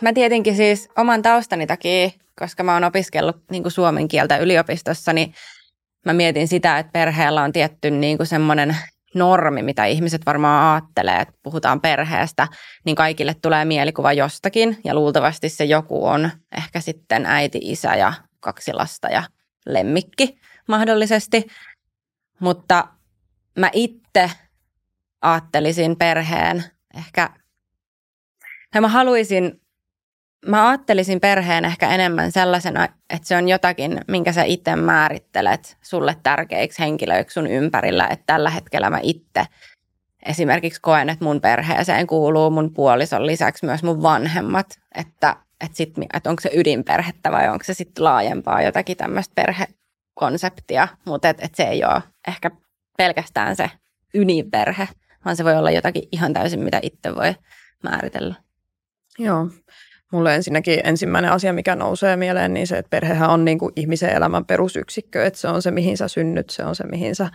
mä tietenkin siis oman taustani takia, koska mä oon opiskellut niin kuin suomen kieltä yliopistossa, niin mä mietin sitä, että perheellä on tietty niin kuin semmoinen normi, mitä ihmiset varmaan ajattelee, että puhutaan perheestä, niin kaikille tulee mielikuva jostakin ja luultavasti se joku on ehkä sitten äiti, isä ja kaksi lasta ja lemmikki mahdollisesti. Mutta mä itse ajattelisin perheen ehkä, tai mä haluaisin, mä ajattelisin perheen ehkä enemmän sellaisena, että se on jotakin, minkä sä itse määrittelet sulle tärkeiksi henkilöiksi sun ympärillä, että tällä hetkellä mä itse esimerkiksi koen, että mun perheeseen kuuluu mun puolison lisäksi myös mun vanhemmat, että, että, sit, että onko se ydinperhettä vai onko se sitten laajempaa jotakin tämmöistä perhekonseptia, mutta et, et se ei ole ehkä pelkästään se ydinperhe, vaan se voi olla jotakin ihan täysin, mitä itse voi määritellä. Joo. Mulle ensinnäkin ensimmäinen asia, mikä nousee mieleen, niin se, että perhehän on niin kuin ihmisen elämän perusyksikkö, että se on se, mihin sä synnyt, se on se, mihin sä,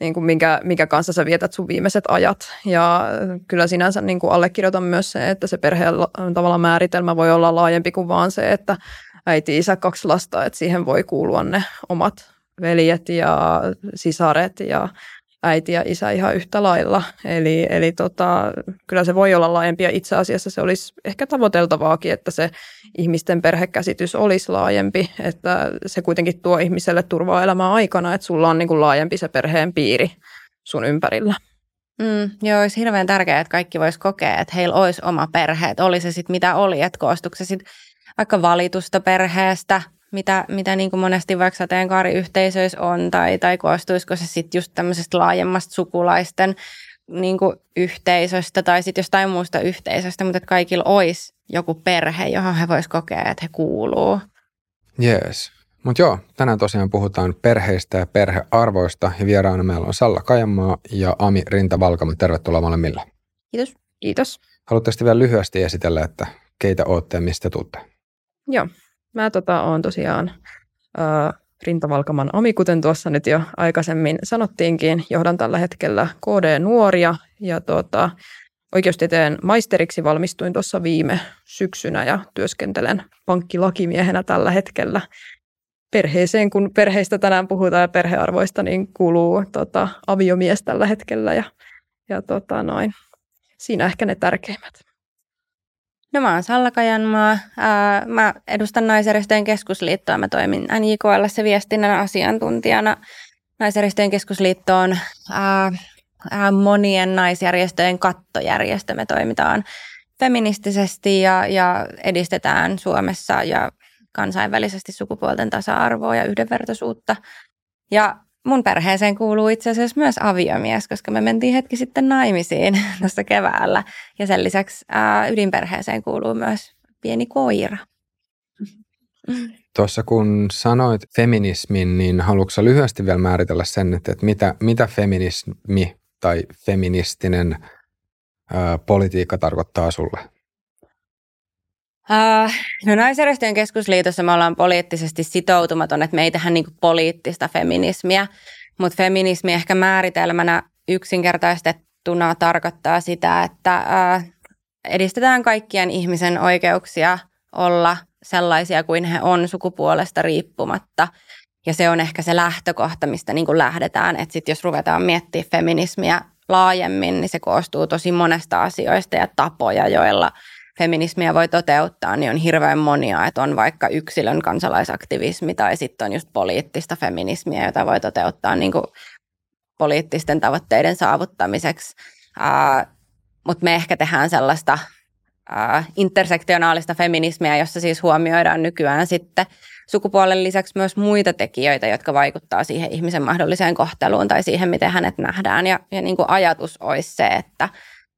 niin kuin minkä, minkä kanssa sä vietät sun viimeiset ajat. Ja kyllä sinänsä niin kuin allekirjoitan myös se, että se perheen tavalla määritelmä voi olla laajempi kuin vaan se, että äiti, isä, kaksi lasta, että siihen voi kuulua ne omat veljet ja sisaret ja äiti ja isä ihan yhtä lailla. Eli, eli tota, kyllä se voi olla laajempi ja itse asiassa se olisi ehkä tavoiteltavaakin, että se ihmisten perhekäsitys olisi laajempi, että se kuitenkin tuo ihmiselle turvaa elämää aikana, että sulla on niin kuin laajempi se perheen piiri sun ympärillä. Mm, joo, olisi hirveän tärkeää, että kaikki vois kokea, että heillä olisi oma perhe, että oli se sitten mitä oli, että koostuiko se sitten vaikka valitusta perheestä – mitä, mitä niin kuin monesti vaikka sateenkaariyhteisöissä on, tai, tai koostuisiko se sitten just tämmöisestä laajemmasta sukulaisten niin kuin yhteisöstä tai sitten jostain muusta yhteisöstä, mutta että kaikilla olisi joku perhe, johon he voisivat kokea, että he kuuluu. Jees. Mutta joo, tänään tosiaan puhutaan perheistä ja perhearvoista ja vieraana meillä on Salla Kajamaa ja Ami Rinta-Valkama. Tervetuloa molemmille. Kiitos. Kiitos. Haluatteko vielä lyhyesti esitellä, että keitä olette ja mistä tuutte? Joo, Mä tota, oon tosiaan ää, rintavalkaman omi, kuten tuossa nyt jo aikaisemmin sanottiinkin. Johdan tällä hetkellä KD-nuoria ja tota, oikeustieteen maisteriksi valmistuin tuossa viime syksynä ja työskentelen pankkilakimiehenä tällä hetkellä. Perheeseen, kun perheistä tänään puhutaan ja perhearvoista, niin kuuluu tota, aviomies tällä hetkellä ja, ja tota, noin. Siinä ehkä ne tärkeimmät. No mä oon Salla Kajanmaa. Mä edustan naisjärjestöjen keskusliittoa. Mä toimin NJKL viestinnän asiantuntijana. Naisjärjestöjen keskusliitto on monien naisjärjestöjen kattojärjestö. Me toimitaan feministisesti ja, ja edistetään Suomessa ja kansainvälisesti sukupuolten tasa-arvoa ja yhdenvertaisuutta. Ja mun perheeseen kuuluu itse asiassa myös aviomies, koska me mentiin hetki sitten naimisiin tuossa keväällä. Ja sen lisäksi ää, ydinperheeseen kuuluu myös pieni koira. Tuossa kun sanoit feminismin, niin haluatko lyhyesti vielä määritellä sen, että, mitä, mitä feminismi tai feministinen ää, politiikka tarkoittaa sulle? Uh, no naisjärjestöjen keskusliitossa me ollaan poliittisesti sitoutumaton, että me ei tehdä niinku poliittista feminismiä, mutta feminismi ehkä määritelmänä yksinkertaistettuna tarkoittaa sitä, että uh, edistetään kaikkien ihmisen oikeuksia olla sellaisia kuin he on sukupuolesta riippumatta. Ja se on ehkä se lähtökohta, mistä niin kuin lähdetään. Että sitten jos ruvetaan miettimään feminismiä laajemmin, niin se koostuu tosi monesta asioista ja tapoja, joilla – feminismiä voi toteuttaa, niin on hirveän monia, että on vaikka yksilön kansalaisaktivismi tai sitten on just poliittista feminismiä, jota voi toteuttaa niin kuin poliittisten tavoitteiden saavuttamiseksi. Uh, Mutta me ehkä tehdään sellaista uh, intersektionaalista feminismiä, jossa siis huomioidaan nykyään sitten sukupuolen lisäksi myös muita tekijöitä, jotka vaikuttaa siihen ihmisen mahdolliseen kohteluun tai siihen, miten hänet nähdään. Ja, ja niin kuin ajatus olisi se, että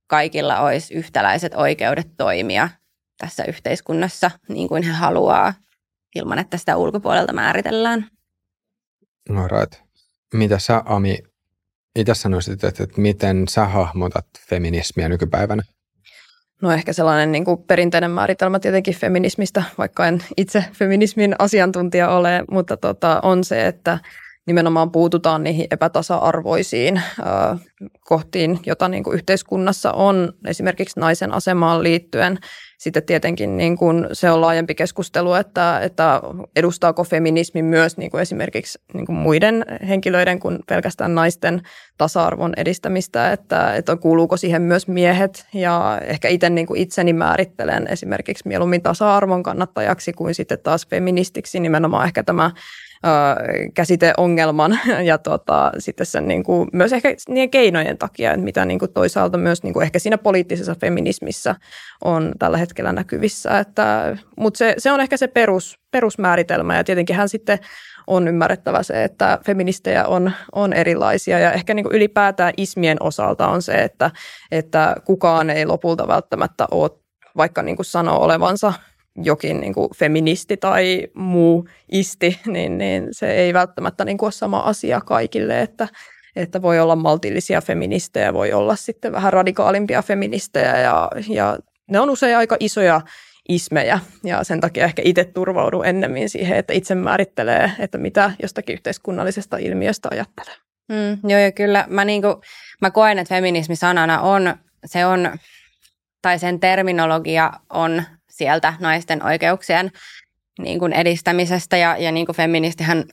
kaikilla olisi yhtäläiset oikeudet toimia tässä yhteiskunnassa niin kuin he haluaa, ilman että sitä ulkopuolelta määritellään. No right. Mitä sä, Ami, itse sanoisit, että, että miten sä hahmotat feminismiä nykypäivänä? No ehkä sellainen niin kuin perinteinen määritelmä tietenkin feminismistä, vaikka en itse feminismin asiantuntija ole, mutta tota, on se, että nimenomaan puututaan niihin epätasa-arvoisiin kohtiin, jota niin kuin yhteiskunnassa on esimerkiksi naisen asemaan liittyen. Sitten tietenkin niin kuin se on laajempi keskustelu, että, että edustaako feminismi myös niin kuin esimerkiksi niin kuin muiden henkilöiden kuin pelkästään naisten tasa-arvon edistämistä, että, että kuuluuko siihen myös miehet ja ehkä itse niin kuin itseni määrittelen esimerkiksi mieluummin tasa-arvon kannattajaksi kuin sitten taas feministiksi nimenomaan ehkä tämä käsiteongelman ja tota, sitten sen niin kuin, myös ehkä niiden keinojen takia, että mitä niin kuin toisaalta myös niin kuin ehkä siinä poliittisessa feminismissä on tällä hetkellä näkyvissä. Että, mutta se, se on ehkä se perus, perusmääritelmä ja tietenkin hän sitten on ymmärrettävä se, että feministejä on, on erilaisia ja ehkä niin kuin ylipäätään ismien osalta on se, että, että kukaan ei lopulta välttämättä ole vaikka niin kuin sanoo olevansa jokin niin kuin feministi tai muu isti, niin, niin se ei välttämättä niin kuin ole sama asia kaikille, että, että voi olla maltillisia feministejä, voi olla sitten vähän radikaalimpia feministejä ja, ja ne on usein aika isoja ismejä ja sen takia ehkä itse turvaudun ennemmin siihen, että itse määrittelee, että mitä jostakin yhteiskunnallisesta ilmiöstä ajattelee. Mm, joo ja kyllä mä, niinku, mä koen, että feminismi sanana on, se on, tai sen terminologia on sieltä naisten oikeuksien niin kuin edistämisestä ja, ja niin kuin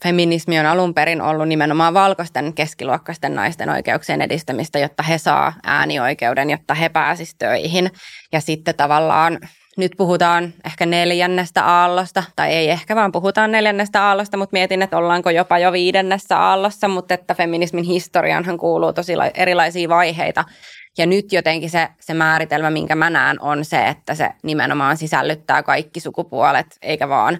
feminismi on alun perin ollut nimenomaan valkoisten keskiluokkaisten naisten oikeuksien edistämistä, jotta he saa äänioikeuden, jotta he pääsisivät töihin. Ja sitten tavallaan nyt puhutaan ehkä neljännestä aallosta, tai ei ehkä vaan puhutaan neljännestä aallosta, mutta mietin, että ollaanko jopa jo viidennessä aallossa, mutta että feminismin historianhan kuuluu tosi erilaisia vaiheita. Ja nyt jotenkin se, se määritelmä, minkä mä näen, on se, että se nimenomaan sisällyttää kaikki sukupuolet, eikä vaan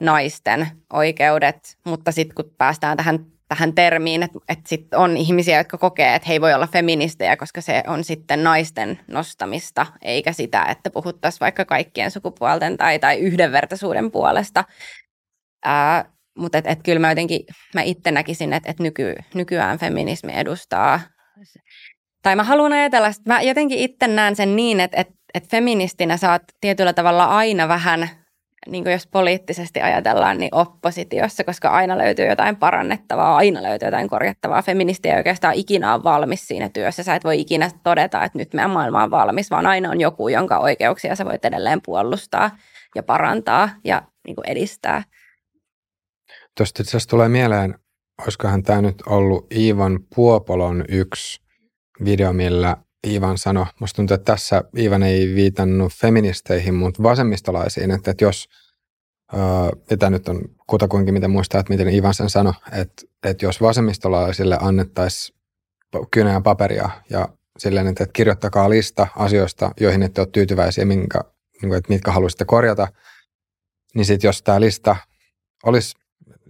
naisten oikeudet. Mutta sitten kun päästään tähän, tähän termiin, että, että sit on ihmisiä, jotka kokee, että he ei voi olla feministejä, koska se on sitten naisten nostamista, eikä sitä, että puhuttaisiin vaikka kaikkien sukupuolten tai, tai yhdenvertaisuuden puolesta. Ää, mutta et, et kyllä mä jotenkin, mä itse näkisin, että et nyky, nykyään feminismi edustaa tai mä haluan ajatella, että mä jotenkin itse näen sen niin, että, että, että feministinä sä oot tietyllä tavalla aina vähän, niin kuin jos poliittisesti ajatellaan, niin oppositiossa, koska aina löytyy jotain parannettavaa, aina löytyy jotain korjattavaa. Feministi ei oikeastaan ikinä ole valmis siinä työssä. Sä et voi ikinä todeta, että nyt meidän maailma on valmis, vaan aina on joku, jonka oikeuksia sä voit edelleen puolustaa ja parantaa ja niin kuin edistää. Tuosta itse asiassa tulee mieleen, olisikohan tämä nyt ollut Iivan Puopolon yksi video, millä Ivan sanoi, musta tuntuu, että tässä Ivan ei viitannut feministeihin, mutta vasemmistolaisiin, että, että jos, ja tämä nyt on kutakuinkin miten muistaa, että miten Ivan sen sanoi, että, että jos vasemmistolaisille annettaisiin kynä ja paperia ja silleen, että, että kirjoittakaa lista asioista, joihin ette ole tyytyväisiä, minkä, niin että mitkä haluaisitte korjata, niin sitten jos tämä lista olisi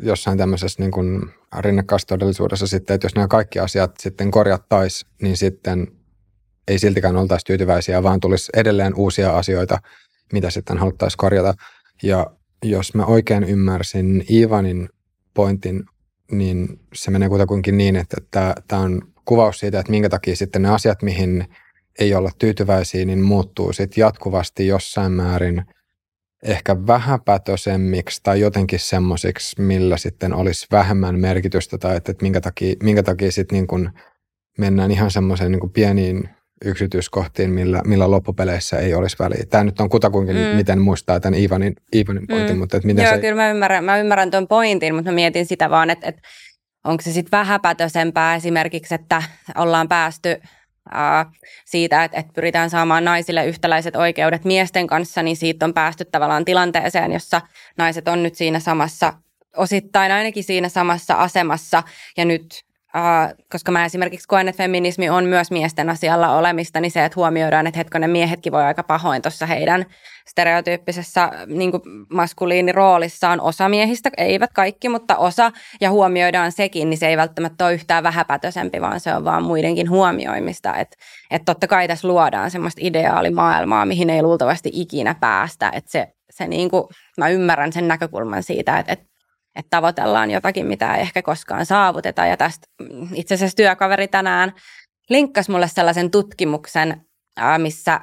jossain tämmöisessä niin kuin rinnakkaistodellisuudessa sitten, että jos nämä kaikki asiat sitten korjattaisiin, niin sitten ei siltikään oltaisi tyytyväisiä, vaan tulisi edelleen uusia asioita, mitä sitten haluttaisiin korjata. Ja jos mä oikein ymmärsin Ivanin pointin, niin se menee kutakuinkin niin, että tämä on kuvaus siitä, että minkä takia sitten ne asiat, mihin ei olla tyytyväisiä, niin muuttuu sitten jatkuvasti jossain määrin – ehkä vähäpätösemmiksi tai jotenkin semmoisiksi, millä sitten olisi vähemmän merkitystä tai että, että minkä takia, minkä takia sitten niin kuin mennään ihan semmoiseen niin pieniin yksityiskohtiin, millä, millä loppupeleissä ei olisi väliä. Tämä nyt on kutakuinkin, mm. miten muistaa tämän Ivanin, Ivanin pointin, mm. mutta että miten Joo, se... kyllä mä ymmärrän, mä ymmärrän tuon pointin, mutta mä mietin sitä vaan, että, että onko se sitten vähäpätösempää esimerkiksi, että ollaan päästy siitä, että, että pyritään saamaan naisille yhtäläiset oikeudet miesten kanssa, niin siitä on päästy tavallaan tilanteeseen, jossa naiset on nyt siinä samassa, osittain ainakin siinä samassa asemassa, ja nyt Koska mä esimerkiksi koen, että feminismi on myös miesten asialla olemista, niin se, että huomioidaan, että hetkonen miehetkin voi aika pahoin tuossa heidän stereotyyppisessä niin maskuliiniroolissaan osa miehistä, eivät kaikki, mutta osa, ja huomioidaan sekin, niin se ei välttämättä ole yhtään vähäpätösempi, vaan se on vaan muidenkin huomioimista. Että et totta kai tässä luodaan semmoista ideaalimaailmaa, mihin ei luultavasti ikinä päästä, että se, se niin kuin, mä ymmärrän sen näkökulman siitä, että, että että tavoitellaan jotakin, mitä ei ehkä koskaan saavuteta. Ja tästä itse asiassa työkaveri tänään linkkasi mulle sellaisen tutkimuksen, missä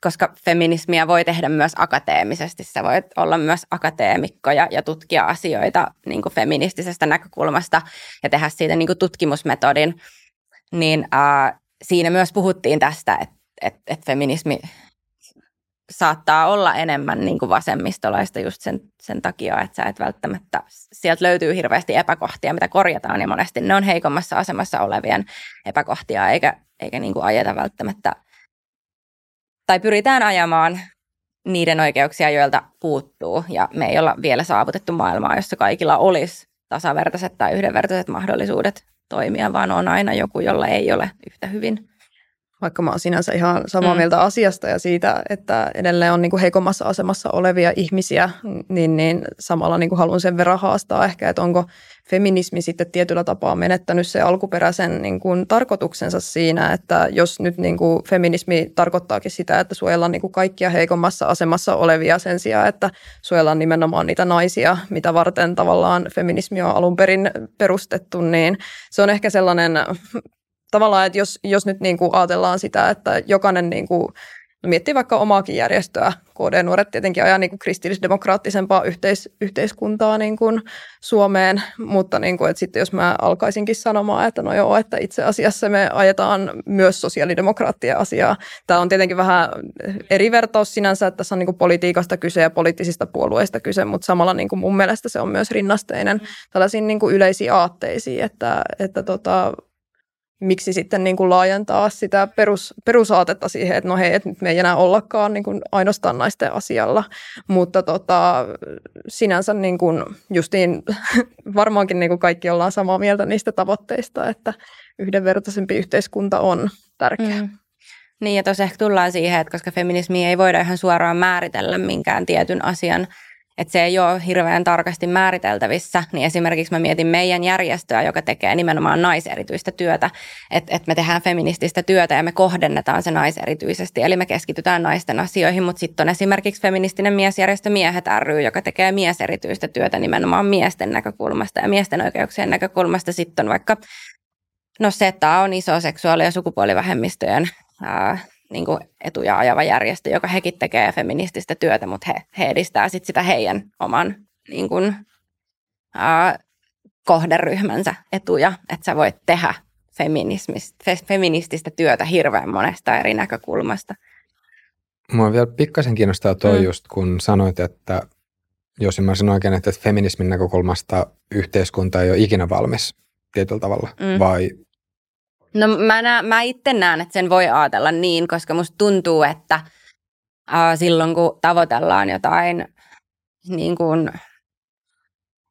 koska feminismiä voi tehdä myös akateemisesti. Sä voit olla myös akateemikko ja, ja tutkia asioita niin kuin feministisestä näkökulmasta ja tehdä siitä niin kuin tutkimusmetodin. Niin äh, siinä myös puhuttiin tästä, että et, et feminismi saattaa olla enemmän niin kuin vasemmistolaista just sen, sen takia, että sä et välttämättä, sieltä löytyy hirveästi epäkohtia, mitä korjataan ja monesti ne on heikommassa asemassa olevien epäkohtia, eikä, eikä niin kuin ajeta välttämättä, tai pyritään ajamaan niiden oikeuksia, joilta puuttuu. Ja me ei olla vielä saavutettu maailmaa, jossa kaikilla olisi tasavertaiset tai yhdenvertaiset mahdollisuudet toimia, vaan on aina joku, jolla ei ole yhtä hyvin vaikka mä oon sinänsä ihan samaa mm. mieltä asiasta ja siitä, että edelleen on niin kuin heikommassa asemassa olevia ihmisiä, niin, niin samalla niin kuin haluan sen verran haastaa ehkä, että onko feminismi sitten tietyllä tapaa menettänyt se alkuperäisen niin kuin tarkoituksensa siinä, että jos nyt niin kuin feminismi tarkoittaakin sitä, että suojellaan niin kuin kaikkia heikommassa asemassa olevia sen sijaan, että suojellaan nimenomaan niitä naisia, mitä varten tavallaan feminismi on alun perin perustettu, niin se on ehkä sellainen tavallaan, että jos, jos nyt niin kuin ajatellaan sitä, että jokainen niin kuin, no miettii vaikka omaakin järjestöä, KD-nuoret tietenkin ajaa niin kuin kristillisdemokraattisempaa yhteis, yhteiskuntaa niin kuin Suomeen, mutta niin kuin, että sitten jos mä alkaisinkin sanomaan, että no joo, että itse asiassa me ajetaan myös sosiaalidemokraattien asiaa. Tämä on tietenkin vähän eri vertaus sinänsä, että tässä on niin kuin politiikasta kyse ja poliittisista puolueista kyse, mutta samalla niin kuin mun mielestä se on myös rinnasteinen tällaisiin niin kuin yleisiin aatteisiin, että, että tota, miksi sitten niin kuin laajentaa sitä perus, perusaatetta siihen, että no hei, että nyt me ei enää ollakaan niin kuin ainoastaan naisten asialla. Mutta tota, sinänsä niin kuin justiin varmaankin niin kuin kaikki ollaan samaa mieltä niistä tavoitteista, että yhdenvertaisempi yhteiskunta on tärkeä. Mm. Niin ja tosiaan ehkä tullaan siihen, että koska feminismi ei voida ihan suoraan määritellä minkään tietyn asian että se ei ole hirveän tarkasti määriteltävissä, niin esimerkiksi mä mietin meidän järjestöä, joka tekee nimenomaan naiserityistä työtä, että, että me tehdään feminististä työtä ja me kohdennetaan se naiserityisesti, eli me keskitytään naisten asioihin, mutta sitten on esimerkiksi feministinen miesjärjestö Miehet ry, joka tekee mieserityistä työtä nimenomaan miesten näkökulmasta ja miesten oikeuksien näkökulmasta. Sitten on vaikka, no SETA on iso seksuaali- ja sukupuolivähemmistöjen ää, niin kuin etuja ajava järjestö, joka hekin tekee feminististä työtä, mutta he, he edistää sit sitä heidän oman niin kuin, ää, kohderyhmänsä etuja, että sä voit tehdä feminististä työtä hirveän monesta eri näkökulmasta. Mua vielä pikkasen kiinnostaa toi mm. just, kun sanoit, että jos ymmärsin oikein, että feminismin näkökulmasta yhteiskunta ei ole ikinä valmis tietyllä tavalla, mm. vai No mä, nä, mä itse näen, että sen voi ajatella niin, koska musta tuntuu, että äh, silloin kun tavoitellaan jotain niin kuin,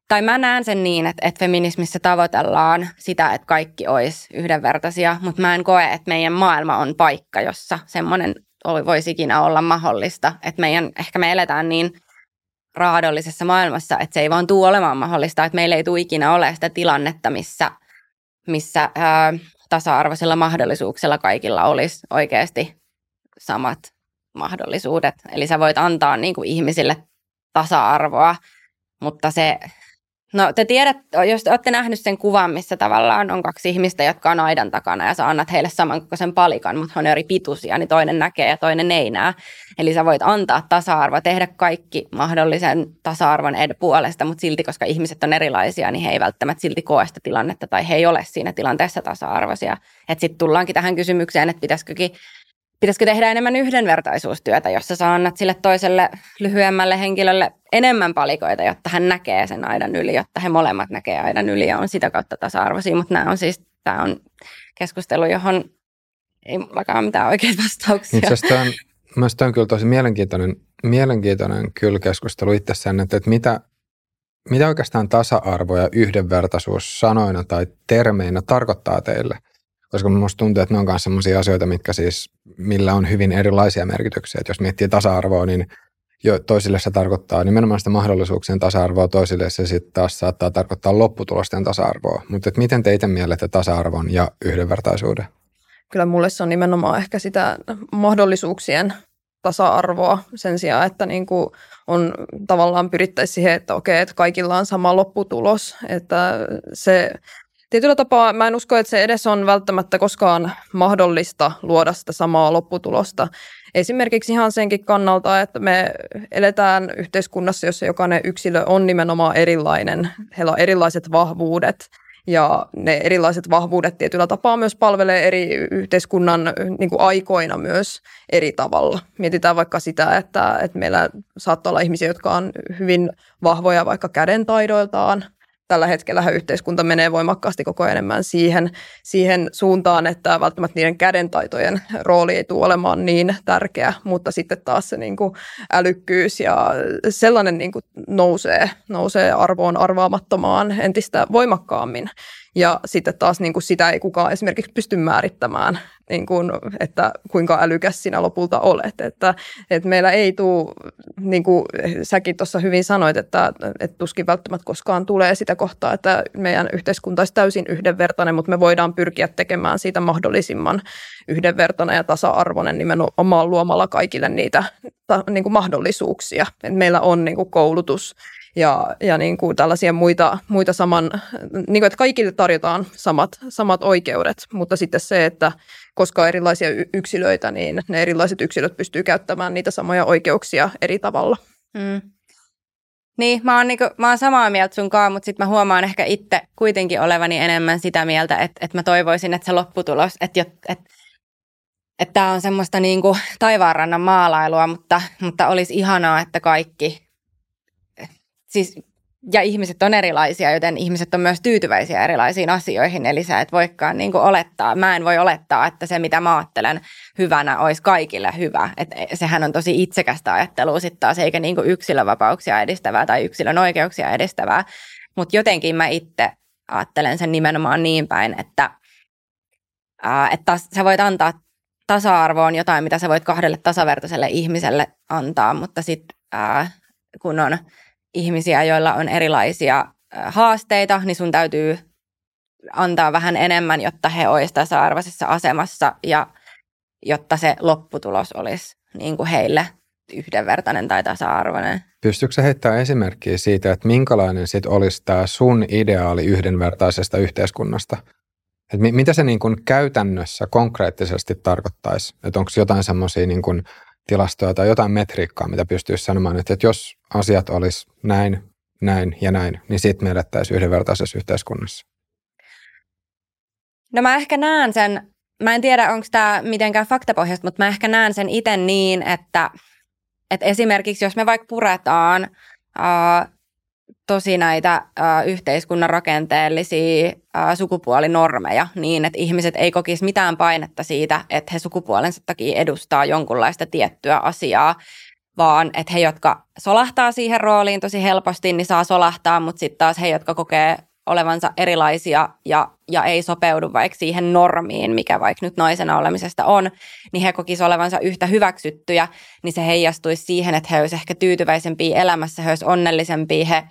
tai mä näen sen niin, että, että feminismissä tavoitellaan sitä, että kaikki olisi yhdenvertaisia, mutta mä en koe, että meidän maailma on paikka, jossa semmoinen voisi ikinä olla mahdollista. Että meidän, ehkä me eletään niin raadollisessa maailmassa, että se ei vaan tule olemaan mahdollista, että meillä ei tule ikinä ole sitä tilannetta, missä, missä ää, tasa-arvoisilla mahdollisuuksilla kaikilla olisi oikeasti samat mahdollisuudet. Eli sä voit antaa niin kuin ihmisille tasa-arvoa, mutta se, no te tiedät, jos olette nähnyt sen kuvan, missä tavallaan on kaksi ihmistä, jotka on aidan takana ja sä annat heille samankokoisen palikan, mutta on eri pituisia, niin toinen näkee ja toinen ei näe. Eli sä voit antaa tasa-arvoa, tehdä kaikki mahdollisen tasa-arvon ed- puolesta, mutta silti, koska ihmiset on erilaisia, niin he ei välttämättä silti koe sitä tilannetta tai he ei ole siinä tilanteessa tasa-arvoisia. Että sitten tullaankin tähän kysymykseen, että pitäisikökin Pitäisikö tehdä enemmän yhdenvertaisuustyötä, jossa sä annat sille toiselle lyhyemmälle henkilölle enemmän palikoita, jotta hän näkee sen aidan yli, jotta he molemmat näkee aidan yli ja on sitä kautta tasa-arvoisia. Mutta nämä on siis, tämä on keskustelu, johon ei mullakaan mitään oikeita vastauksia. Itse asiassa on, on kyllä tosi mielenkiintoinen, mielenkiintoinen kyllä keskustelu itsessään, että, että mitä, mitä oikeastaan tasa-arvo ja yhdenvertaisuus sanoina tai termeinä tarkoittaa teille – koska minusta tuntuu, että ne on myös sellaisia asioita, mitkä siis, millä on hyvin erilaisia merkityksiä. Että jos miettii tasa-arvoa, niin jo toisille se tarkoittaa nimenomaan sitä mahdollisuuksien tasa-arvoa, toisille se sitten taas saattaa tarkoittaa lopputulosten tasa-arvoa. Mutta miten te itse mielette tasa-arvon ja yhdenvertaisuuden? Kyllä mulle se on nimenomaan ehkä sitä mahdollisuuksien tasa-arvoa sen sijaan, että niin kuin on tavallaan pyrittäisiin siihen, että okei, että kaikilla on sama lopputulos. Että se Tietyllä tapaa mä en usko, että se edes on välttämättä koskaan mahdollista luoda sitä samaa lopputulosta. Esimerkiksi ihan senkin kannalta, että me eletään yhteiskunnassa, jossa jokainen yksilö on nimenomaan erilainen. Heillä on erilaiset vahvuudet ja ne erilaiset vahvuudet tietyllä tapaa myös palvelee eri yhteiskunnan niin kuin aikoina myös eri tavalla. Mietitään vaikka sitä, että, että meillä saattaa olla ihmisiä, jotka on hyvin vahvoja vaikka kädentaidoiltaan, tällä hetkellä yhteiskunta menee voimakkaasti koko ajan enemmän siihen, siihen suuntaan, että välttämättä niiden kädentaitojen rooli ei tule olemaan niin tärkeä, mutta sitten taas se niin kuin älykkyys ja sellainen niin kuin nousee, nousee arvoon arvaamattomaan entistä voimakkaammin. Ja sitten taas niin kuin sitä ei kukaan esimerkiksi pysty määrittämään, niin kuin, että kuinka älykäs sinä lopulta olet. Että, että meillä ei tule, niin kuin säkin tuossa hyvin sanoit, että, että tuskin välttämättä koskaan tulee sitä kohtaa, että meidän yhteiskunta olisi täysin yhdenvertainen, mutta me voidaan pyrkiä tekemään siitä mahdollisimman yhdenvertainen ja tasa-arvoinen nimenomaan luomalla kaikille niitä niin kuin mahdollisuuksia. Että meillä on niin kuin koulutus ja, ja niin kuin tällaisia muita, muita saman, niin kuin, että kaikille tarjotaan samat, samat oikeudet, mutta sitten se, että koska on erilaisia yksilöitä, niin ne erilaiset yksilöt pystyy käyttämään niitä samoja oikeuksia eri tavalla. Mm. Niin, mä oon, niinku, mä oon samaa mieltä sunkaan, mutta sitten mä huomaan ehkä itse kuitenkin olevani enemmän sitä mieltä, että, että mä toivoisin, että se lopputulos, että, että, että tämä on semmoista niinku taivaanrannan maalailua, mutta, mutta olisi ihanaa, että kaikki siis, ja ihmiset on erilaisia, joten ihmiset on myös tyytyväisiä erilaisiin asioihin. Eli sä et voikaan niin olettaa, mä en voi olettaa, että se mitä mä ajattelen hyvänä olisi kaikille hyvä. Et sehän on tosi itsekästä ajattelua sitten taas, eikä niin yksilövapauksia edistävää tai yksilön oikeuksia edistävää. Mutta jotenkin mä itse ajattelen sen nimenomaan niin päin, että, ää, että sä voit antaa tasa-arvoon jotain, mitä sä voit kahdelle tasavertaiselle ihmiselle antaa, mutta sitten kun on ihmisiä, joilla on erilaisia haasteita, niin sun täytyy antaa vähän enemmän, jotta he olisivat tasa-arvoisessa asemassa ja jotta se lopputulos olisi niin kuin heille yhdenvertainen tai tasa-arvoinen. Pystyykö heittämään esimerkkiä siitä, että minkälainen sit olisi tämä sun ideaali yhdenvertaisesta yhteiskunnasta? Et mitä se niin kuin käytännössä konkreettisesti tarkoittaisi? Onko jotain semmoisia niin kuin tilastoja tai jotain metriikkaa, mitä pystyisi sanomaan, että, jos asiat olisi näin, näin ja näin, niin sitten me edettäisiin yhdenvertaisessa yhteiskunnassa? No mä ehkä näen sen, mä en tiedä onko tämä mitenkään faktapohjaista, mutta mä ehkä näen sen itse niin, että, että esimerkiksi jos me vaikka puretaan tosi näitä yhteiskunnan rakenteellisia äh, sukupuolinormeja niin, että ihmiset ei kokisi mitään painetta siitä, että he sukupuolensa takia edustaa jonkunlaista tiettyä asiaa, vaan että he, jotka solahtaa siihen rooliin tosi helposti, niin saa solahtaa, mutta sitten taas he, jotka kokee olevansa erilaisia ja, ja ei sopeudu vaikka siihen normiin, mikä vaikka nyt naisena olemisesta on, niin he kokisivat olevansa yhtä hyväksyttyjä, niin se heijastuisi siihen, että he olisivat ehkä tyytyväisempiä elämässä, he olisivat onnellisempia, he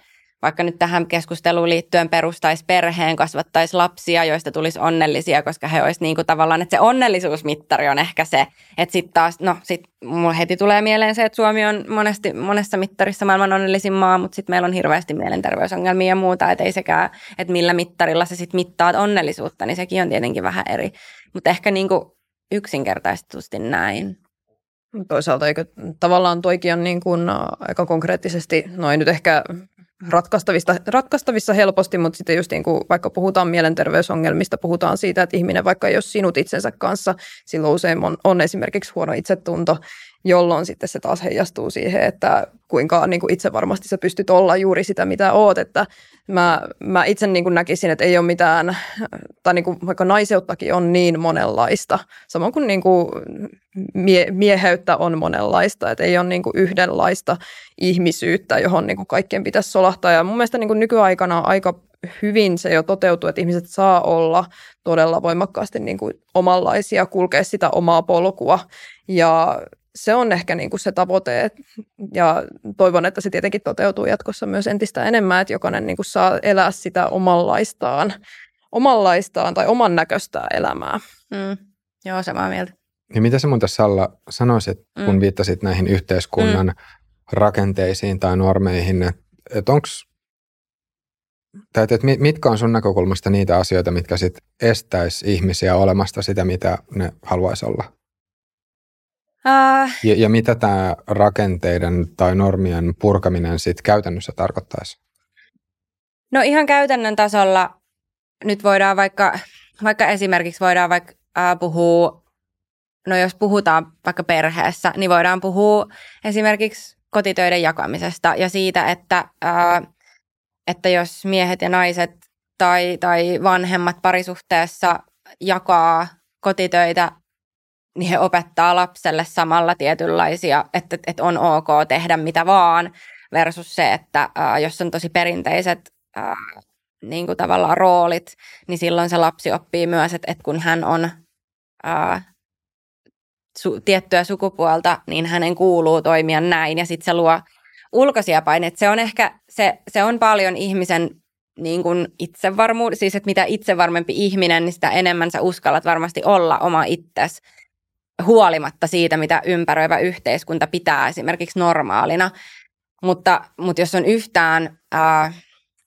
vaikka nyt tähän keskusteluun liittyen perustaisi perheen, kasvattaisi lapsia, joista tulisi onnellisia, koska he olisivat niin kuin tavallaan, että se onnellisuusmittari on ehkä se, että sitten taas, no sitten mulla heti tulee mieleen se, että Suomi on monesti, monessa mittarissa maailman onnellisin maa, mutta sitten meillä on hirveästi mielenterveysongelmia ja muuta, että ei sekään, että millä mittarilla sä sitten mittaat onnellisuutta, niin sekin on tietenkin vähän eri. Mutta ehkä niin kuin yksinkertaistusti näin. Toisaalta eikö tavallaan toikin on niin kuin aika konkreettisesti, no ei nyt ehkä ratkaistavissa, ratkaistavissa helposti, mutta sitten just niin kuin vaikka puhutaan mielenterveysongelmista, puhutaan siitä, että ihminen vaikka jos sinut itsensä kanssa, silloin usein on, on esimerkiksi huono itsetunto, jolloin sitten se taas heijastuu siihen, että kuinka niin kuin itse varmasti sä pystyt olla juuri sitä, mitä oot. Että mä, mä itse niin kuin näkisin, että ei ole mitään, tai niin kuin vaikka naiseuttakin on niin monenlaista, samoin kuin, niin kuin mie, mieheyttä on monenlaista, että ei ole niin kuin yhdenlaista ihmisyyttä, johon niin kuin kaikkien pitäisi solahtaa. Ja mun mielestä niin kuin nykyaikana aika hyvin se jo toteutuu, että ihmiset saa olla todella voimakkaasti niin kuin omanlaisia, kulkea sitä omaa polkua. Ja se on ehkä niin kuin se tavoite ja toivon, että se tietenkin toteutuu jatkossa myös entistä enemmän, että jokainen niin kuin saa elää sitä omanlaistaan, omanlaistaan tai oman näköistä elämää. Mm. Joo, samaa mieltä. Ja mitä sä mun tässä Salla sanoisit, kun mm. viittasit näihin yhteiskunnan mm. rakenteisiin tai normeihin, että et onko tai että mitkä on sun näkökulmasta niitä asioita, mitkä sit estäisi ihmisiä olemasta sitä, mitä ne haluaisi olla? Uh, ja, ja mitä tämä rakenteiden tai normien purkaminen sitten käytännössä tarkoittaisi? No ihan käytännön tasolla nyt voidaan vaikka, vaikka esimerkiksi voidaan vaikka uh, puhua, no jos puhutaan vaikka perheessä, niin voidaan puhua esimerkiksi kotitöiden jakamisesta ja siitä, että, uh, että jos miehet ja naiset tai, tai vanhemmat parisuhteessa jakaa kotitöitä niin he opettaa lapselle samalla tietynlaisia, että, että on ok tehdä mitä vaan, versus se, että ää, jos on tosi perinteiset niin kuin tavallaan roolit, niin silloin se lapsi oppii myös, että, että kun hän on ää, su, tiettyä sukupuolta, niin hänen kuuluu toimia näin, ja sitten se luo ulkoisia paineita. Se on ehkä, se, se on paljon ihmisen niin kuin itsevarmuus, siis että mitä itsevarmempi ihminen, niin sitä enemmän sä uskallat varmasti olla oma itsesi huolimatta siitä, mitä ympäröivä yhteiskunta pitää esimerkiksi normaalina. Mutta, mutta jos on yhtään ää,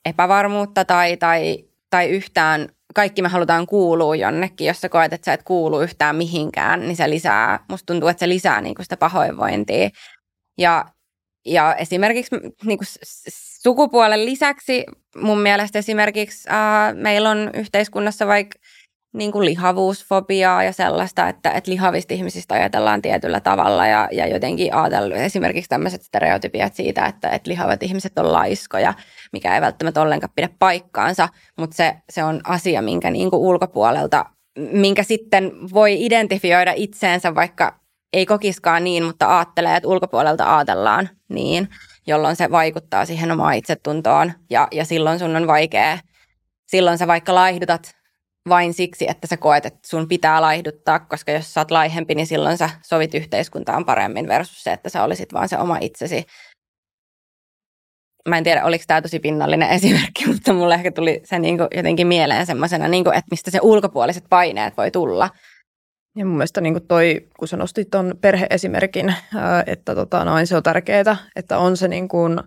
epävarmuutta tai, tai, tai yhtään, kaikki me halutaan kuulua jonnekin, jos sä koet, että sä et kuulu yhtään mihinkään, niin se lisää, musta tuntuu, että se lisää niin sitä pahoinvointia. Ja, ja esimerkiksi niin kuin sukupuolen lisäksi mun mielestä esimerkiksi ää, meillä on yhteiskunnassa vaikka niin kuin lihavuusfobiaa ja sellaista, että, että lihavista ihmisistä ajatellaan tietyllä tavalla. Ja, ja jotenkin ajatellaan esimerkiksi tämmöiset stereotypiat siitä, että, että lihavat ihmiset on laiskoja, mikä ei välttämättä ollenkaan pidä paikkaansa, mutta se, se on asia, minkä niin kuin ulkopuolelta, minkä sitten voi identifioida itseensä, vaikka ei kokiskaan niin, mutta ajattelee, että ulkopuolelta ajatellaan niin, jolloin se vaikuttaa siihen omaan itsetuntoon. Ja, ja silloin sun on vaikea, silloin sä vaikka laihdutat vain siksi, että sä koet, että sun pitää laihduttaa, koska jos sä oot laihempi, niin silloin sä sovit yhteiskuntaan paremmin versus se, että sä olisit vaan se oma itsesi. Mä en tiedä, oliko tämä tosi pinnallinen esimerkki, mutta mulle ehkä tuli se niin kuin jotenkin mieleen semmoisena, niin että mistä se ulkopuoliset paineet voi tulla. Ja mun mielestä niin toi, kun sä nostit tuon perheesimerkin, että tota, noin, se on tärkeää, että on se niin kuin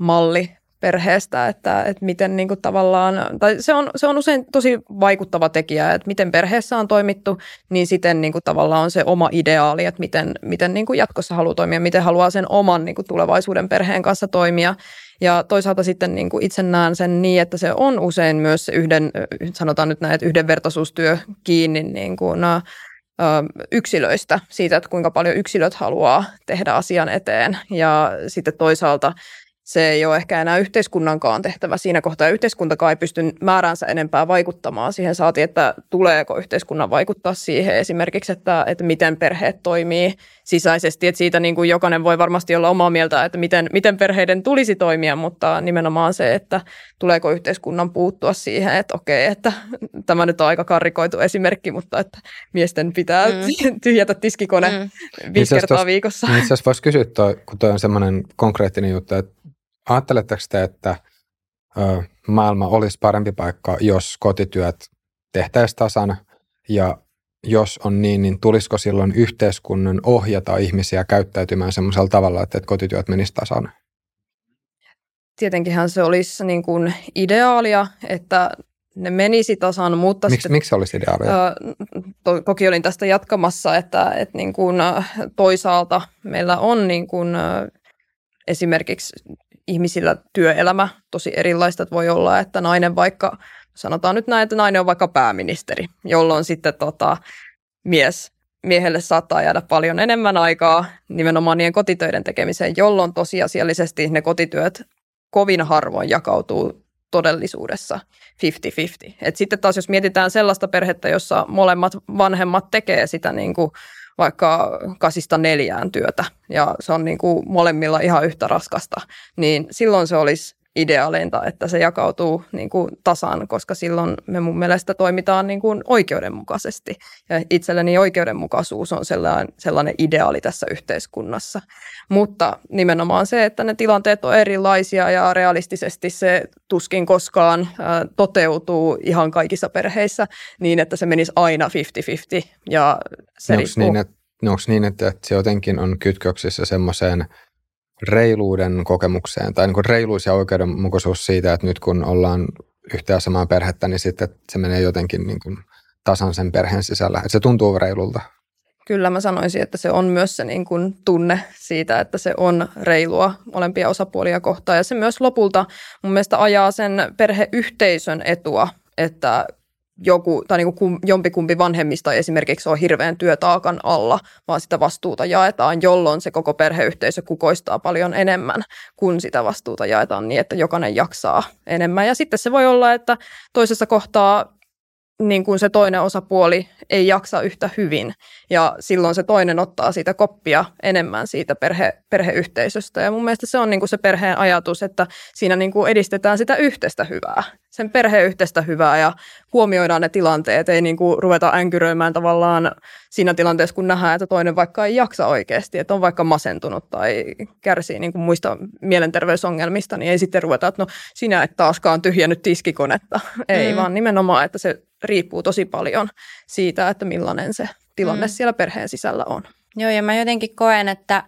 malli perheestä, että, että miten niin kuin tavallaan, tai se on, se on usein tosi vaikuttava tekijä, että miten perheessä on toimittu, niin siten niin kuin tavallaan on se oma ideaali, että miten, miten niin kuin jatkossa haluaa toimia, miten haluaa sen oman niin kuin tulevaisuuden perheen kanssa toimia. Ja toisaalta sitten niin kuin itse näen sen niin, että se on usein myös yhden, sanotaan nyt näin, että yhdenvertaisuustyö kiinni niin kuin, yksilöistä, siitä, että kuinka paljon yksilöt haluaa tehdä asian eteen. Ja sitten toisaalta se ei ole ehkä enää yhteiskunnankaan tehtävä siinä kohtaa. Yhteiskuntakaan ei pysty määränsä enempää vaikuttamaan siihen. Saati, että tuleeko yhteiskunnan vaikuttaa siihen esimerkiksi, että, että miten perheet toimii sisäisesti. Että siitä niin kuin jokainen voi varmasti olla omaa mieltä, että miten, miten perheiden tulisi toimia, mutta nimenomaan se, että tuleeko yhteiskunnan puuttua siihen, että okei, että tämä nyt on aika karrikoitu esimerkki, mutta että miesten pitää mm. tyhjätä tiskikone mm. viisi kertaa viikossa. Itse asiassa voisi kysyä, toi, kun tuo on semmoinen konkreettinen juttu, että ajatteletteko te, että ö, maailma olisi parempi paikka, jos kotityöt tehtäisiin tasan ja jos on niin, niin tulisiko silloin yhteiskunnan ohjata ihmisiä käyttäytymään semmoisella tavalla, että kotityöt menisivät tasan? Tietenkinhän se olisi niin kuin ideaalia, että ne menisi tasan, mutta... Miksi, miksi se olisi ideaalia? to, toki olin tästä jatkamassa, että, että niin kuin, toisaalta meillä on niin kuin, esimerkiksi ihmisillä työelämä tosi erilaista. Että voi olla, että nainen vaikka, sanotaan nyt näin, että nainen on vaikka pääministeri, jolloin sitten tota, mies, miehelle saattaa jäädä paljon enemmän aikaa nimenomaan niiden kotitöiden tekemiseen, jolloin tosiasiallisesti ne kotityöt kovin harvoin jakautuu todellisuudessa 50-50. Et sitten taas jos mietitään sellaista perhettä, jossa molemmat vanhemmat tekee sitä niin kuin vaikka kasista neljään työtä ja se on niin kuin molemmilla ihan yhtä raskasta, niin silloin se olisi ideaaleinta, että se jakautuu niin kuin tasan, koska silloin me mun mielestä toimitaan niin kuin oikeudenmukaisesti. Ja itselleni oikeudenmukaisuus on sellainen, sellainen ideaali tässä yhteiskunnassa. Mutta nimenomaan se, että ne tilanteet on erilaisia ja realistisesti se tuskin koskaan toteutuu ihan kaikissa perheissä niin, että se menisi aina 50-50. Ja se onko niin, että, onko niin, että se jotenkin on kytköksissä semmoiseen – reiluuden kokemukseen tai niin kuin reiluus ja oikeudenmukaisuus siitä, että nyt kun ollaan yhtä samaa perhettä, niin sitten se menee jotenkin niin kuin tasan sen perheen sisällä. Että se tuntuu reilulta. Kyllä mä sanoisin, että se on myös se niin kuin tunne siitä, että se on reilua molempia osapuolia kohtaan. Ja se myös lopulta mun mielestä ajaa sen perheyhteisön etua, että joku, tai niin kuin jompikumpi vanhemmista esimerkiksi on hirveän työtaakan alla, vaan sitä vastuuta jaetaan, jolloin se koko perheyhteisö kukoistaa paljon enemmän, kun sitä vastuuta jaetaan niin, että jokainen jaksaa enemmän. Ja sitten se voi olla, että toisessa kohtaa niin kuin se toinen osapuoli ei jaksa yhtä hyvin ja silloin se toinen ottaa siitä koppia enemmän siitä perhe, perheyhteisöstä. Ja mun mielestä se on niin kuin se perheen ajatus, että siinä niin kuin edistetään sitä yhteistä hyvää, sen perheyhteistä hyvää ja huomioidaan ne tilanteet, ei niin kuin ruveta änkyröimään tavallaan siinä tilanteessa, kun nähdään, että toinen vaikka ei jaksa oikeasti, että on vaikka masentunut tai kärsii niin kuin muista mielenterveysongelmista, niin ei sitten ruveta, että no sinä et taaskaan tyhjännyt tiskikonetta. Ei, mm. vaan nimenomaan, että se riippuu tosi paljon siitä, että millainen se tilanne mm. siellä perheen sisällä on. Joo, ja mä jotenkin koen, että,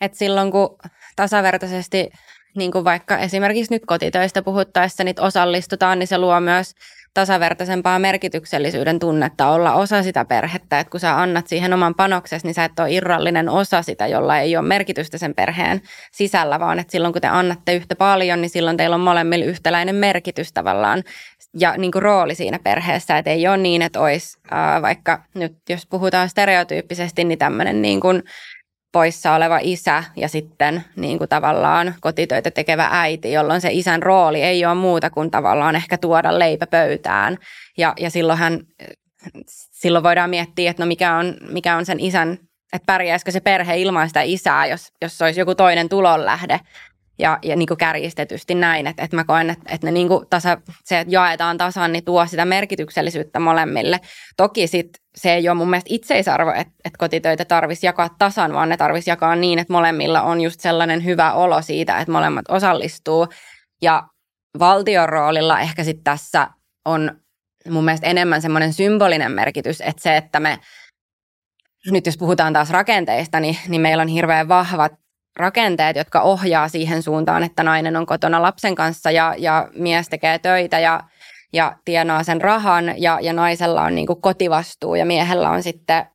että silloin kun tasavertaisesti, niin kuin vaikka esimerkiksi nyt kotitöistä puhuttaessa, niin osallistutaan, niin se luo myös tasavertaisempaa merkityksellisyyden tunnetta olla osa sitä perhettä. Että kun sä annat siihen oman panoksesi, niin sä et ole irrallinen osa sitä, jolla ei ole merkitystä sen perheen sisällä, vaan että silloin kun te annatte yhtä paljon, niin silloin teillä on molemmilla yhtäläinen merkitys tavallaan ja niin kuin rooli siinä perheessä. Että ei ole niin, että olisi äh, vaikka nyt jos puhutaan stereotyyppisesti, niin tämmöinen niin kuin poissa oleva isä ja sitten niin kuin tavallaan kotitöitä tekevä äiti, jolloin se isän rooli ei ole muuta kuin tavallaan ehkä tuoda leipä pöytään. Ja, ja silloin, hän, silloin voidaan miettiä, että no mikä on, mikä on sen isän, että pärjäisikö se perhe ilman sitä isää, jos, jos olisi joku toinen tulonlähde ja, ja niin kuin kärjistetysti näin, että, että mä koen, että, että ne niin kuin tasa, se, että jaetaan tasan, niin tuo sitä merkityksellisyyttä molemmille. Toki sit se ei ole mun mielestä itseisarvo, että, että kotitöitä tarvitsisi jakaa tasan, vaan ne tarvitsisi jakaa niin, että molemmilla on just sellainen hyvä olo siitä, että molemmat osallistuu. Ja valtion roolilla ehkä sitten tässä on mun mielestä enemmän semmoinen symbolinen merkitys, että se, että me nyt jos puhutaan taas rakenteista, niin, niin meillä on hirveän vahvat rakenteet, jotka ohjaa siihen suuntaan, että nainen on kotona lapsen kanssa ja, ja mies tekee töitä ja, ja tienaa sen rahan ja, ja naisella on niin kuin kotivastuu ja miehellä on sitten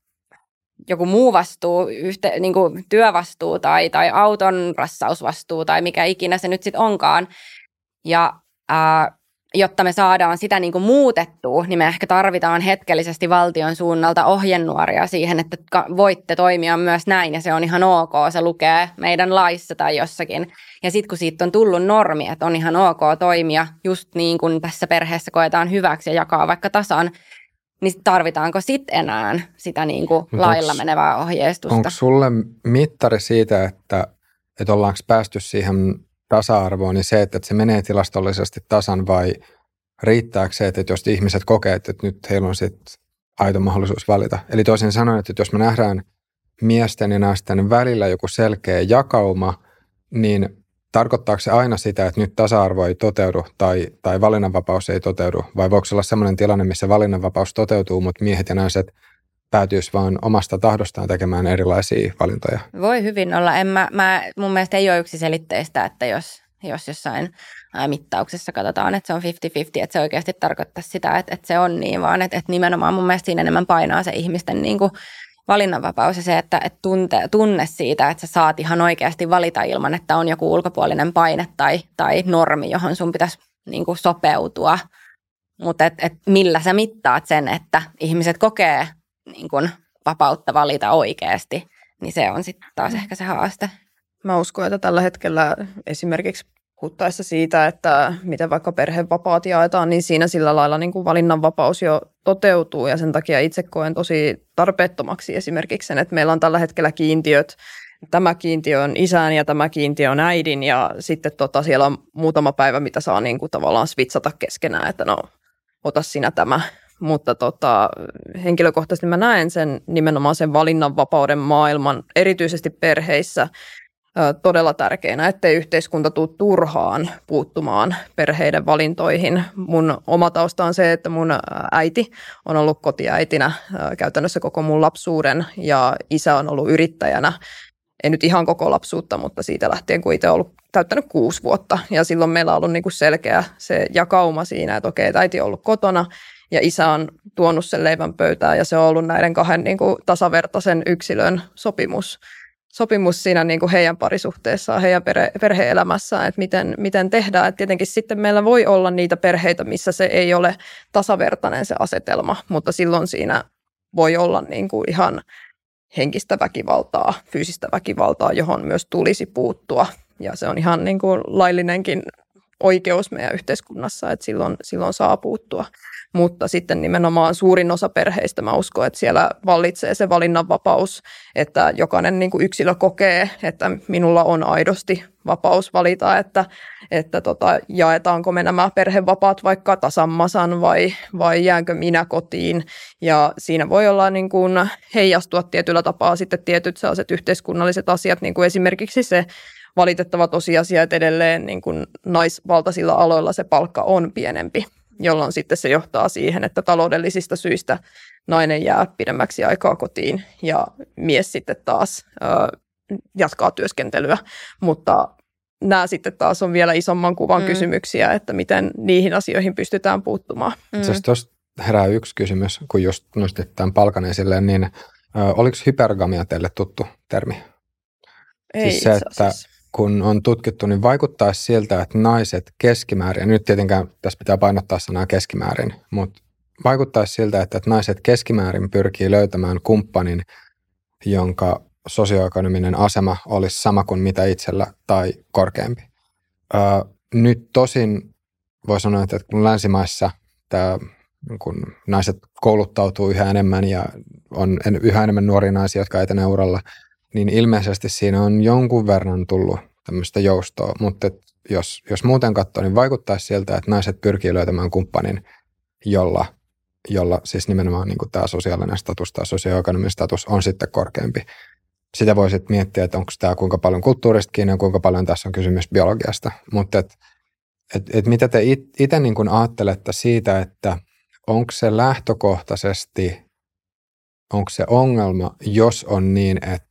joku muu vastuu, yhte, niin kuin työvastuu tai, tai auton rassausvastuu tai mikä ikinä se nyt sitten onkaan. Ja ää, jotta me saadaan sitä niin kuin muutettua, niin me ehkä tarvitaan hetkellisesti valtion suunnalta ohjenuoria siihen, että voitte toimia myös näin ja se on ihan ok, se lukee meidän laissa tai jossakin. Ja sitten kun siitä on tullut normi, että on ihan ok toimia just niin kuin tässä perheessä koetaan hyväksi ja jakaa vaikka tasan, niin tarvitaanko sitten enää sitä niin kuin lailla onks, menevää ohjeistusta? Onko sulle mittari siitä, että, että ollaanko päästy siihen tasa-arvoon, niin se, että se menee tilastollisesti tasan vai riittääkö se, että jos ihmiset kokee, että nyt heillä on sitten aito mahdollisuus valita. Eli toisin sanoen, että jos me nähdään miesten ja naisten välillä joku selkeä jakauma, niin tarkoittaako se aina sitä, että nyt tasa-arvo ei toteudu tai, tai valinnanvapaus ei toteudu? Vai voiko olla sellainen tilanne, missä valinnanvapaus toteutuu, mutta miehet ja naiset päätyisi vaan omasta tahdostaan tekemään erilaisia valintoja. Voi hyvin olla. En mä, mä, mun mielestä ei ole yksiselitteistä, että jos, jos jossain mittauksessa katsotaan, että se on 50-50, että se oikeasti tarkoittaa sitä, että, että se on niin, vaan että, että nimenomaan mun mielestä siinä enemmän painaa se ihmisten niin kuin valinnanvapaus ja se, että, että tunte, tunne siitä, että sä saat ihan oikeasti valita ilman, että on joku ulkopuolinen paine tai, tai normi, johon sun pitäisi niin kuin sopeutua. Mutta et, et millä sä mittaat sen, että ihmiset kokee niin kuin vapautta valita oikeasti, niin se on sitten taas ehkä se haaste. Mä uskon, että tällä hetkellä esimerkiksi puhuttaessa siitä, että miten vaikka perhevapaat jaetaan, niin siinä sillä lailla niin kuin valinnanvapaus jo toteutuu ja sen takia itse koen tosi tarpeettomaksi esimerkiksi sen, että meillä on tällä hetkellä kiintiöt, tämä kiintiö on isän ja tämä kiintiö on äidin ja sitten tota, siellä on muutama päivä, mitä saa niin kuin tavallaan switchata keskenään, että no ota sinä tämä mutta tota, henkilökohtaisesti mä näen sen nimenomaan sen valinnanvapauden maailman, erityisesti perheissä, todella tärkeänä, ettei yhteiskunta tule turhaan puuttumaan perheiden valintoihin. Mun oma tausta on se, että mun äiti on ollut kotiäitinä käytännössä koko mun lapsuuden ja isä on ollut yrittäjänä. Ei nyt ihan koko lapsuutta, mutta siitä lähtien, kun itse ollut täyttänyt kuusi vuotta. Ja silloin meillä on ollut niin kuin selkeä se jakauma siinä, että okei, että äiti on ollut kotona ja isä on tuonut sen leivän pöytään ja se on ollut näiden kahden niin kuin tasavertaisen yksilön sopimus sopimus siinä niin kuin heidän parisuhteessaan, heidän perhe- perhe-elämässään, että miten, miten tehdään. Et tietenkin sitten meillä voi olla niitä perheitä, missä se ei ole tasavertainen se asetelma, mutta silloin siinä voi olla niin kuin ihan henkistä väkivaltaa, fyysistä väkivaltaa, johon myös tulisi puuttua. Ja se on ihan niin kuin laillinenkin oikeus meidän yhteiskunnassa, että silloin, silloin saa puuttua. Mutta sitten nimenomaan suurin osa perheistä, mä uskon, että siellä vallitsee se valinnanvapaus, että jokainen niin kuin yksilö kokee, että minulla on aidosti vapaus valita, että, että tota, jaetaanko me nämä perhevapaat vaikka tasammasan vai, vai jäänkö minä kotiin. Ja siinä voi olla niin kuin heijastua tietyllä tapaa sitten tietyt sellaiset yhteiskunnalliset asiat, niin kuin esimerkiksi se, valitettava tosiasia, että edelleen niin kuin naisvaltaisilla aloilla se palkka on pienempi, jolloin sitten se johtaa siihen, että taloudellisista syistä nainen jää pidemmäksi aikaa kotiin ja mies sitten taas ö, jatkaa työskentelyä, mutta nämä sitten taas on vielä isomman kuvan mm. kysymyksiä, että miten niihin asioihin pystytään puuttumaan. Mm. tuosta herää yksi kysymys, kun just nostit tämän palkan esille, niin ö, oliko hypergamia teille tuttu termi? Ei siis se, että kun on tutkittu, niin vaikuttaa siltä, että naiset keskimäärin, ja nyt tietenkään tässä pitää painottaa sanaa keskimäärin, mutta vaikuttaa siltä, että naiset keskimäärin pyrkii löytämään kumppanin, jonka sosioekonominen asema olisi sama kuin mitä itsellä tai korkeampi. Öö, nyt tosin voi sanoa, että kun länsimaissa tämä, kun naiset kouluttautuu yhä enemmän ja on yhä enemmän nuoria naisia, jotka etenee uralla – niin ilmeisesti siinä on jonkun verran tullut tämmöistä joustoa, mutta jos, jos muuten katsoo, niin vaikuttaisi siltä, että naiset pyrkii löytämään kumppanin, jolla, jolla siis nimenomaan niin tämä sosiaalinen status tai sosioekonominen status on sitten korkeampi. Sitä voisi miettiä, että onko tämä kuinka paljon kulttuurista kiinni ja kuinka paljon tässä on kysymys biologiasta. Mutta et, et, et mitä te itse niin ajattelette siitä, että onko se lähtökohtaisesti, onko se ongelma, jos on niin, että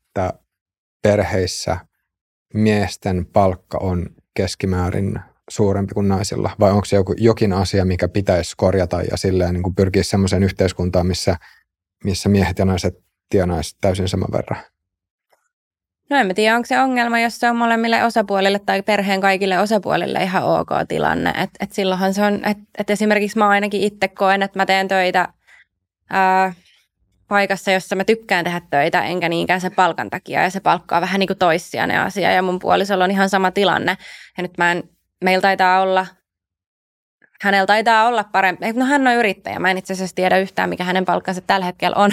perheissä miesten palkka on keskimäärin suurempi kuin naisilla? Vai onko se joku, jokin asia, mikä pitäisi korjata ja silleen niin kuin pyrkiä semmoiseen yhteiskuntaan, missä, missä miehet ja naiset tienaisivat täysin saman verran? No en tiedä, onko se ongelma, jos se on molemmille osapuolille tai perheen kaikille osapuolille ihan ok tilanne. Et, et silloinhan se on, että et esimerkiksi mä ainakin itse koen, että mä teen töitä ää, paikassa, jossa mä tykkään tehdä töitä, enkä niinkään sen palkan takia. Ja se palkka on vähän niin kuin toissijainen asia ja mun puolisolla on ihan sama tilanne. Ja nyt mä en, meillä taitaa olla, hänellä taitaa olla parempi, no hän on yrittäjä. Mä en itse asiassa tiedä yhtään, mikä hänen palkkansa tällä hetkellä on,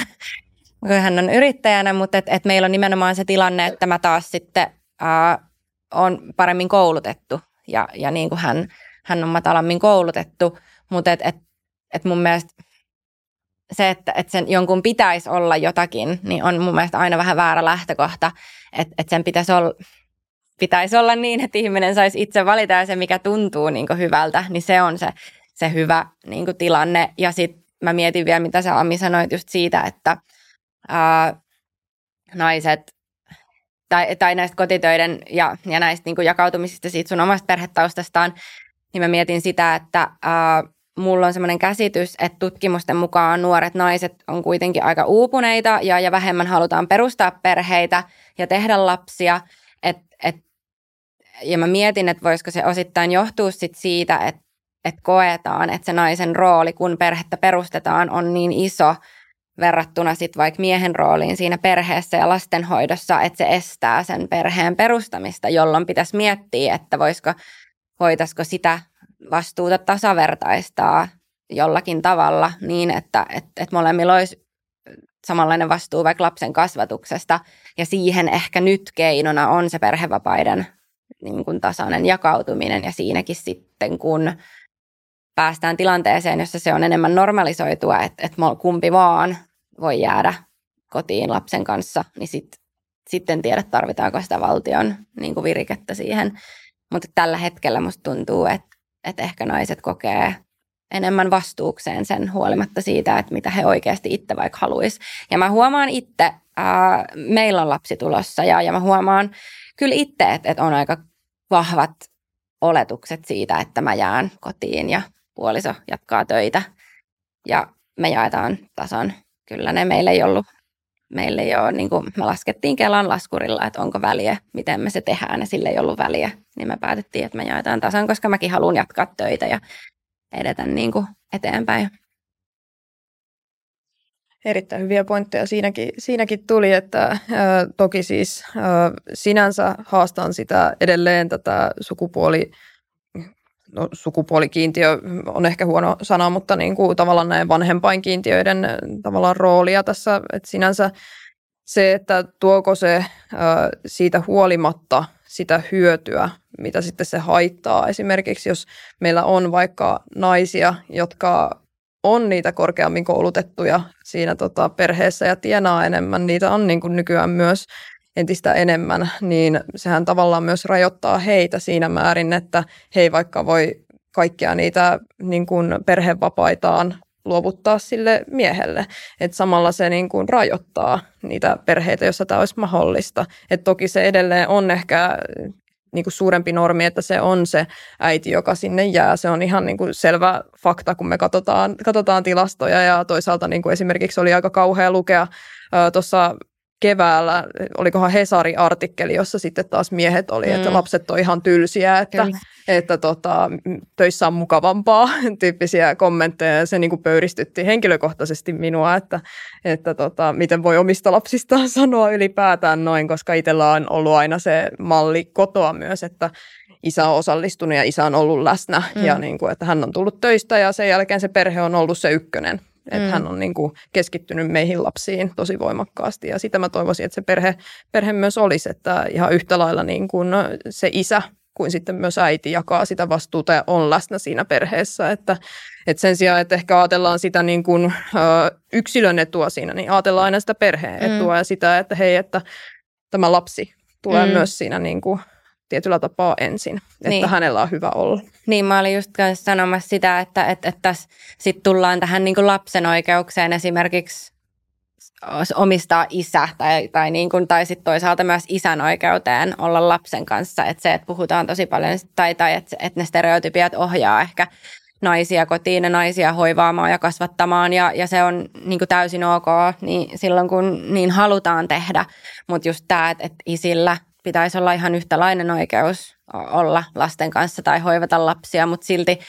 kun hän on yrittäjänä, mutta et, et meillä on nimenomaan se tilanne, että mä taas sitten äh, on paremmin koulutettu ja, ja niin kuin hän, hän on matalammin koulutettu, mutta et, et, et mun mielestä se, että, että sen jonkun pitäisi olla jotakin, niin on mun mielestä aina vähän väärä lähtökohta, että, että sen pitäisi olla, pitäisi olla niin, että ihminen saisi itse valita ja se, mikä tuntuu niin hyvältä, niin se on se, se hyvä niin tilanne. Ja sitten mä mietin vielä, mitä sä Ami sanoit just siitä, että ää, naiset tai, tai näistä kotitöiden ja, ja näistä niin jakautumisista siitä sun omasta perhetaustastaan, niin mä mietin sitä, että ää, mulla on semmoinen käsitys, että tutkimusten mukaan nuoret naiset on kuitenkin aika uupuneita ja, ja vähemmän halutaan perustaa perheitä ja tehdä lapsia. Et, et, ja mä mietin, että voisiko se osittain johtua sit siitä, että et koetaan, että se naisen rooli, kun perhettä perustetaan, on niin iso verrattuna sitten vaikka miehen rooliin siinä perheessä ja lastenhoidossa, että se estää sen perheen perustamista, jolloin pitäisi miettiä, että voisiko, voitaisiko sitä vastuuta tasavertaistaa jollakin tavalla niin, että et, et molemmilla olisi samanlainen vastuu vaikka lapsen kasvatuksesta. Ja siihen ehkä nyt keinona on se perhevapaiden niin kuin tasainen jakautuminen. Ja siinäkin sitten, kun päästään tilanteeseen, jossa se on enemmän normalisoitua, että, että kumpi vaan voi jäädä kotiin lapsen kanssa, niin sit, sitten tiedä, tarvitaanko sitä valtion niin kuin virikettä siihen. Mutta tällä hetkellä musta tuntuu, että että ehkä naiset kokee enemmän vastuukseen sen huolimatta siitä, että mitä he oikeasti itse vaikka haluaisi. Ja mä huomaan itse, ää, meillä on lapsi tulossa ja, ja mä huomaan kyllä itse, että, että on aika vahvat oletukset siitä, että mä jään kotiin ja puoliso jatkaa töitä. ja me jaetaan tasan. Kyllä ne meillä ei ollut, meillä ei ole, niin kuin me laskettiin Kelan laskurilla, että onko väliä, miten me se tehdään ja sille ei ollut väliä. Niin me päätettiin, että me jaetaan tasan, koska mäkin haluan jatkaa töitä ja edetä niin kuin eteenpäin. Erittäin hyviä pointteja siinäkin, siinäkin tuli, että ä, toki siis ä, sinänsä haastan sitä edelleen tätä sukupuoli, no, sukupuolikiintiö on ehkä huono sana, mutta niin kuin tavallaan näin vanhempainkiintiöiden tavallaan roolia tässä, että sinänsä se, että tuoko se ä, siitä huolimatta sitä hyötyä, mitä sitten se haittaa. Esimerkiksi jos meillä on vaikka naisia, jotka on niitä korkeammin koulutettuja siinä tota perheessä ja tienaa enemmän, niitä on niin kuin nykyään myös entistä enemmän, niin sehän tavallaan myös rajoittaa heitä siinä määrin, että he ei vaikka voi kaikkia niitä niin kuin perhevapaitaan luovuttaa sille miehelle. Et samalla se niin kuin rajoittaa niitä perheitä, joissa tämä olisi mahdollista. Et toki se edelleen on ehkä niin kuin suurempi normi, että se on se äiti, joka sinne jää. Se on ihan niin kuin selvä fakta, kun me katsotaan, katsotaan tilastoja ja toisaalta niin kuin esimerkiksi oli aika kauhea lukea tuossa keväällä, olikohan Hesari-artikkeli, jossa sitten taas miehet oli, mm. että lapset on ihan tylsiä, että, että tota, töissä on mukavampaa tyyppisiä kommentteja ja se niin kuin pöyristytti henkilökohtaisesti minua, että, että tota, miten voi omista lapsistaan sanoa ylipäätään noin, koska itsellä on ollut aina se malli kotoa myös, että isä on osallistunut ja isä on ollut läsnä mm. ja niin kuin, että hän on tullut töistä ja sen jälkeen se perhe on ollut se ykkönen että mm. hän on niin kuin keskittynyt meihin lapsiin tosi voimakkaasti ja sitä mä toivoisin, että se perhe, perhe myös olisi, että ihan yhtä lailla niin kuin se isä kuin sitten myös äiti jakaa sitä vastuuta ja on läsnä siinä perheessä. Että, että sen sijaan, että ehkä ajatellaan sitä niin kuin, ö, yksilön etua siinä, niin ajatellaan aina sitä perheen etua mm. ja sitä, että hei, että tämä lapsi tulee mm. myös siinä niin kuin tietyllä tapaa ensin, että niin. hänellä on hyvä olla. Niin, mä olin just sanomassa sitä, että, että, että tässä sitten tullaan tähän niin kuin lapsen oikeukseen esimerkiksi omistaa isä tai, tai, niin kuin, tai sitten toisaalta myös isän oikeuteen olla lapsen kanssa. Että se, että puhutaan tosi paljon tai, tai että, että ne stereotypiat ohjaa ehkä naisia kotiin ja naisia hoivaamaan ja kasvattamaan ja, ja se on niin kuin täysin ok niin silloin, kun niin halutaan tehdä. Mutta just tämä, että, että isillä pitäisi olla ihan yhtälainen oikeus olla lasten kanssa tai hoivata lapsia, mutta silti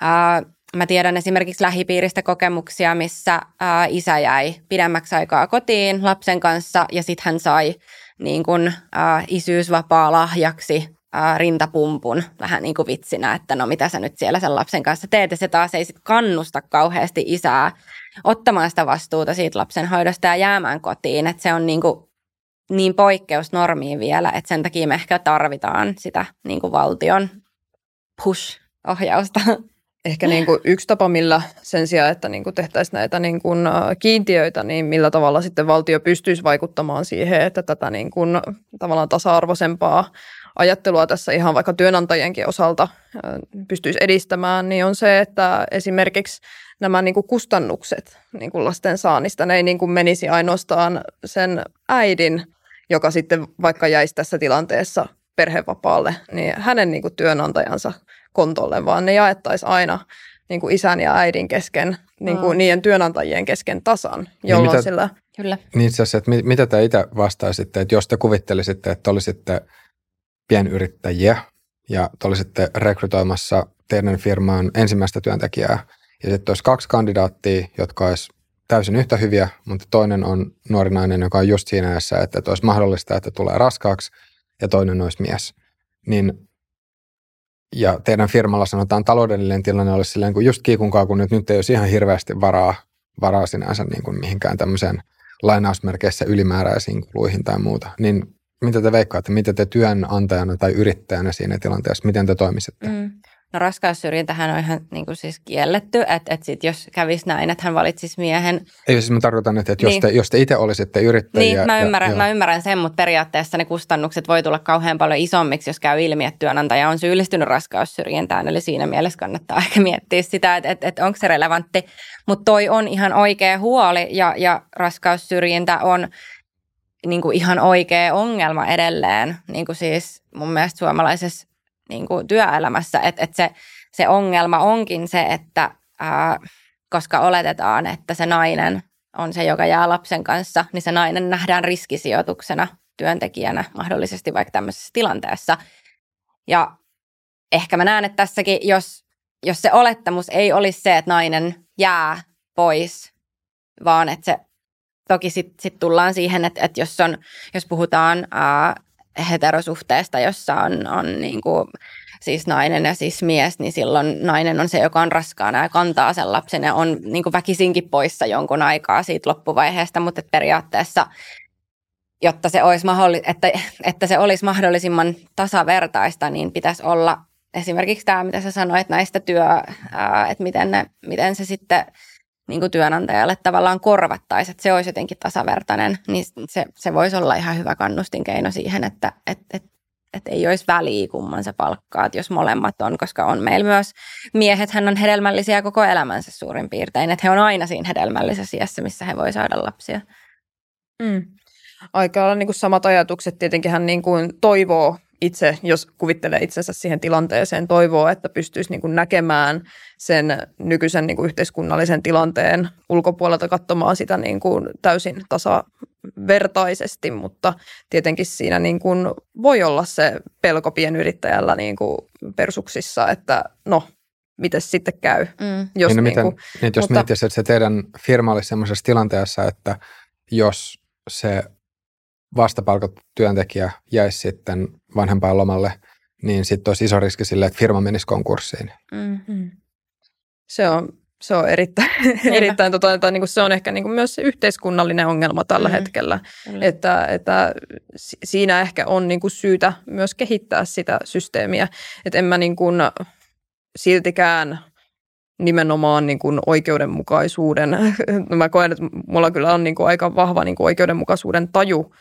ää, mä tiedän esimerkiksi lähipiiristä kokemuksia, missä ää, isä jäi pidemmäksi aikaa kotiin lapsen kanssa ja sitten hän sai niin kun, ää, isyysvapaa lahjaksi ää, rintapumpun vähän niin kuin vitsinä, että no mitä sä nyt siellä sen lapsen kanssa teet. Ja se taas ei sit kannusta kauheasti isää ottamaan sitä vastuuta siitä lapsen hoidosta ja jäämään kotiin. Että se on niin kuin niin poikkeusnormiin vielä, että sen takia me ehkä tarvitaan sitä niin kuin valtion push-ohjausta. Ehkä niin kuin yksi tapa, millä sen sijaan, että niin kuin tehtäisiin näitä niin kuin kiintiöitä, niin millä tavalla sitten valtio pystyisi vaikuttamaan siihen, että tätä niin kuin tavallaan tasa-arvoisempaa ajattelua tässä ihan vaikka työnantajienkin osalta pystyisi edistämään, niin on se, että esimerkiksi nämä niin kuin kustannukset niin kuin lasten saannista, ne ei niin kuin menisi ainoastaan sen äidin joka sitten vaikka jäisi tässä tilanteessa perhevapaalle, niin hänen niin kuin työnantajansa kontolle, vaan ne jaettaisiin aina niin kuin isän ja äidin kesken, niin kuin mm. niiden työnantajien kesken tasan, niin jolloin niin mitä, sillä... Kyllä. Niin itse asiassa, että mitä te itse vastaisitte, että jos te kuvittelisitte, että olisitte pienyrittäjiä ja te olisitte rekrytoimassa teidän firmaan ensimmäistä työntekijää ja sitten olisi kaksi kandidaattia, jotka olisi täysin yhtä hyviä, mutta toinen on nuori nainen, joka on just siinä ajassa, että, olisi mahdollista, että tulee raskaaksi ja toinen olisi mies. Niin, ja teidän firmalla sanotaan taloudellinen tilanne olisi silleen kuin just kiikunkaa, kun nyt, nyt ei olisi ihan hirveästi varaa, varaa sinänsä niin kuin mihinkään tämmöiseen lainausmerkeissä ylimääräisiin kuluihin tai muuta. Niin mitä te veikkaatte, mitä te työnantajana tai yrittäjänä siinä tilanteessa, miten te toimisitte? Mm. No raskaussyrjintähän on ihan niin kuin siis kielletty, että, että sit jos kävisi näin, että hän valitsisi miehen. Ei siis mä tarkoitan, että, että niin. jos, te, jos te itse olisitte yrittäjiä. Niin, mä ymmärrän, ja, mä ymmärrän sen, mutta periaatteessa ne kustannukset voi tulla kauhean paljon isommiksi, jos käy ilmi, että työnantaja on syyllistynyt raskaussyrjintään. Eli siinä mielessä kannattaa ehkä miettiä sitä, että, että, että onko se relevantti. Mutta toi on ihan oikea huoli ja, ja raskaussyrjintä on niin kuin ihan oikea ongelma edelleen, niin kuin siis mun mielestä suomalaisessa niin kuin työelämässä, että, että se, se ongelma onkin se, että ää, koska oletetaan, että se nainen on se, joka jää lapsen kanssa, niin se nainen nähdään riskisijoituksena työntekijänä mahdollisesti vaikka tämmöisessä tilanteessa. Ja ehkä mä näen, että tässäkin, jos, jos se olettamus ei olisi se, että nainen jää pois, vaan että se toki sitten sit tullaan siihen, että, että jos, on, jos puhutaan ää, heterosuhteesta, jossa on, on niin kuin, siis nainen ja siis mies, niin silloin nainen on se, joka on raskaana ja kantaa sen lapsen ja on niin kuin väkisinkin poissa jonkun aikaa siitä loppuvaiheesta, mutta periaatteessa jotta se olisi mahdolli- että, että se olisi mahdollisimman tasavertaista, niin pitäisi olla esimerkiksi tämä, mitä sä sanoit näistä työ, ää, että miten, ne, miten se sitten niin kuin työnantajalle tavallaan korvattaisiin, että se olisi jotenkin tasavertainen, niin se, se voisi olla ihan hyvä kannustinkeino siihen, että et, et, et ei olisi väliä kumman se palkkaa, jos molemmat on, koska on meillä myös miehet, hän on hedelmällisiä koko elämänsä suurin piirtein, että he on aina siinä hedelmällisessä iässä, missä he voi saada lapsia. Mm. Aika niin kuin samat ajatukset. Tietenkin hän niin kuin toivoo itse, jos kuvittelee itsensä siihen tilanteeseen, toivoo, että pystyisi niin kuin näkemään sen nykyisen niin kuin yhteiskunnallisen tilanteen ulkopuolelta katsomaan sitä niin kuin täysin tasavertaisesti, mutta tietenkin siinä niin kuin voi olla se pelko pienyrittäjällä niin kuin persuksissa, että no, miten sitten käy. Mm. Jos, niin, no, niin kuin, miten, niin, jos mutta, miettisi, että se teidän firma olisi sellaisessa tilanteessa, että jos se vastapalkattu työntekijä jäisi sitten vanhempaan lomalle, niin sitten olisi iso riski sille, että firma menisi konkurssiin. Mm-hmm. Se on, se on erittäin, erittäin tota, tai niin kuin se on ehkä niin kuin myös se yhteiskunnallinen ongelma tällä mm-hmm. hetkellä, että, että siinä ehkä on niin kuin syytä myös kehittää sitä systeemiä, että en mä niin kuin siltikään nimenomaan niin kuin oikeudenmukaisuuden, mä koen, että mulla kyllä on niin kuin aika vahva niin kuin oikeudenmukaisuuden taju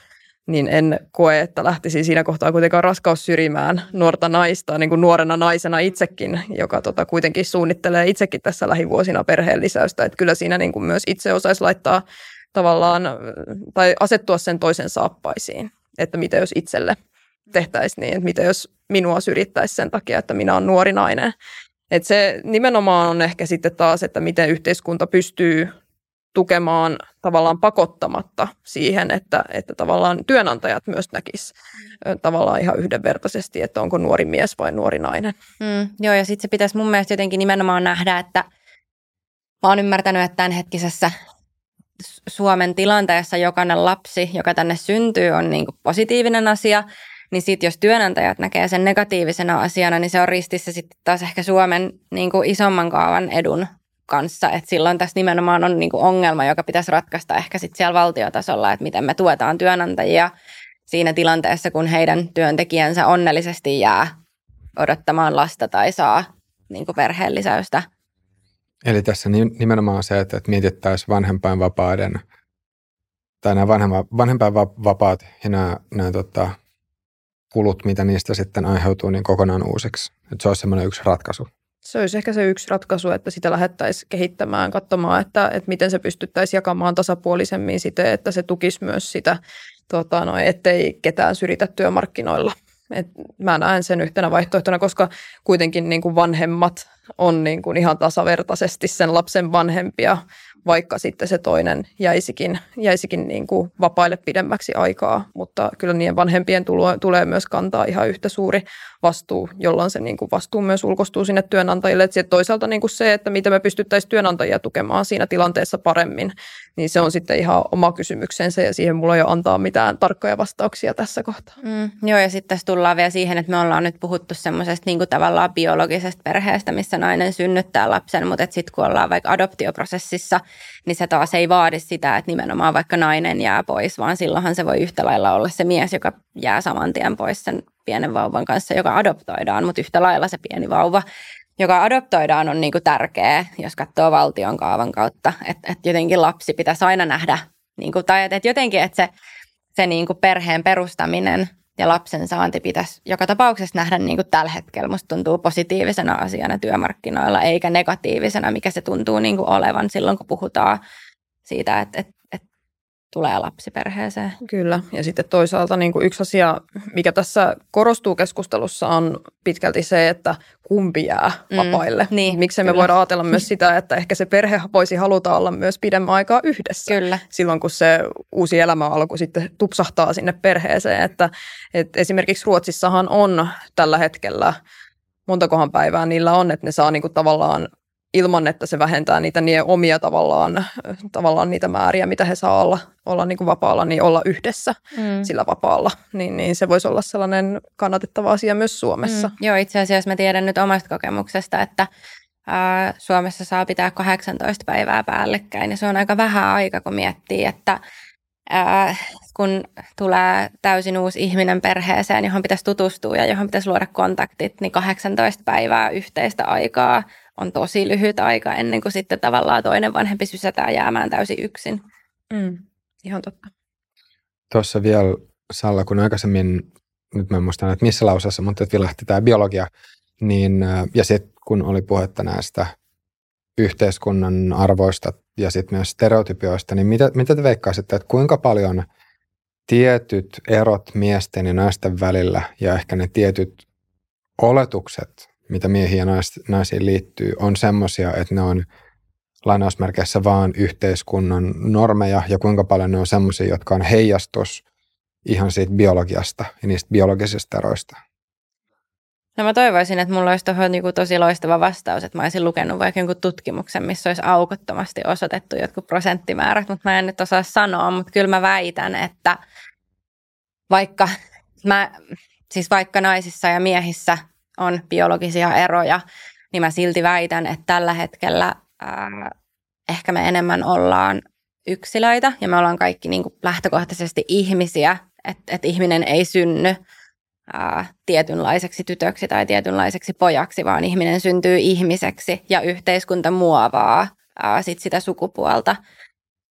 niin en koe, että lähtisi siinä kohtaa kuitenkaan raskaus syrjimään nuorta naista, niin kuin nuorena naisena itsekin, joka tota kuitenkin suunnittelee itsekin tässä lähivuosina perheen lisäystä. Että kyllä siinä niin kuin myös itse osaisi laittaa tavallaan tai asettua sen toisen saappaisiin, että mitä jos itselle tehtäisiin niin, että mitä jos minua syrjittäisi sen takia, että minä olen nuori nainen. Että se nimenomaan on ehkä sitten taas, että miten yhteiskunta pystyy tukemaan tavallaan pakottamatta siihen, että, että tavallaan työnantajat myös näkis tavallaan ihan yhdenvertaisesti, että onko nuori mies vai nuori nainen. Mm, joo, ja sitten se pitäisi mun mielestä jotenkin nimenomaan nähdä, että mä oon ymmärtänyt, että tämänhetkisessä Suomen tilanteessa jokainen lapsi, joka tänne syntyy, on niin positiivinen asia, niin sitten jos työnantajat näkee sen negatiivisena asiana, niin se on ristissä sitten taas ehkä Suomen niin kuin isomman kaavan edun kanssa. Et silloin tässä nimenomaan on niinku ongelma, joka pitäisi ratkaista ehkä sitten siellä valtiotasolla, että miten me tuetaan työnantajia siinä tilanteessa, kun heidän työntekijänsä onnellisesti jää odottamaan lasta tai saa niinku perheen lisäystä. Eli tässä nimenomaan se, että mietittäisiin vanhempainvapaiden tai nämä vanhempainvapaat ja nämä, nämä tota, kulut, mitä niistä sitten aiheutuu, niin kokonaan uusiksi. Että se olisi semmoinen yksi ratkaisu se olisi ehkä se yksi ratkaisu, että sitä lähdettäisiin kehittämään, katsomaan, että, että miten se pystyttäisiin jakamaan tasapuolisemmin siten, että se tukisi myös sitä, tota, no, ettei ketään syritä työmarkkinoilla. Et mä näen sen yhtenä vaihtoehtona, koska kuitenkin niin kuin vanhemmat on niin kuin ihan tasavertaisesti sen lapsen vanhempia vaikka sitten se toinen jäisikin, jäisikin niin kuin vapaille pidemmäksi aikaa, mutta kyllä niiden vanhempien tulo, tulee myös kantaa ihan yhtä suuri vastuu, jolloin se niin kuin vastuu myös ulkostuu sinne työnantajille. Et toisaalta niin kuin se, että miten me pystyttäisiin työnantajia tukemaan siinä tilanteessa paremmin, niin se on sitten ihan oma kysymyksensä ja siihen mulla ei ole antaa mitään tarkkoja vastauksia tässä kohtaa. Mm, joo ja sitten tässä tullaan vielä siihen, että me ollaan nyt puhuttu semmoisesta niin tavallaan biologisesta perheestä, missä nainen synnyttää lapsen, mutta sitten kun ollaan vaikka adoptioprosessissa, niin se taas ei vaadi sitä, että nimenomaan vaikka nainen jää pois, vaan silloinhan se voi yhtä lailla olla se mies, joka jää saman tien pois sen pienen vauvan kanssa, joka adoptoidaan, mutta yhtä lailla se pieni vauva, joka adoptoidaan, on niin kuin tärkeä, jos katsoo valtion kaavan kautta. Että et jotenkin lapsi pitäisi aina nähdä, niin kuin, tai että et jotenkin, että se, se niin kuin perheen perustaminen ja lapsen saanti pitäisi joka tapauksessa nähdä niin kuin tällä hetkellä. Musta tuntuu positiivisena asiana työmarkkinoilla, eikä negatiivisena, mikä se tuntuu niin kuin olevan silloin, kun puhutaan siitä, että, että, tulee lapsi perheeseen. Kyllä, ja sitten toisaalta niin kuin yksi asia, mikä tässä korostuu keskustelussa on pitkälti se, että kumpi jää mm, vapaille. Mm, niin, Miksi me voidaan ajatella myös sitä, että ehkä se perhe voisi haluta olla myös pidemmän aikaa yhdessä. Kyllä. Silloin, kun se uusi elämä alku sitten tupsahtaa sinne perheeseen. Että, että esimerkiksi Ruotsissahan on tällä hetkellä montakohan päivää niillä on, että ne saa niin kuin tavallaan ilman, että se vähentää niitä niiden omia tavallaan, tavallaan niitä määriä, mitä he saa olla, olla niin kuin vapaalla, niin olla yhdessä mm. sillä vapaalla. Niin, niin se voisi olla sellainen kannatettava asia myös Suomessa. Mm. Joo, itse asiassa mä tiedän nyt omasta kokemuksesta, että ää, Suomessa saa pitää 18 päivää päällekkäin ja se on aika vähän aika, kun miettii, että ää, kun tulee täysin uusi ihminen perheeseen, johon pitäisi tutustua ja johon pitäisi luoda kontaktit, niin 18 päivää yhteistä aikaa on tosi lyhyt aika ennen kuin sitten tavallaan toinen vanhempi sysätään jäämään täysin yksin. Mm, ihan totta. Tuossa vielä Salla, kun aikaisemmin, nyt mä en muista, että missä lausassa, mutta että vilahti tämä biologia, niin, ja sitten kun oli puhetta näistä yhteiskunnan arvoista ja sitten myös stereotypioista, niin mitä, mitä te veikkaisitte, että kuinka paljon tietyt erot miesten ja naisten välillä ja ehkä ne tietyt oletukset mitä miehiin ja naisiin liittyy, on semmoisia, että ne on lainausmerkeissä vaan yhteiskunnan normeja ja kuinka paljon ne on semmoisia, jotka on heijastus ihan siitä biologiasta ja niistä biologisista eroista. No mä toivoisin, että mulla olisi tuohon niin tosi loistava vastaus, että mä olisin lukenut vaikka jonkun tutkimuksen, missä olisi aukottomasti osoitettu jotkut prosenttimäärät, mutta mä en nyt osaa sanoa, mutta kyllä mä väitän, että vaikka, mä, siis vaikka naisissa ja miehissä on biologisia eroja, niin mä silti väitän, että tällä hetkellä ää, ehkä me enemmän ollaan yksilöitä ja me ollaan kaikki niin kuin lähtökohtaisesti ihmisiä, että, että ihminen ei synny ää, tietynlaiseksi tytöksi tai tietynlaiseksi pojaksi, vaan ihminen syntyy ihmiseksi ja yhteiskunta muovaa ää, sit sitä sukupuolta.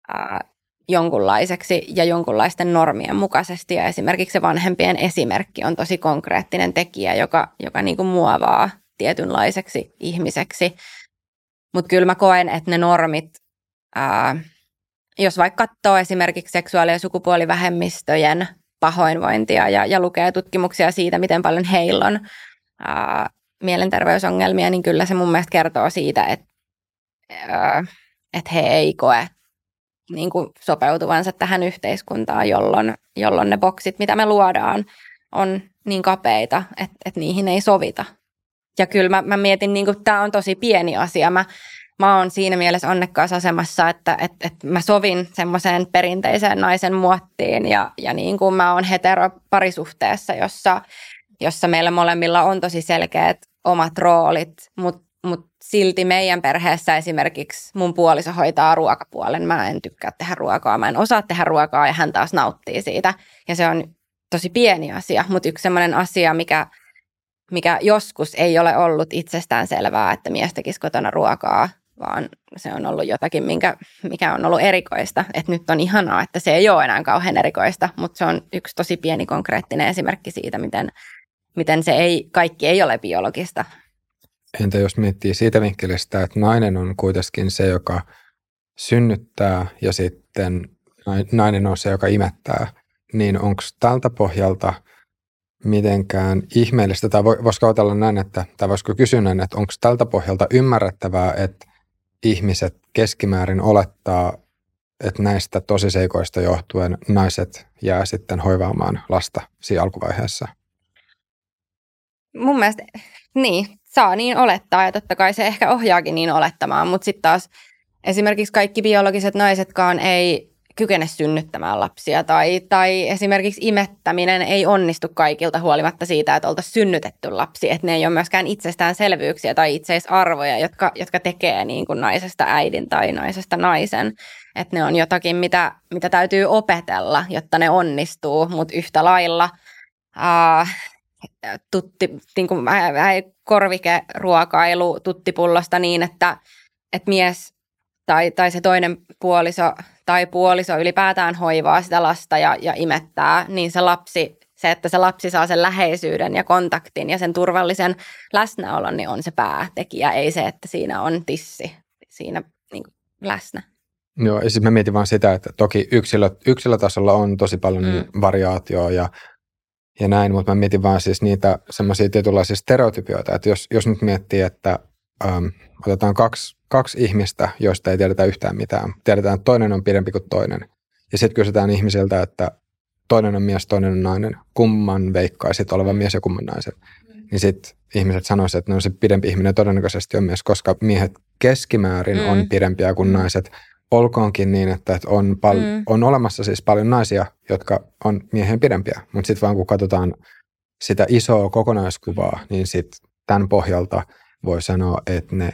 Ää, jonkunlaiseksi ja jonkunlaisten normien mukaisesti. Ja esimerkiksi se vanhempien esimerkki on tosi konkreettinen tekijä, joka, joka niin kuin muovaa tietynlaiseksi ihmiseksi. Mutta kyllä mä koen, että ne normit, ää, jos vaikka katsoo esimerkiksi seksuaali- ja sukupuolivähemmistöjen pahoinvointia ja, ja lukee tutkimuksia siitä, miten paljon heillä on ää, mielenterveysongelmia, niin kyllä se mun mielestä kertoo siitä, että, ää, että he ei koe niin kuin sopeutuvansa tähän yhteiskuntaan, jolloin, jolloin ne boksit, mitä me luodaan, on niin kapeita, että, että niihin ei sovita. Ja kyllä mä, mä mietin, niin kuin, tämä on tosi pieni asia. Mä, mä oon siinä mielessä onnekkaassa asemassa, että, että, että mä sovin semmoiseen perinteiseen naisen muottiin ja, ja niin kuin mä oon heteroparisuhteessa, jossa, jossa meillä molemmilla on tosi selkeät omat roolit, mutta mut silti meidän perheessä esimerkiksi mun puoliso hoitaa ruokapuolen. Mä en tykkää tehdä ruokaa, mä en osaa tehdä ruokaa ja hän taas nauttii siitä. Ja se on tosi pieni asia, mutta yksi sellainen asia, mikä, mikä joskus ei ole ollut itsestään selvää, että mies tekisi kotona ruokaa, vaan se on ollut jotakin, minkä, mikä on ollut erikoista. Että nyt on ihanaa, että se ei ole enää kauhean erikoista, mutta se on yksi tosi pieni konkreettinen esimerkki siitä, miten, miten se ei, kaikki ei ole biologista, Entä jos miettii siitä vinkkelistä, että nainen on kuitenkin se, joka synnyttää ja sitten nainen on se, joka imettää, niin onko tältä pohjalta mitenkään ihmeellistä, tai voisiko ajatella näin, että, tai voisiko kysyä näin, että onko tältä pohjalta ymmärrettävää, että ihmiset keskimäärin olettaa, että näistä tosiseikoista johtuen naiset jää sitten hoivaamaan lasta siinä alkuvaiheessa? Mun mielestä, niin, saa niin olettaa ja totta kai se ehkä ohjaakin niin olettamaan, mutta sitten taas esimerkiksi kaikki biologiset naisetkaan ei kykene synnyttämään lapsia tai, tai esimerkiksi imettäminen ei onnistu kaikilta huolimatta siitä, että oltaisiin synnytetty lapsi, että ne ei ole myöskään itsestäänselvyyksiä tai itseisarvoja, jotka, jotka tekee niin kuin naisesta äidin tai naisesta naisen, että ne on jotakin, mitä, mitä täytyy opetella, jotta ne onnistuu, mutta yhtä lailla Uh, tutti, niin kuin, korvikeruokailu tuttipullosta niin, että, että mies tai, tai se toinen puoliso tai puoliso ylipäätään hoivaa sitä lasta ja, ja imettää, niin se lapsi, se, että se lapsi saa sen läheisyyden ja kontaktin ja sen turvallisen läsnäolon, niin on se päätekijä, ei se, että siinä on tissi siinä niin kuin läsnä. Joo, ja sitten mä mietin vaan sitä, että toki yksilö, yksilötasolla on tosi paljon mm. variaatioa ja, ja näin, mutta mä mietin vaan siis niitä semmoisia tietynlaisia stereotypioita, että jos, jos nyt miettii, että äm, otetaan kaksi, kaksi ihmistä, joista ei tiedetä yhtään mitään. Tiedetään, että toinen on pidempi kuin toinen. Ja sitten kysytään ihmisiltä, että toinen on mies, toinen on nainen. Kumman veikkaisit olevan mies ja kumman naisen? Mm. Niin sitten ihmiset sanoisivat, että no se pidempi ihminen todennäköisesti on mies, koska miehet keskimäärin mm. on pidempiä kuin mm. naiset. Olkoonkin niin, että on, pal- mm. on olemassa siis paljon naisia, jotka on miehen pidempiä, mutta sitten vaan kun katsotaan sitä isoa kokonaiskuvaa, niin sitten tämän pohjalta voi sanoa, että ne,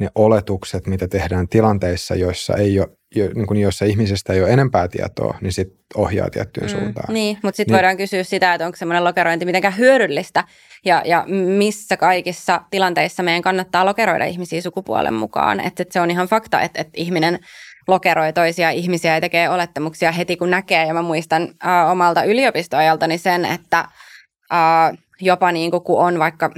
ne oletukset, mitä tehdään tilanteissa, joissa ei ole jo, niin kuin joissa ihmisestä ei ole enempää tietoa, niin sit ohjaa tiettyyn mm, suuntaan. Niin, mutta sitten niin. voidaan kysyä sitä, että onko semmoinen lokerointi mitenkään hyödyllistä ja, ja missä kaikissa tilanteissa meidän kannattaa lokeroida ihmisiä sukupuolen mukaan. Että et se on ihan fakta, että et ihminen lokeroi toisia ihmisiä ja tekee olettamuksia heti kun näkee. Ja mä muistan äh, omalta yliopistoajaltani sen, että äh, jopa niin kuin kun on vaikka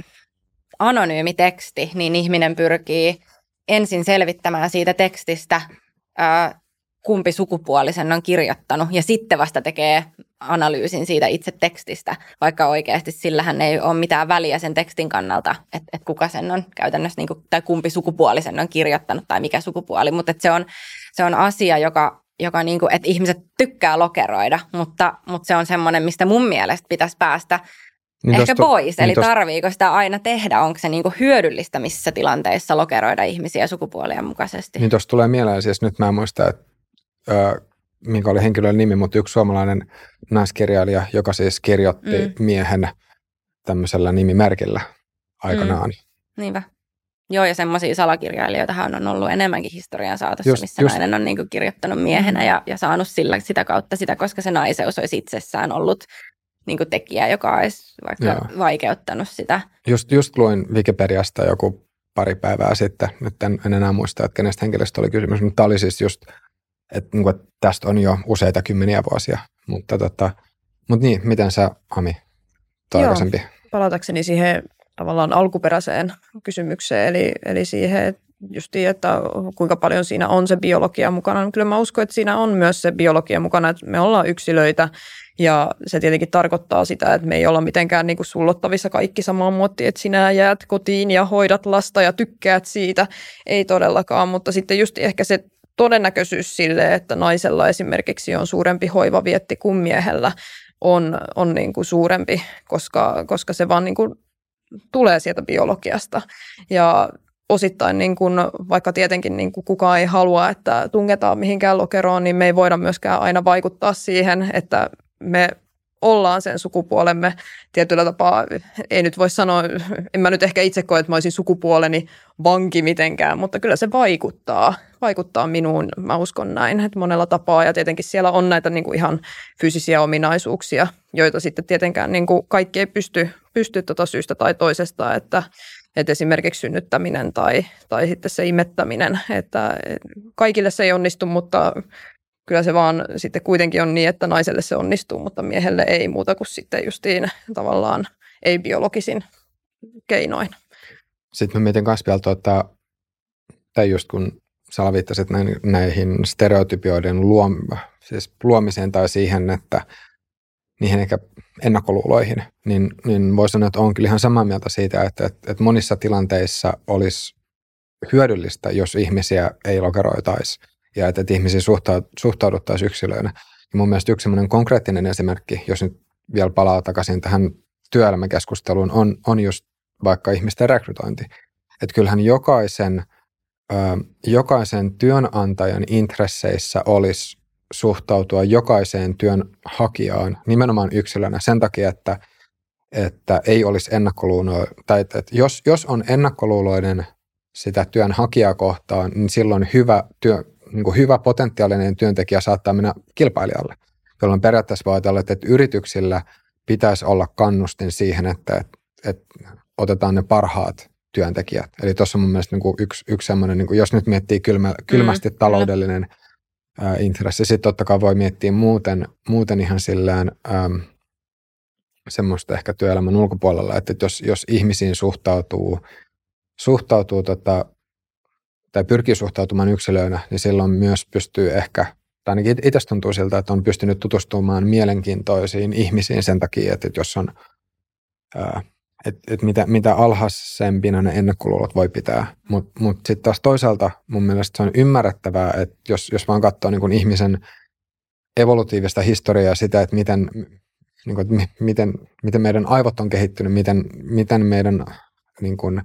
anonyymi teksti, niin ihminen pyrkii ensin selvittämään siitä tekstistä – ää, kumpi sukupuolisen on kirjoittanut ja sitten vasta tekee analyysin siitä itse tekstistä, vaikka oikeasti sillähän ei ole mitään väliä sen tekstin kannalta, että, että kuka sen on käytännössä, niin kuin, tai kumpi sukupuolisen on kirjoittanut tai mikä sukupuoli, mutta se, on, se on asia, joka, joka niin kuin, että ihmiset tykkää lokeroida, mutta, mutta se on semmoinen, mistä mun mielestä pitäisi päästä niin ehkä tosta, pois. Niin Eli tosta, tarviiko sitä aina tehdä? Onko se niinku hyödyllistä missä tilanteissa lokeroida ihmisiä sukupuolien mukaisesti? Niin tuosta tulee mieleen, siis nyt mä en muista, että ö, minkä oli henkilön nimi, mutta yksi suomalainen naiskirjailija, joka siis kirjoitti mm. miehen tämmöisellä nimimerkillä aikanaan. Mm. Niinpä. Joo, ja semmoisia salakirjailijoitahan on ollut enemmänkin historian saatossa, just, missä just. nainen on niin kirjoittanut miehenä ja, ja saanut sillä, sitä kautta sitä, koska se naiseus olisi itsessään ollut niin kuin tekijä, joka olisi vaikka Joo. vaikeuttanut sitä. Just, just luin Wikipediasta joku pari päivää sitten, nyt en, en enää muista, että kenestä henkilöstä oli kysymys, mutta tämä oli siis just, että, niin kuin, että tästä on jo useita kymmeniä vuosia, mutta, tota, mutta niin, miten sä, Ami, aikaisempi? Palatakseni siihen tavallaan alkuperäiseen kysymykseen, eli, eli siihen, justiin, että kuinka paljon siinä on se biologia mukana. Niin kyllä mä uskon, että siinä on myös se biologia mukana, että me ollaan yksilöitä ja se tietenkin tarkoittaa sitä, että me ei olla mitenkään niin kuin sullottavissa kaikki samaan muottiin, että sinä jäät kotiin ja hoidat lasta ja tykkäät siitä. Ei todellakaan, mutta sitten just ehkä se todennäköisyys sille, että naisella esimerkiksi on suurempi hoivavietti kuin miehellä, on, on niin kuin suurempi, koska, koska se vaan niin kuin tulee sieltä biologiasta. Ja osittain, niin kuin, vaikka tietenkin niin kuin kukaan ei halua, että tungetaan mihinkään lokeroon, niin me ei voida myöskään aina vaikuttaa siihen, että me ollaan sen sukupuolemme. Tietyllä tapaa, ei nyt voi sanoa, en mä nyt ehkä itse koe, että mä olisin sukupuoleni vanki mitenkään, mutta kyllä se vaikuttaa, vaikuttaa minuun, mä uskon näin, että monella tapaa. Ja tietenkin siellä on näitä niin kuin ihan fyysisiä ominaisuuksia, joita sitten tietenkään niin kuin kaikki ei pysty, pysty tuota syystä tai toisesta, että, että esimerkiksi synnyttäminen tai, tai sitten se imettäminen, että kaikille se ei onnistu, mutta kyllä se vaan sitten kuitenkin on niin, että naiselle se onnistuu, mutta miehelle ei muuta kuin sitten justiin tavallaan ei-biologisin keinoin. Sitten mä mietin myös vielä, tuota, tai just kun sä viittasit näihin stereotypioiden luom, siis luomiseen tai siihen, että niihin ehkä ennakkoluuloihin, niin, niin voi sanoa, että on kyllä ihan samaa mieltä siitä, että, että, että monissa tilanteissa olisi hyödyllistä, jos ihmisiä ei lokeroitaisi ja että, että ihmisiin suhtauduttaisiin yksilöinä. Ja mun mielestä yksi semmoinen konkreettinen esimerkki, jos nyt vielä palaa takaisin tähän työelämäkeskusteluun, on, on just vaikka ihmisten rekrytointi. Että kyllähän jokaisen, ö, jokaisen työnantajan intresseissä olisi suhtautua jokaiseen työnhakijaan nimenomaan yksilönä sen takia, että, että ei olisi ennakkoluuloa, tai että, että jos, jos on ennakkoluuloinen sitä työnhakijaa kohtaan, niin silloin hyvä työ, niin kuin hyvä potentiaalinen työntekijä saattaa mennä kilpailijalle, jolloin periaatteessa voi ajatella, että yrityksillä pitäisi olla kannustin siihen, että, että, että otetaan ne parhaat työntekijät. Eli tuossa on mun mielestä niin kuin yksi, yksi semmoinen, niin kuin jos nyt miettii kylmä, kylmästi mm, taloudellinen ää, intressi, sitten totta kai voi miettiä muuten, muuten ihan sillään äm, semmoista ehkä työelämän ulkopuolella, että jos, jos ihmisiin suhtautuu, suhtautuu tota, tai pyrkii suhtautumaan yksilöinä, niin silloin myös pystyy ehkä, tai ainakin itse tuntuu siltä, että on pystynyt tutustumaan mielenkiintoisiin ihmisiin sen takia, että jos on, että että mitä, mitä alhaisempina ne ennakkoluulot voi pitää. Mutta mut, mut sitten taas toisaalta mun mielestä se on ymmärrettävää, että jos, jos vaan katsoo niin ihmisen evolutiivista historiaa sitä, että miten, niin että miten, miten meidän aivot on kehittynyt, miten, miten meidän niin kuin,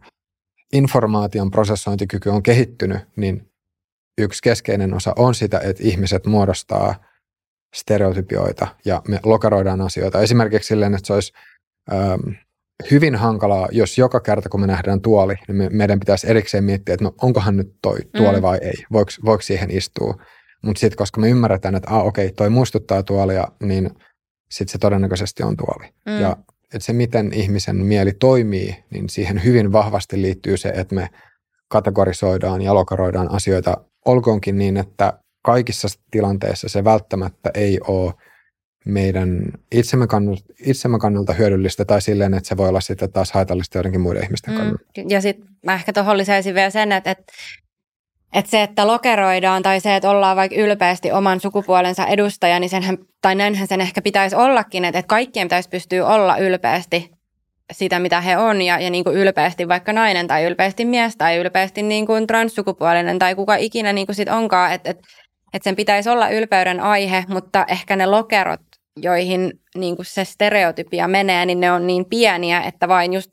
informaation prosessointikyky on kehittynyt, niin yksi keskeinen osa on sitä, että ihmiset muodostaa stereotypioita ja me lokaroidaan asioita. Esimerkiksi silleen, että se olisi ähm, hyvin hankalaa, jos joka kerta kun me nähdään tuoli, niin me, meidän pitäisi erikseen miettiä, että no onkohan nyt toi tuoli mm. vai ei, voiko, voiko siihen istua. Mutta sitten koska me ymmärretään, että ah, okei, toi muistuttaa tuolia, niin sitten se todennäköisesti on tuoli. Mm. Ja että se, miten ihmisen mieli toimii, niin siihen hyvin vahvasti liittyy se, että me kategorisoidaan ja lokaroidaan asioita, olkoonkin niin, että kaikissa tilanteissa se välttämättä ei ole meidän itsemme kannalta, itsemme kannalta hyödyllistä tai silleen, että se voi olla sitten taas haitallista joidenkin muiden ihmisten mm. kannalta. Ja sitten mä ehkä tuohon lisäisin vielä sen, että, että että se, että lokeroidaan tai se, että ollaan vaikka ylpeästi oman sukupuolensa edustaja, niin senhän, tai näinhän sen ehkä pitäisi ollakin, että, että kaikkien pitäisi pystyä olla ylpeästi sitä, mitä he on ja, ja niin kuin ylpeästi vaikka nainen tai ylpeästi mies tai ylpeästi niin kuin transsukupuolinen tai kuka ikinä niin kuin sit onkaan, että, että, että sen pitäisi olla ylpeyden aihe, mutta ehkä ne lokerot joihin niin kuin se stereotypia menee, niin ne on niin pieniä, että vain just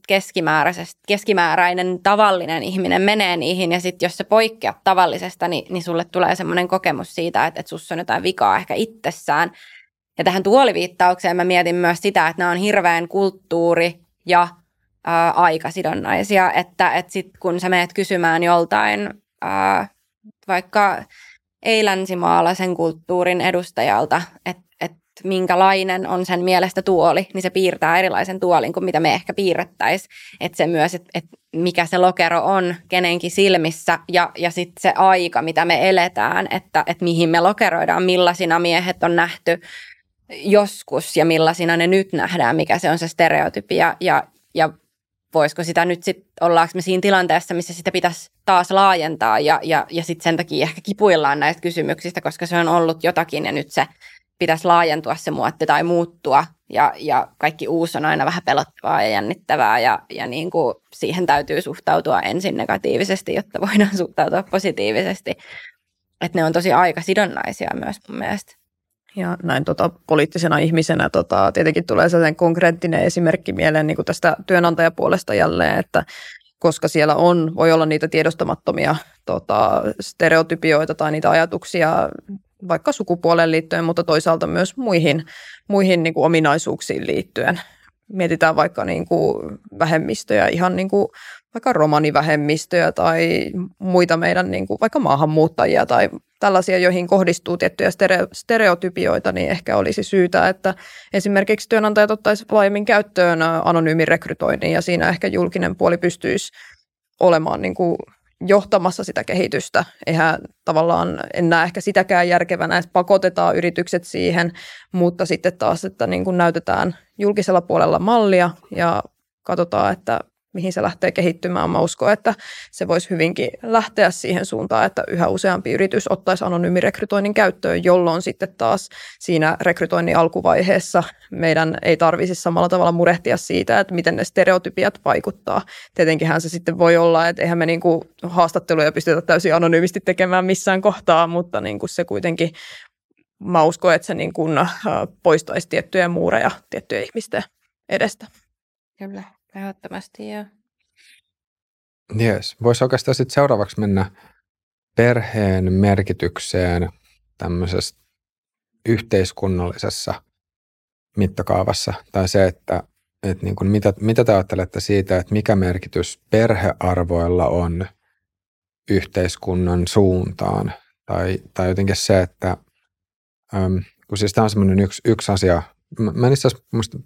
keskimääräinen tavallinen ihminen menee niihin. Ja sitten jos se poikkeat tavallisesta, niin, niin sulle tulee semmoinen kokemus siitä, että, että sussa on jotain vikaa ehkä itsessään. Ja tähän tuoliviittaukseen mä mietin myös sitä, että nämä on hirveän kulttuuri- ja ää, aikasidonnaisia. Että, että sit kun sä meet kysymään joltain ää, vaikka ei-länsimaalaisen kulttuurin edustajalta, että minkälainen on sen mielestä tuoli, niin se piirtää erilaisen tuolin kuin mitä me ehkä piirrettäisiin. Että se myös, että et mikä se lokero on kenenkin silmissä ja, ja sitten se aika, mitä me eletään, että et mihin me lokeroidaan, millaisina miehet on nähty joskus ja millaisina ne nyt nähdään, mikä se on se stereotypia ja, ja voisiko sitä nyt sitten, ollaanko me siinä tilanteessa, missä sitä pitäisi taas laajentaa ja, ja, ja sitten sen takia ehkä kipuillaan näistä kysymyksistä, koska se on ollut jotakin ja nyt se pitäisi laajentua se muotti tai muuttua ja, ja kaikki uusi on aina vähän pelottavaa ja jännittävää ja, ja niin kuin siihen täytyy suhtautua ensin negatiivisesti, jotta voidaan suhtautua positiivisesti. Että ne on tosi aikasidonnaisia myös mun mielestä. Ja näin tota, poliittisena ihmisenä tota, tietenkin tulee sellainen konkreettinen esimerkki mieleen niin kuin tästä työnantajapuolesta jälleen, että koska siellä on, voi olla niitä tiedostamattomia tota, stereotypioita tai niitä ajatuksia vaikka sukupuoleen liittyen, mutta toisaalta myös muihin, muihin niin kuin ominaisuuksiin liittyen. Mietitään vaikka niin kuin vähemmistöjä, ihan niin kuin vaikka romanivähemmistöjä tai muita meidän niin kuin vaikka maahanmuuttajia tai tällaisia, joihin kohdistuu tiettyjä stereotypioita, niin ehkä olisi syytä, että esimerkiksi työnantajat ottaisivat laajemmin käyttöön anonyymin rekrytoinnin ja siinä ehkä julkinen puoli pystyisi olemaan niin kuin johtamassa sitä kehitystä. Eihän tavallaan, en näe ehkä sitäkään järkevänä, että pakotetaan yritykset siihen, mutta sitten taas, että niin kuin näytetään julkisella puolella mallia ja katsotaan, että mihin se lähtee kehittymään. Mä uskon, että se voisi hyvinkin lähteä siihen suuntaan, että yhä useampi yritys ottaisi anonyymirekrytoinnin käyttöön, jolloin sitten taas siinä rekrytoinnin alkuvaiheessa meidän ei tarvitsisi samalla tavalla murehtia siitä, että miten ne stereotypiat vaikuttaa. Tietenkinhän se sitten voi olla, että eihän me niin kuin haastatteluja pystytä täysin anonyymisti tekemään missään kohtaa, mutta niin kuin se kuitenkin mä uskon, että se niin kuin poistaisi tiettyjä muureja tiettyjen ihmisten edestä. Kyllä. Ehdottomasti joo. Yes. Voisi oikeastaan sitten seuraavaksi mennä perheen merkitykseen tämmöisessä yhteiskunnallisessa mittakaavassa. Tai se, että, että niin kuin mitä, mitä te ajattelette siitä, että mikä merkitys perhearvoilla on yhteiskunnan suuntaan. Tai, tai jotenkin se, että äm, kun siis tämä on semmoinen yksi, yksi asia. Mä, mä itse asiassa,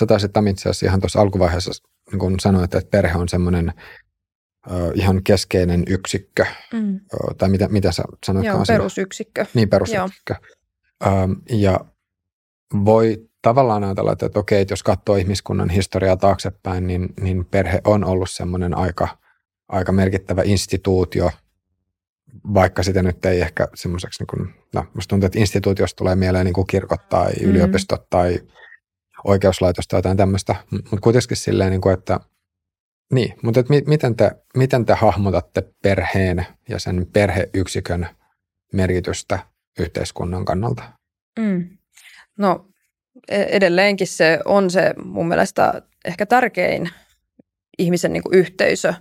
sä taisit itse asiassa ihan tuossa alkuvaiheessa niin kun sanoit, että perhe on semmoinen ihan keskeinen yksikkö, mm. tai mitä, mitä sä sanoit? Joo, perusyksikkö. Niin, perusyksikkö. Joo. ja voi tavallaan ajatella, että, että okei, että jos katsoo ihmiskunnan historiaa taaksepäin, niin, niin perhe on ollut semmoinen aika, aika merkittävä instituutio vaikka sitä nyt ei ehkä semmoiseksi, niin kuin, no musta tuntuu, että instituutiosta tulee mieleen niin kuin kirkot tai mm. yliopistot tai oikeuslaitos tai jotain tämmöistä, mutta kuitenkin silleen, niin kuin, että niin, mutta että mi- miten, te, miten te hahmotatte perheen ja sen perheyksikön merkitystä yhteiskunnan kannalta? Mm. No e-, edelleenkin se on se mun mielestä ehkä tärkein ihmisen niin kuin yhteisö,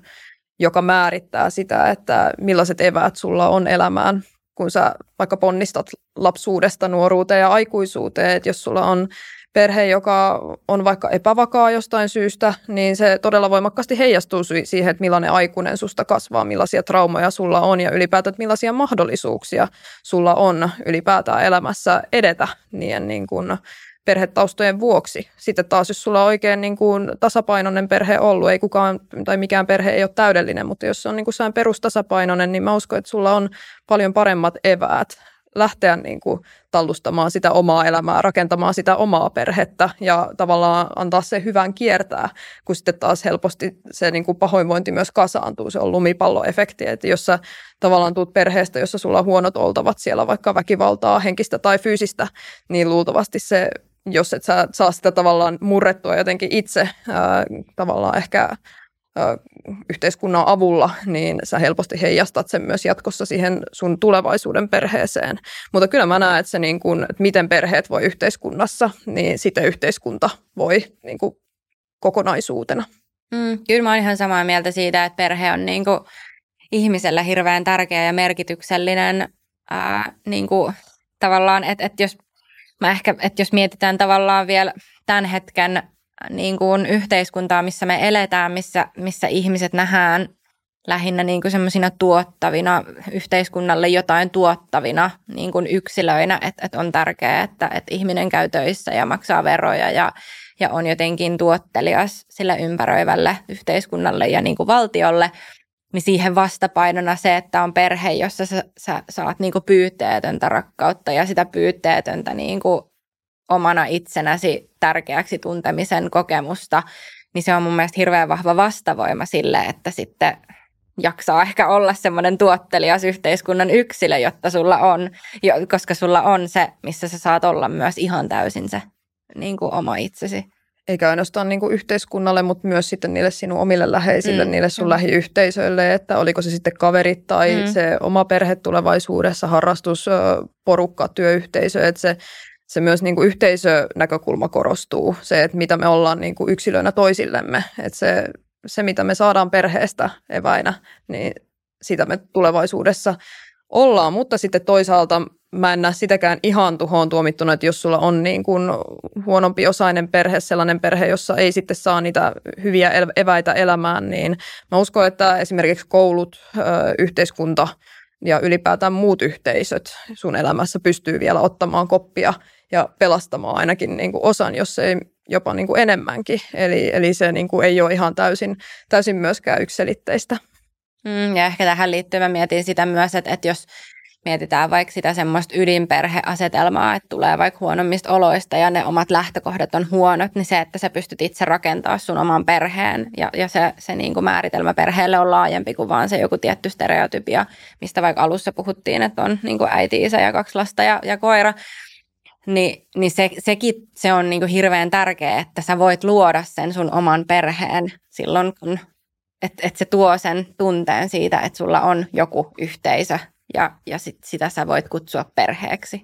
joka määrittää sitä, että millaiset eväät sulla on elämään, kun sä vaikka ponnistat lapsuudesta nuoruuteen ja aikuisuuteen, että jos sulla on perhe, joka on vaikka epävakaa jostain syystä, niin se todella voimakkaasti heijastuu siihen, että millainen aikuinen susta kasvaa, millaisia traumoja sulla on ja ylipäätään, että millaisia mahdollisuuksia sulla on ylipäätään elämässä edetä niin, niin kuin perhetaustojen vuoksi. Sitten taas, jos sulla on oikein niin kuin tasapainoinen perhe ollut, ei kukaan tai mikään perhe ei ole täydellinen, mutta jos se on niin kuin perustasapainoinen, niin mä uskon, että sulla on paljon paremmat eväät lähteä niin kuin tallustamaan sitä omaa elämää, rakentamaan sitä omaa perhettä ja tavallaan antaa se hyvän kiertää, kun sitten taas helposti se niin kuin pahoinvointi myös kasaantuu. Se on lumipalloefekti, että jos sä tavallaan tuut perheestä, jossa sulla on huonot oltavat siellä, vaikka väkivaltaa, henkistä tai fyysistä, niin luultavasti se jos et sä saa sitä tavallaan murrettua jotenkin itse ää, tavallaan ehkä yhteiskunnan avulla, niin sä helposti heijastat sen myös jatkossa siihen sun tulevaisuuden perheeseen. Mutta kyllä mä näen, että se niin kuin, että miten perheet voi yhteiskunnassa, niin sitten yhteiskunta voi niin kuin kokonaisuutena. Mm, kyllä mä oon ihan samaa mieltä siitä, että perhe on niin kuin ihmisellä hirveän tärkeä ja merkityksellinen ää, niin kuin tavallaan, että, että jos mä ehkä, että jos mietitään tavallaan vielä tämän hetken niin kuin yhteiskuntaa, missä me eletään, missä, missä ihmiset nähdään lähinnä niin kuin semmoisina tuottavina, yhteiskunnalle jotain tuottavina niin kuin yksilöinä, että, että on tärkeää, että, että ihminen käy töissä ja maksaa veroja ja, ja on jotenkin tuottelias sille ympäröivälle yhteiskunnalle ja niin kuin valtiolle, niin siihen vastapainona se, että on perhe, jossa sä, sä saat niin kuin pyytteetöntä rakkautta ja sitä pyytteetöntä niin kuin omana itsenäsi tärkeäksi tuntemisen kokemusta, niin se on mun mielestä hirveän vahva vastavoima sille, että sitten jaksaa ehkä olla semmoinen tuottelias yhteiskunnan yksilö, jotta sulla on, koska sulla on se, missä sä saat olla myös ihan täysin se niin kuin oma itsesi. Eikä ainoastaan niin kuin yhteiskunnalle, mutta myös sitten niille sinun omille läheisille, mm. niille sun mm. lähiyhteisöille, että oliko se sitten kaverit tai mm. se oma perhe tulevaisuudessa, harrastus, porukka, työyhteisö, että se se myös niin kuin yhteisönäkökulma korostuu, se, että mitä me ollaan niin kuin yksilöinä toisillemme, että se, se, mitä me saadaan perheestä eväinä, niin sitä me tulevaisuudessa ollaan, mutta sitten toisaalta mä en näe sitäkään ihan tuhoon tuomittuna, että jos sulla on niin kuin huonompi osainen perhe, sellainen perhe, jossa ei sitten saa niitä hyviä eväitä elämään, niin mä uskon, että esimerkiksi koulut, yhteiskunta ja ylipäätään muut yhteisöt sun elämässä pystyy vielä ottamaan koppia ja pelastamaan ainakin niin kuin osan, jos ei jopa niin kuin enemmänkin. Eli, eli se niin kuin ei ole ihan täysin, täysin myöskään yksilitteistä. Mm, ja ehkä tähän liittyen mä mietin sitä myös, että, että jos mietitään vaikka sitä semmoista ydinperheasetelmaa, että tulee vaikka huonommista oloista ja ne omat lähtökohdat on huonot, niin se, että sä pystyt itse rakentamaan sun oman perheen ja, ja se, se niin kuin määritelmä perheelle on laajempi kuin vaan se joku tietty stereotypia, mistä vaikka alussa puhuttiin, että on niin kuin äiti, isä ja kaksi lasta ja, ja koira, niin, niin se, sekin se on niin kuin hirveän tärkeää, että sä voit luoda sen sun oman perheen silloin, kun että et se tuo sen tunteen siitä, että sulla on joku yhteisö ja, ja sit sitä sä voit kutsua perheeksi.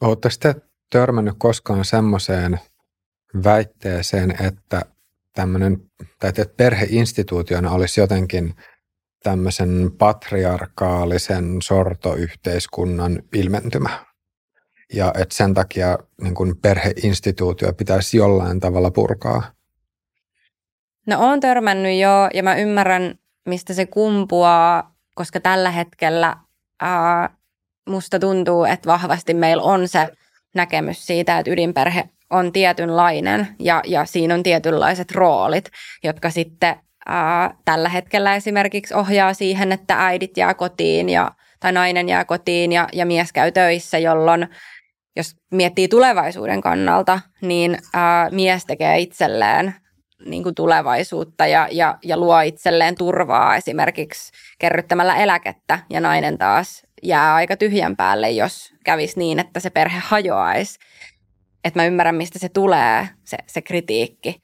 Oletteko te törmännyt koskaan semmoiseen väitteeseen, että tämmöinen, tai että perheinstituutiona olisi jotenkin tämmöisen patriarkaalisen sortoyhteiskunnan ilmentymä? Ja että sen takia niin kuin perheinstituutio pitäisi jollain tavalla purkaa? No on törmännyt jo ja mä ymmärrän, mistä se kumpuaa, koska tällä hetkellä ää, musta tuntuu, että vahvasti meillä on se näkemys siitä, että ydinperhe on tietynlainen ja, ja siinä on tietynlaiset roolit, jotka sitten ää, tällä hetkellä esimerkiksi ohjaa siihen, että äidit jää kotiin ja, tai nainen jää kotiin ja, ja mies käy töissä, jolloin jos miettii tulevaisuuden kannalta, niin ää, mies tekee itselleen niin kuin tulevaisuutta ja, ja, ja luo itselleen turvaa esimerkiksi kerryttämällä eläkettä ja nainen taas jää aika tyhjän päälle, jos kävisi niin, että se perhe hajoaisi. Että mä ymmärrän, mistä se tulee, se, se kritiikki.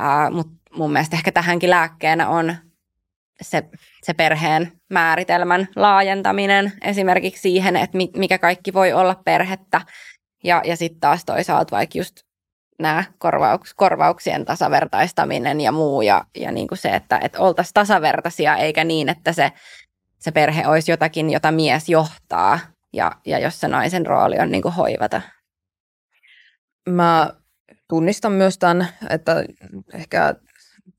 Uh, Mutta mun mielestä ehkä tähänkin lääkkeenä on se, se perheen määritelmän laajentaminen esimerkiksi siihen, että mikä kaikki voi olla perhettä. Ja, ja sitten taas toisaalta vaikka just nämä korvauks, korvauksien tasavertaistaminen ja muu ja, ja niin kuin se, että, että oltaisiin tasavertaisia eikä niin, että se, se perhe olisi jotakin, jota mies johtaa ja, ja jos se naisen rooli on niin kuin hoivata. Mä tunnistan myös tämän, että ehkä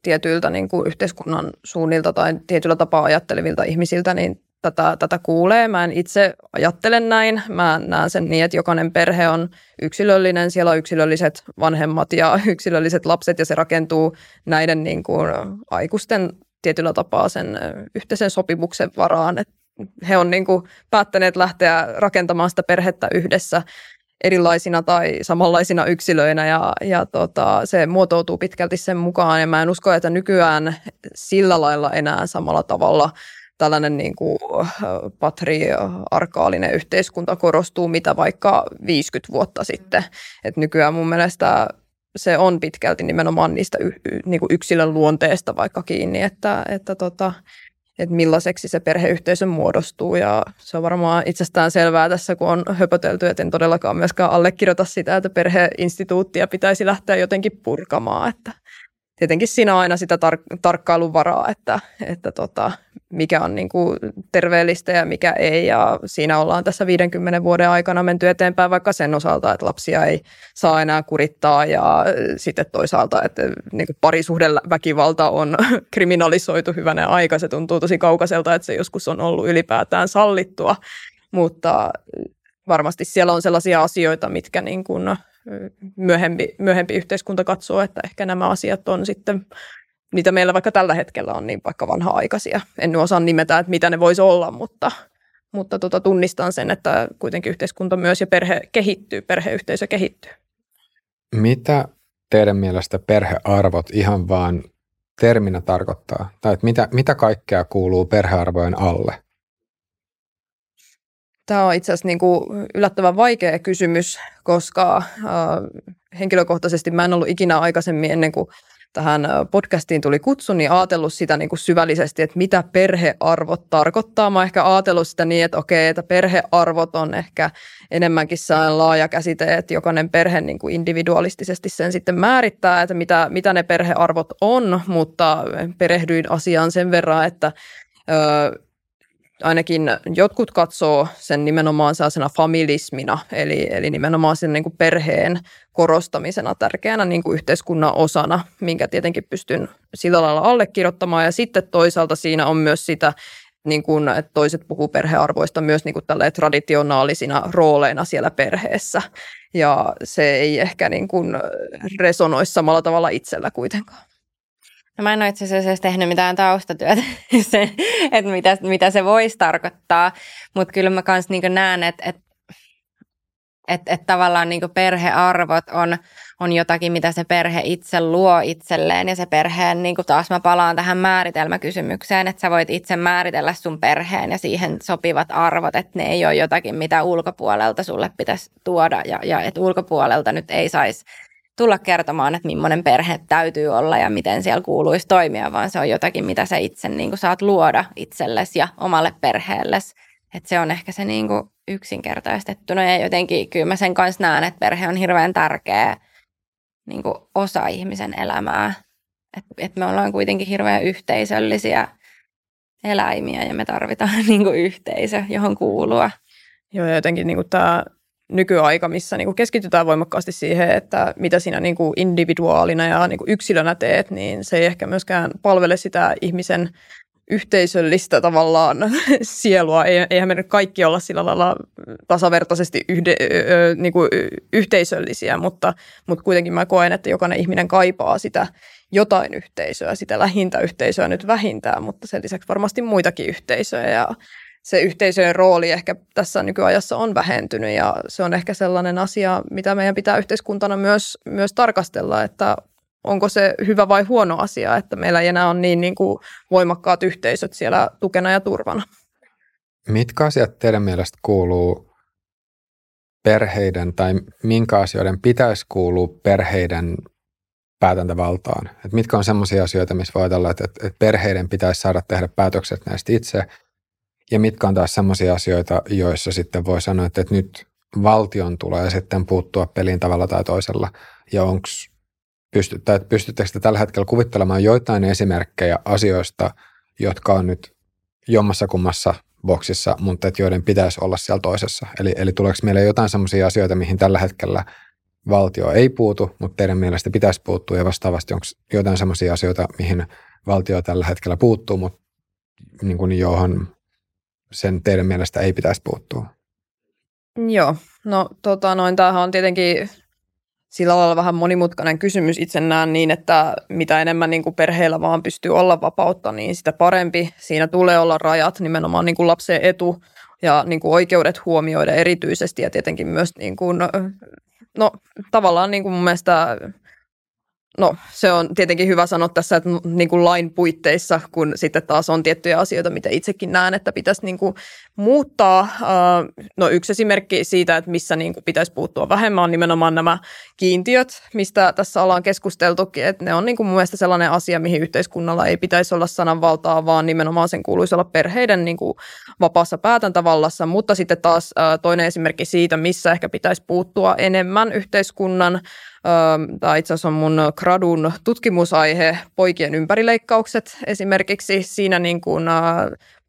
tietyiltä niin kuin yhteiskunnan suunnilta tai tietyllä tapaa ajattelevilta ihmisiltä, niin tätä, tätä kuulee. Mä en itse ajattele näin. Mä näen sen niin, että jokainen perhe on yksilöllinen. Siellä on yksilölliset vanhemmat ja yksilölliset lapset ja se rakentuu näiden niin kuin aikuisten tietyllä tapaa sen yhteisen sopimuksen varaan. Et he on niin kuin päättäneet lähteä rakentamaan sitä perhettä yhdessä erilaisina tai samanlaisina yksilöinä ja, ja tota, se muotoutuu pitkälti sen mukaan. Ja mä en usko, että nykyään sillä lailla enää samalla tavalla tällainen niin kuin patriarkaalinen yhteiskunta korostuu, mitä vaikka 50 vuotta sitten. Et nykyään mun mielestä se on pitkälti nimenomaan niistä y, y, niin kuin yksilön luonteesta vaikka kiinni, että, että tota, että millaiseksi se perheyhteisö muodostuu. Ja se on varmaan itsestään selvää tässä, kun on höpötelty, että en todellakaan myöskään allekirjoita sitä, että perheinstituuttia pitäisi lähteä jotenkin purkamaan. Että tietenkin siinä on aina sitä tar- tarkkailun varaa, että, että tota, mikä on niin kuin terveellistä ja mikä ei. Ja siinä ollaan tässä 50 vuoden aikana menty eteenpäin vaikka sen osalta, että lapsia ei saa enää kurittaa ja sitten toisaalta, että niin kuin parisuhdeväkivalta on kriminalisoitu hyvänä aika. Se tuntuu tosi kaukaiselta, että se joskus on ollut ylipäätään sallittua, mutta varmasti siellä on sellaisia asioita, mitkä niin kuin myöhempi, myöhempi yhteiskunta katsoo, että ehkä nämä asiat on sitten mitä meillä vaikka tällä hetkellä on, niin vaikka vanha-aikaisia. En osaa nimetä, että mitä ne voisi olla, mutta, mutta tota, tunnistan sen, että kuitenkin yhteiskunta myös ja perhe kehittyy, perheyhteisö kehittyy. Mitä teidän mielestä perhearvot ihan vaan terminä tarkoittaa? Tai että mitä, mitä kaikkea kuuluu perhearvojen alle? Tämä on itse asiassa niin kuin yllättävän vaikea kysymys, koska äh, henkilökohtaisesti mä en ollut ikinä aikaisemmin ennen kuin tähän podcastiin tuli kutsu, niin ajatellut sitä niin kuin syvällisesti, että mitä perhearvot tarkoittaa. Mä ehkä ajatellut sitä niin, että okei, että perhearvot on ehkä enemmänkin sellainen laaja käsite, että jokainen perhe niin kuin individualistisesti sen sitten määrittää, että mitä, mitä ne perhearvot on, mutta perehdyin asiaan sen verran, että ainakin jotkut katsoo sen nimenomaan sellaisena familismina, eli, eli nimenomaan sen niin kuin perheen korostamisena tärkeänä niin kuin yhteiskunnan osana, minkä tietenkin pystyn sillä lailla allekirjoittamaan. Ja sitten toisaalta siinä on myös sitä, niin kuin, että toiset puhuu perhearvoista myös niin kuin traditionaalisina rooleina siellä perheessä. Ja se ei ehkä niin kuin resonoi samalla tavalla itsellä kuitenkaan. No mä en ole itse asiassa tehnyt mitään taustatyötä, se, että mitä, mitä se voisi tarkoittaa, mutta kyllä mä kans niin näen, että, että että et tavallaan niin perhearvot on, on jotakin, mitä se perhe itse luo itselleen. Ja se perheen, niin taas mä palaan tähän määritelmäkysymykseen, että sä voit itse määritellä sun perheen ja siihen sopivat arvot, että ne ei ole jotakin, mitä ulkopuolelta sulle pitäisi tuoda. Ja, ja että ulkopuolelta nyt ei saisi tulla kertomaan, että millainen perhe täytyy olla ja miten siellä kuuluisi toimia, vaan se on jotakin, mitä sä itse niin kuin saat luoda itsellesi ja omalle perheellesi. Että se on ehkä se niin kuin yksinkertaistettuna ja jotenkin kyllä mä sen kanssa näen, että perhe on hirveän tärkeä niin kuin osa ihmisen elämää. Että et me ollaan kuitenkin hirveän yhteisöllisiä eläimiä ja me tarvitaan niin kuin yhteisö, johon kuulua. Joo, ja jotenkin niin tämä nykyaika, missä niin kuin keskitytään voimakkaasti siihen, että mitä sinä niin kuin individuaalina ja niin kuin yksilönä teet, niin se ei ehkä myöskään palvele sitä ihmisen yhteisöllistä tavallaan sielua. Eihän me nyt kaikki olla sillä lailla tasavertaisesti yhde, ö, niin kuin yhteisöllisiä, mutta, mutta kuitenkin mä koen, että jokainen ihminen kaipaa sitä jotain yhteisöä, sitä lähintä yhteisöä nyt vähintään, mutta sen lisäksi varmasti muitakin yhteisöjä ja se yhteisöjen rooli ehkä tässä nykyajassa on vähentynyt ja se on ehkä sellainen asia, mitä meidän pitää yhteiskuntana myös, myös tarkastella, että onko se hyvä vai huono asia, että meillä ei enää ole niin, niin kuin voimakkaat yhteisöt siellä tukena ja turvana. Mitkä asiat teidän mielestä kuuluu perheiden tai minkä asioiden pitäisi kuulua perheiden päätäntävaltaan? Et mitkä on sellaisia asioita, missä voi ajatella, että, että perheiden pitäisi saada tehdä päätökset näistä itse, ja mitkä on taas sellaisia asioita, joissa sitten voi sanoa, että, että nyt valtion tulee sitten puuttua peliin tavalla tai toisella, ja onko pystyt, tai pystyttekö te tällä hetkellä kuvittelemaan joitain esimerkkejä asioista, jotka on nyt jommassa kummassa boksissa, mutta että joiden pitäisi olla siellä toisessa. Eli, eli tuleeko meille jotain sellaisia asioita, mihin tällä hetkellä valtio ei puutu, mutta teidän mielestä pitäisi puuttua ja vastaavasti onko jotain sellaisia asioita, mihin valtio tällä hetkellä puuttuu, mutta niin kuin johon sen teidän mielestä ei pitäisi puuttua? Joo, no tota noin, tämähän on tietenkin sillä lailla vähän monimutkainen kysymys itse näen niin, että mitä enemmän niin kuin perheillä vaan pystyy olla vapautta, niin sitä parempi. Siinä tulee olla rajat, nimenomaan niin kuin lapsen etu ja niin kuin oikeudet huomioida erityisesti ja tietenkin myös niin kuin, no, tavallaan niin kuin mun mielestä No se on tietenkin hyvä sanoa tässä, että niin kuin lain puitteissa, kun sitten taas on tiettyjä asioita, mitä itsekin näen, että pitäisi niin kuin muuttaa. No yksi esimerkki siitä, että missä niin kuin pitäisi puuttua vähemmän on nimenomaan nämä kiintiöt, mistä tässä ollaan keskusteltukin, että ne on niin kuin mun mielestä sellainen asia, mihin yhteiskunnalla ei pitäisi olla sananvaltaa, vaan nimenomaan sen kuuluisi olla perheiden niin kuin vapaassa päätäntävallassa, mutta sitten taas toinen esimerkki siitä, missä ehkä pitäisi puuttua enemmän yhteiskunnan Tämä itse asiassa on mun gradun tutkimusaihe, poikien ympärileikkaukset esimerkiksi. Siinä niin kuin,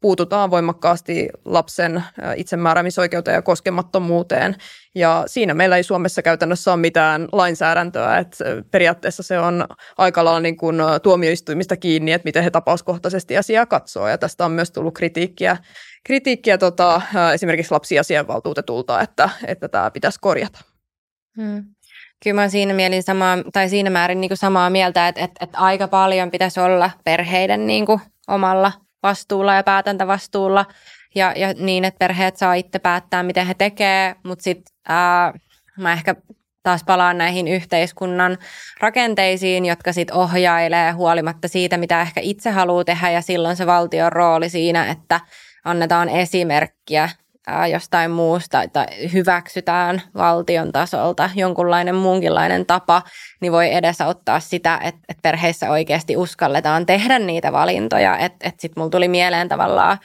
puututaan voimakkaasti lapsen itsemääräämisoikeuteen ja koskemattomuuteen. Ja siinä meillä ei Suomessa käytännössä ole mitään lainsäädäntöä, että periaatteessa se on aika lailla niin kuin tuomioistuimista kiinni, että miten he tapauskohtaisesti asiaa katsoo. Ja tästä on myös tullut kritiikkiä, kritiikkiä tota, esimerkiksi lapsiasianvaltuutetulta, että, että tämä pitäisi korjata. Hmm kyllä mä siinä, mielin samaa, tai siinä määrin niin kuin samaa mieltä, että, että, että aika paljon pitäisi olla perheiden niin kuin omalla vastuulla ja päätäntävastuulla. Ja, ja niin, että perheet saa itse päättää, miten he tekee, mutta sitten mä ehkä taas palaan näihin yhteiskunnan rakenteisiin, jotka sitten ohjailee huolimatta siitä, mitä ehkä itse haluaa tehdä. Ja silloin se valtion rooli siinä, että annetaan esimerkkiä jostain muusta tai hyväksytään valtion tasolta jonkunlainen muunkinlainen tapa, niin voi edesauttaa sitä, että, että perheissä oikeasti uskalletaan tehdä niitä valintoja. Että että sitten mulla tuli mieleen tavallaan,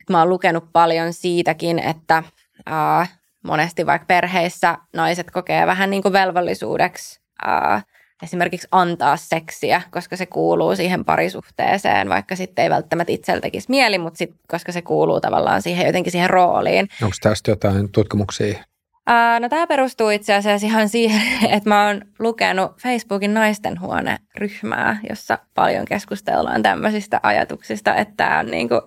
että mä oon lukenut paljon siitäkin, että ää, monesti vaikka perheissä naiset kokee vähän niin kuin velvollisuudeksi ää, esimerkiksi antaa seksiä, koska se kuuluu siihen parisuhteeseen, vaikka sitten ei välttämättä itsellä tekisi mieli, mutta sit, koska se kuuluu tavallaan siihen jotenkin siihen rooliin. Onko tästä jotain tutkimuksia? Ää, no tämä perustuu itse asiassa ihan siihen, että mä oon lukenut Facebookin naisten huone-ryhmää, jossa paljon keskustellaan tämmöisistä ajatuksista, että tämä on niinku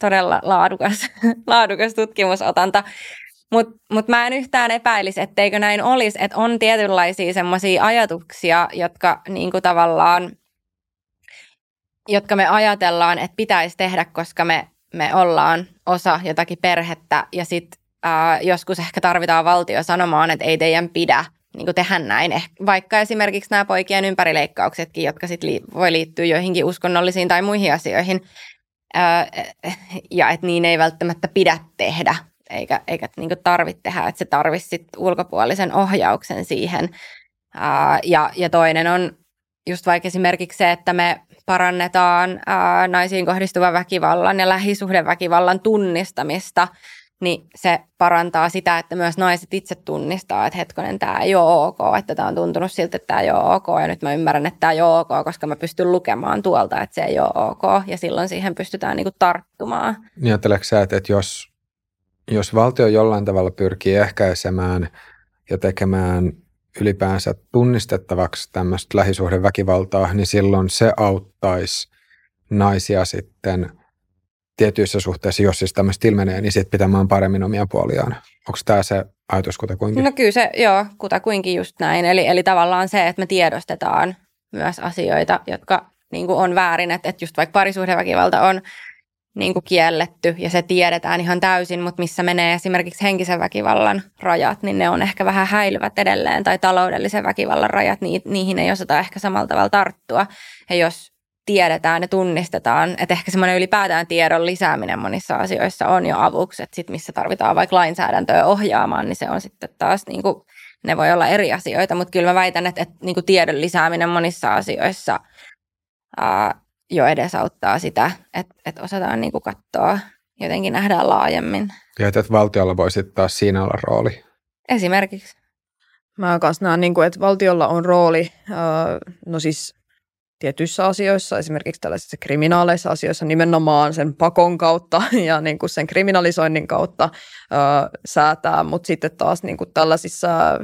todella laadukas, laadukas tutkimusotanta. Mutta mut mä en yhtään epäilisi, etteikö näin olisi, että on tietynlaisia semmoisia ajatuksia, jotka niinku tavallaan, jotka me ajatellaan, että pitäisi tehdä, koska me, me ollaan osa jotakin perhettä. Ja sitten joskus ehkä tarvitaan valtio sanomaan, että ei teidän pidä niin tehdä näin. Eh, vaikka esimerkiksi nämä poikien ympärileikkauksetkin, jotka sit li- voi liittyä joihinkin uskonnollisiin tai muihin asioihin, ää, ja että niin ei välttämättä pidä tehdä eikä, eikä niin tarvitse tehdä, että se tarvitsisi ulkopuolisen ohjauksen siihen. Ää, ja, ja toinen on just vaikka esimerkiksi se, että me parannetaan ää, naisiin kohdistuvan väkivallan ja lähisuhdeväkivallan tunnistamista, niin se parantaa sitä, että myös naiset itse tunnistaa, että hetkonen, tämä ei ole ok, että tämä on tuntunut siltä, että tämä ei ole ok, ja nyt mä ymmärrän, että tämä ei ole ok, koska mä pystyn lukemaan tuolta, että se ei ole ok, ja silloin siihen pystytään niin kuin tarttumaan. Niin ajatteleeko sä, että jos jos valtio jollain tavalla pyrkii ehkäisemään ja tekemään ylipäänsä tunnistettavaksi tämmöistä lähisuhdeväkivaltaa, niin silloin se auttaisi naisia sitten tietyissä suhteissa, jos siis tämmöistä ilmenee, niin sitten pitämään paremmin omia puoliaan. Onko tämä se ajatus kutakuinkin? No kyllä se, joo, kutakuinkin just näin. Eli, eli tavallaan se, että me tiedostetaan myös asioita, jotka niin on väärin, että, että just vaikka parisuhdeväkivalta on niin kuin kielletty ja se tiedetään ihan täysin, mutta missä menee esimerkiksi henkisen väkivallan rajat, niin ne on ehkä vähän häilyvät edelleen tai taloudellisen väkivallan rajat, niin niihin ei osata ehkä samalla tavalla tarttua. Ja jos tiedetään ja tunnistetaan, että ehkä semmoinen ylipäätään tiedon lisääminen monissa asioissa on jo avuksi, että sit missä tarvitaan vaikka lainsäädäntöä ohjaamaan, niin se on sitten taas niin kuin, ne voi olla eri asioita, mutta kyllä mä väitän, että, että niin kuin tiedon lisääminen monissa asioissa ää, jo edesauttaa sitä, että, että osataan niin kuin katsoa, jotenkin nähdään laajemmin. Ja että valtiolla voisi taas siinä olla rooli. Esimerkiksi. Mä kanssa näen, niin kuin, että valtiolla on rooli, no siis tietyissä asioissa, esimerkiksi tällaisissa kriminaaleissa asioissa nimenomaan sen pakon kautta ja niin kuin sen kriminalisoinnin kautta ö, säätää, mutta sitten taas niin kuin tällaisissa ö,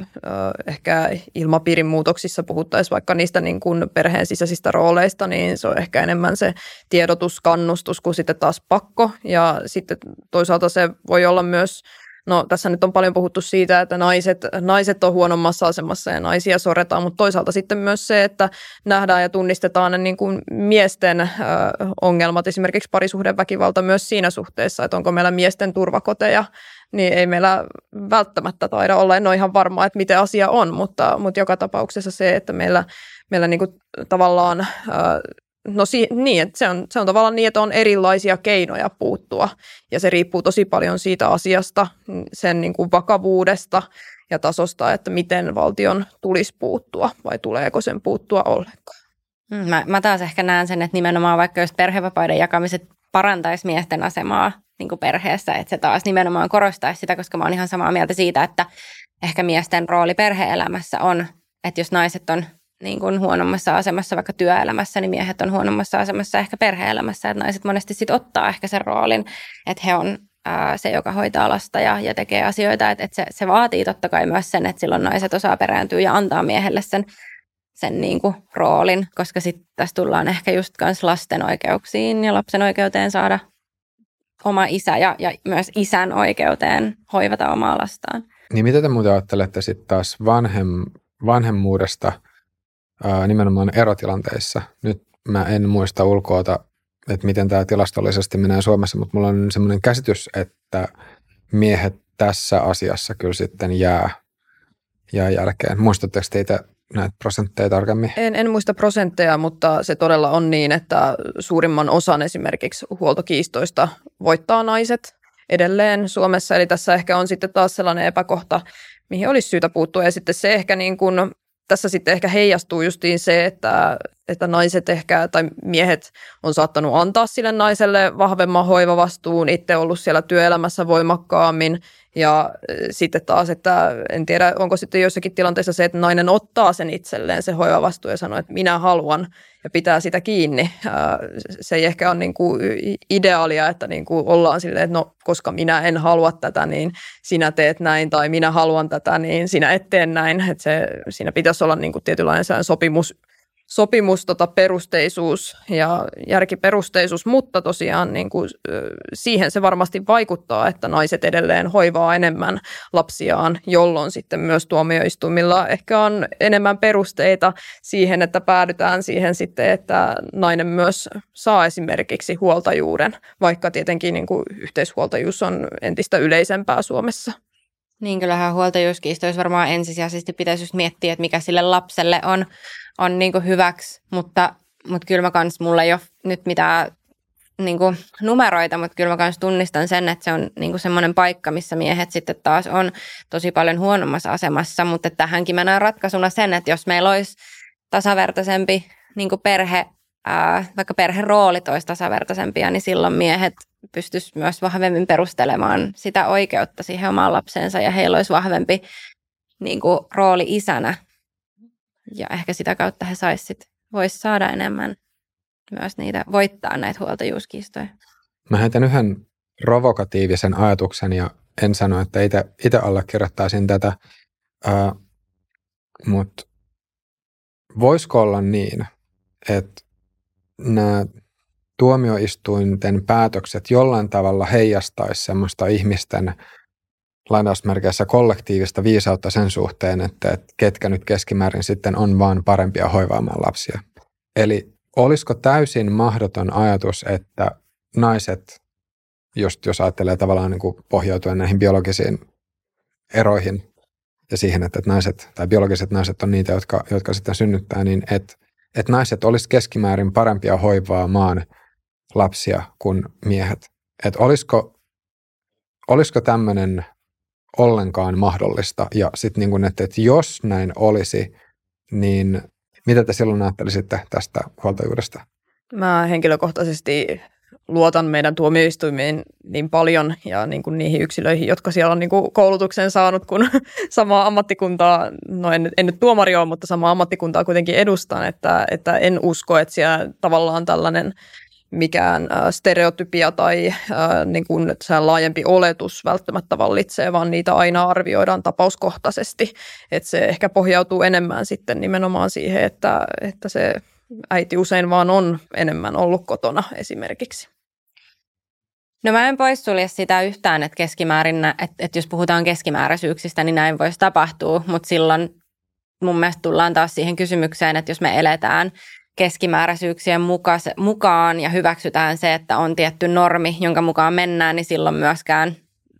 ehkä ilmapiirin muutoksissa puhuttaisiin vaikka niistä niin kuin perheen sisäisistä rooleista, niin se on ehkä enemmän se tiedotus, kannustus kuin sitten taas pakko. Ja sitten toisaalta se voi olla myös – No tässä nyt on paljon puhuttu siitä, että naiset, naiset on huonommassa asemassa ja naisia soretaan, mutta toisaalta sitten myös se, että nähdään ja tunnistetaan ne niin kuin miesten ö, ongelmat, esimerkiksi parisuhdeväkivalta myös siinä suhteessa, että onko meillä miesten turvakoteja, niin ei meillä välttämättä taida olla, en ole ihan varma, että miten asia on, mutta, mutta joka tapauksessa se, että meillä, meillä niin kuin tavallaan ö, No si- niin, että se on, se on tavallaan niin, että on erilaisia keinoja puuttua ja se riippuu tosi paljon siitä asiasta, sen niin kuin vakavuudesta ja tasosta, että miten valtion tulisi puuttua vai tuleeko sen puuttua ollenkaan. Mm, mä, mä taas ehkä näen sen, että nimenomaan vaikka jos perhevapaiden jakamiset parantaisi miesten asemaa niin kuin perheessä, että se taas nimenomaan korostaisi sitä, koska mä oon ihan samaa mieltä siitä, että ehkä miesten rooli perheelämässä on, että jos naiset on niin kuin huonommassa asemassa vaikka työelämässä, niin miehet on huonommassa asemassa ehkä perheelämässä, että naiset monesti sitten ottaa ehkä sen roolin, että he on ää, se, joka hoitaa lasta ja, ja tekee asioita, että, että se, se vaatii totta kai myös sen, että silloin naiset osaa perääntyä ja antaa miehelle sen, sen niin kuin roolin, koska sitten tässä tullaan ehkä just myös lasten oikeuksiin ja lapsen oikeuteen saada oma isä ja, ja myös isän oikeuteen hoivata omaa lastaan. Niin mitä te muuten ajattelette sitten taas vanhem, vanhemmuudesta – ää, nimenomaan erotilanteissa. Nyt mä en muista ulkoota, että miten tämä tilastollisesti menee Suomessa, mutta mulla on semmoinen käsitys, että miehet tässä asiassa kyllä sitten jää, jää jälkeen. Muistatteko teitä näitä prosentteja tarkemmin? En, en muista prosentteja, mutta se todella on niin, että suurimman osan esimerkiksi huoltokiistoista voittaa naiset edelleen Suomessa. Eli tässä ehkä on sitten taas sellainen epäkohta, mihin olisi syytä puuttua. Ja sitten se ehkä niin kuin tässä sitten ehkä heijastuu justiin se, että, että naiset ehkä tai miehet on saattanut antaa sille naiselle vahvemman hoivavastuun, itse ollut siellä työelämässä voimakkaammin ja sitten taas, että en tiedä, onko sitten joissakin tilanteissa se, että nainen ottaa sen itselleen se hoivavastuu ja sanoo, että minä haluan ja pitää sitä kiinni. Se ei ehkä ole niin kuin ideaalia, että niin kuin ollaan silleen, että no koska minä en halua tätä, niin sinä teet näin tai minä haluan tätä, niin sinä et tee näin. Että se, siinä pitäisi olla niin kuin tietynlainen sopimus sopimus, tota, perusteisuus ja järkiperusteisuus, mutta tosiaan niin kuin, siihen se varmasti vaikuttaa, että naiset edelleen hoivaa enemmän lapsiaan, jolloin sitten myös tuomioistuimilla ehkä on enemmän perusteita siihen, että päädytään siihen sitten, että nainen myös saa esimerkiksi huoltajuuden, vaikka tietenkin niin kuin yhteishuoltajuus on entistä yleisempää Suomessa. Niin, kyllähän huoltajuuskiistoissa varmaan ensisijaisesti pitäisi just miettiä, että mikä sille lapselle on on niin kuin hyväksi, mutta, mutta kyllä mä kans, mulla ei ole nyt mitään niin kuin numeroita, mutta kyllä mä kans tunnistan sen, että se on niin kuin semmoinen paikka, missä miehet sitten taas on tosi paljon huonommassa asemassa, mutta tähänkin mä näen ratkaisuna sen, että jos meillä olisi tasavertaisempi niin kuin perhe, ää, vaikka perheroolit olisi tasavertaisempia, niin silloin miehet pystyisivät myös vahvemmin perustelemaan sitä oikeutta siihen omaan lapseensa ja heillä olisi vahvempi niin kuin, rooli isänä ja ehkä sitä kautta he saisivat, voisi saada enemmän myös niitä, voittaa näitä huoltajuuskiistoja. Mä heitän yhden provokatiivisen ajatuksen ja en sano, että itse allekirjoittaisin tätä, äh, mutta voisiko olla niin, että nämä tuomioistuinten päätökset jollain tavalla heijastaisi semmoista ihmisten lainausmerkeissä kollektiivista viisautta sen suhteen, että, ketkä nyt keskimäärin sitten on vaan parempia hoivaamaan lapsia. Eli olisiko täysin mahdoton ajatus, että naiset, just jos ajattelee tavallaan niin kuin pohjautuen näihin biologisiin eroihin ja siihen, että, naiset tai biologiset naiset on niitä, jotka, jotka sitten synnyttää, niin että, että naiset olisi keskimäärin parempia hoivaamaan lapsia kuin miehet. Että olisiko, olisiko tämmöinen ollenkaan mahdollista ja sitten niin että, että jos näin olisi, niin mitä te silloin ajattelisitte tästä huoltajuudesta? Mä henkilökohtaisesti luotan meidän tuomioistuimiin niin paljon ja niin kuin niihin yksilöihin, jotka siellä on niin kuin koulutuksen saanut, kun samaa ammattikuntaa, no en, en nyt tuomari ole, mutta samaa ammattikuntaa kuitenkin edustan, että, että en usko, että siellä tavallaan tällainen mikään stereotypia tai niin kuin laajempi oletus välttämättä vallitsee, vaan niitä aina arvioidaan tapauskohtaisesti. Että se ehkä pohjautuu enemmän sitten nimenomaan siihen, että, että se äiti usein vaan on enemmän ollut kotona esimerkiksi. No mä en poissulje sitä yhtään, että keskimäärin, että, että jos puhutaan keskimääräisyyksistä, niin näin voisi tapahtua, mutta silloin mun mielestä tullaan taas siihen kysymykseen, että jos me eletään keskimääräisyyksien mukaan ja hyväksytään se, että on tietty normi, jonka mukaan mennään, niin silloin myöskään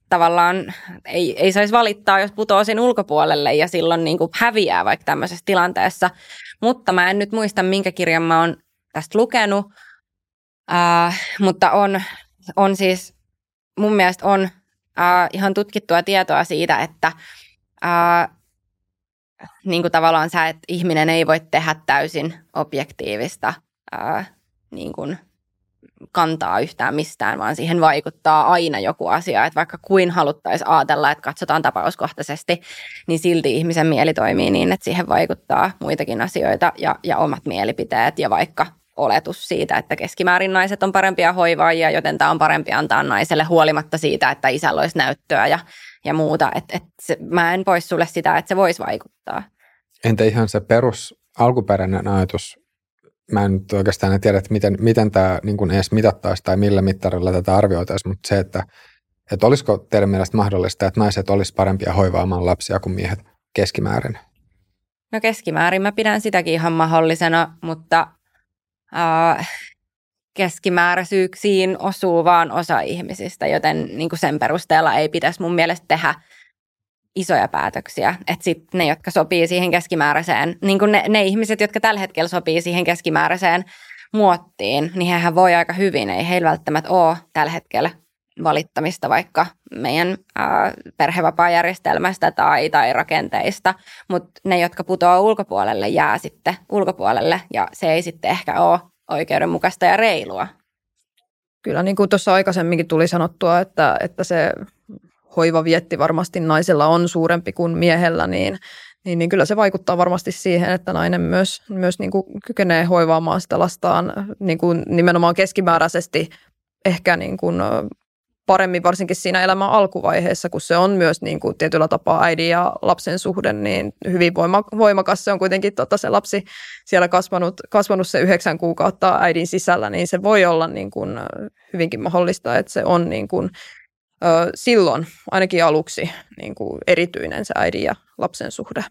tavallaan ei, ei saisi valittaa, jos putoaa sen ulkopuolelle ja silloin niin kuin häviää vaikka tämmöisessä tilanteessa. Mutta mä en nyt muista, minkä kirjan mä oon tästä lukenut, äh, mutta on, on siis, mun mielestä on äh, ihan tutkittua tietoa siitä, että äh, niin kuin tavallaan sä, että ihminen ei voi tehdä täysin objektiivista ää, niin kuin kantaa yhtään mistään, vaan siihen vaikuttaa aina joku asia. Että vaikka kuin haluttaisiin ajatella, että katsotaan tapauskohtaisesti, niin silti ihmisen mieli toimii niin, että siihen vaikuttaa muitakin asioita ja, ja omat mielipiteet ja vaikka oletus siitä, että keskimäärin naiset on parempia hoivaajia, joten tämä on parempi antaa naiselle huolimatta siitä, että isällä olisi näyttöä ja ja muuta. Et, et se, mä en pois sulle sitä, että se voisi vaikuttaa. Entä ihan se perus alkuperäinen ajatus? Mä en nyt oikeastaan tiedä, että miten, miten tämä niin kuin edes mitattaisi tai millä mittarilla tätä arvioitaisiin, mutta se, että, että olisiko teidän mielestä mahdollista, että naiset olisi parempia hoivaamaan lapsia kuin miehet keskimäärin? No keskimäärin mä pidän sitäkin ihan mahdollisena, mutta äh, keskimääräisyyksiin osuu vaan osa ihmisistä, joten niin kuin sen perusteella ei pitäisi mun mielestä tehdä isoja päätöksiä. Että sitten ne, jotka sopii siihen keskimääräiseen, niin kuin ne, ne ihmiset, jotka tällä hetkellä sopii siihen keskimääräiseen muottiin, niin hehän voi aika hyvin. Ei heillä välttämättä ole tällä hetkellä valittamista vaikka meidän ää, perhevapaajärjestelmästä tai, tai rakenteista, mutta ne, jotka putoaa ulkopuolelle, jää sitten ulkopuolelle ja se ei sitten ehkä ole oikeudenmukaista ja reilua. Kyllä niin kuin tuossa aikaisemminkin tuli sanottua, että, että se hoivavietti varmasti naisella on suurempi kuin miehellä, niin, niin, niin kyllä se vaikuttaa varmasti siihen, että nainen myös, myös niin kuin kykenee hoivaamaan sitä lastaan niin kuin nimenomaan keskimääräisesti ehkä niin kuin paremmin varsinkin siinä elämän alkuvaiheessa, kun se on myös niin kuin tietyllä tapaa äidin ja lapsen suhde, niin hyvin voimakas se on kuitenkin tota, se lapsi siellä kasvanut, kasvanut se yhdeksän kuukautta äidin sisällä, niin se voi olla niin kuin hyvinkin mahdollista, että se on niin kuin, ö, silloin ainakin aluksi niin kuin erityinen se äidin ja lapsen suhde.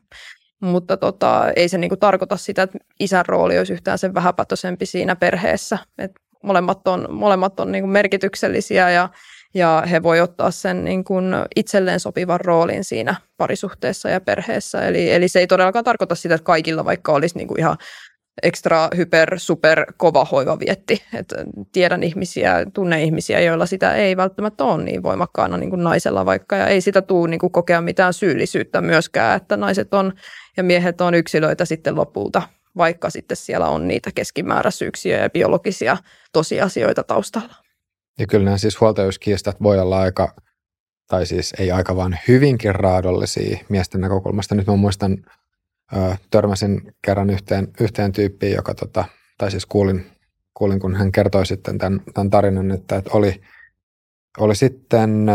Mutta tota, ei se niin kuin tarkoita sitä, että isän rooli olisi yhtään sen vähäpätöisempi siinä perheessä. Et molemmat on, molemmat on niin kuin merkityksellisiä ja ja he voi ottaa sen niin kuin itselleen sopivan roolin siinä parisuhteessa ja perheessä. Eli, eli se ei todellakaan tarkoita sitä, että kaikilla vaikka olisi niin kuin ihan ekstra hyper, super kova hoivavietti. Et tiedän ihmisiä, tunne ihmisiä, joilla sitä ei välttämättä ole niin voimakkaana niin kuin naisella vaikka. Ja ei sitä tule niin kuin kokea mitään syyllisyyttä myöskään, että naiset on ja miehet on yksilöitä sitten lopulta, vaikka sitten siellä on niitä keskimääräisyyksiä ja biologisia tosiasioita taustalla. Ja kyllä nämä siis huoltajuuskiistat voi olla aika, tai siis ei aika vaan hyvinkin raadollisia miesten näkökulmasta. Nyt mä muistan, törmäsin kerran yhteen, yhteen tyyppiin, joka tota, tai siis kuulin, kuulin, kun hän kertoi sitten tämän, tämän tarinan, että, että oli, oli sitten,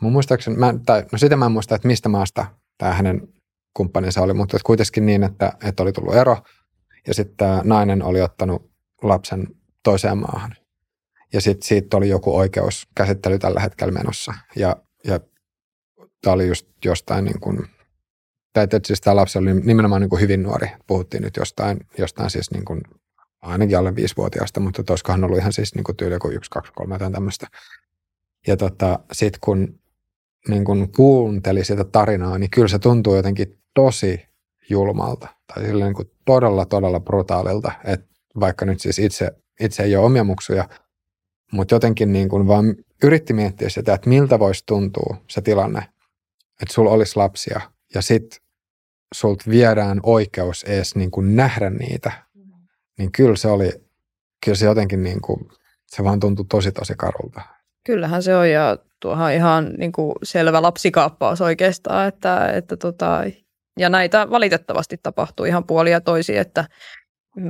mun muistaakseni, mä, tai, no sitä mä en muista, että mistä maasta tämä hänen kumppaninsa oli, mutta kuitenkin niin, että, että oli tullut ero, ja sitten nainen oli ottanut lapsen toiseen maahan. Ja sitten siitä oli joku oikeuskäsittely tällä hetkellä menossa. Ja, ja tämä oli just jostain niin kuin, tai siis tämä lapsi oli nimenomaan niin kuin hyvin nuori. Puhuttiin nyt jostain, jostain siis niin kuin ainakin alle viisivuotiaasta, mutta olisikohan ollut ihan siis niin kuin tyyli kuin yksi, kaksi, kolme tai tämmöistä. Ja tota, sitten kun, niin kun kuunteli sitä tarinaa, niin kyllä se tuntuu jotenkin tosi julmalta tai niin kuin todella, todella brutaalilta, että vaikka nyt siis itse, itse ei ole omia muksuja, mutta jotenkin niin kuin vaan yritti miettiä sitä, että miltä voisi tuntua se tilanne, että sulla olisi lapsia ja sitten sulta viedään oikeus edes niin kuin nähdä niitä, niin kyllä se oli, kyllä se jotenkin niin kuin, se vaan tuntui tosi tosi karulta. Kyllähän se on ja tuohan ihan niin kuin selvä lapsikaappaus oikeastaan, että, että tota, ja näitä valitettavasti tapahtuu ihan puolia ja toisi, että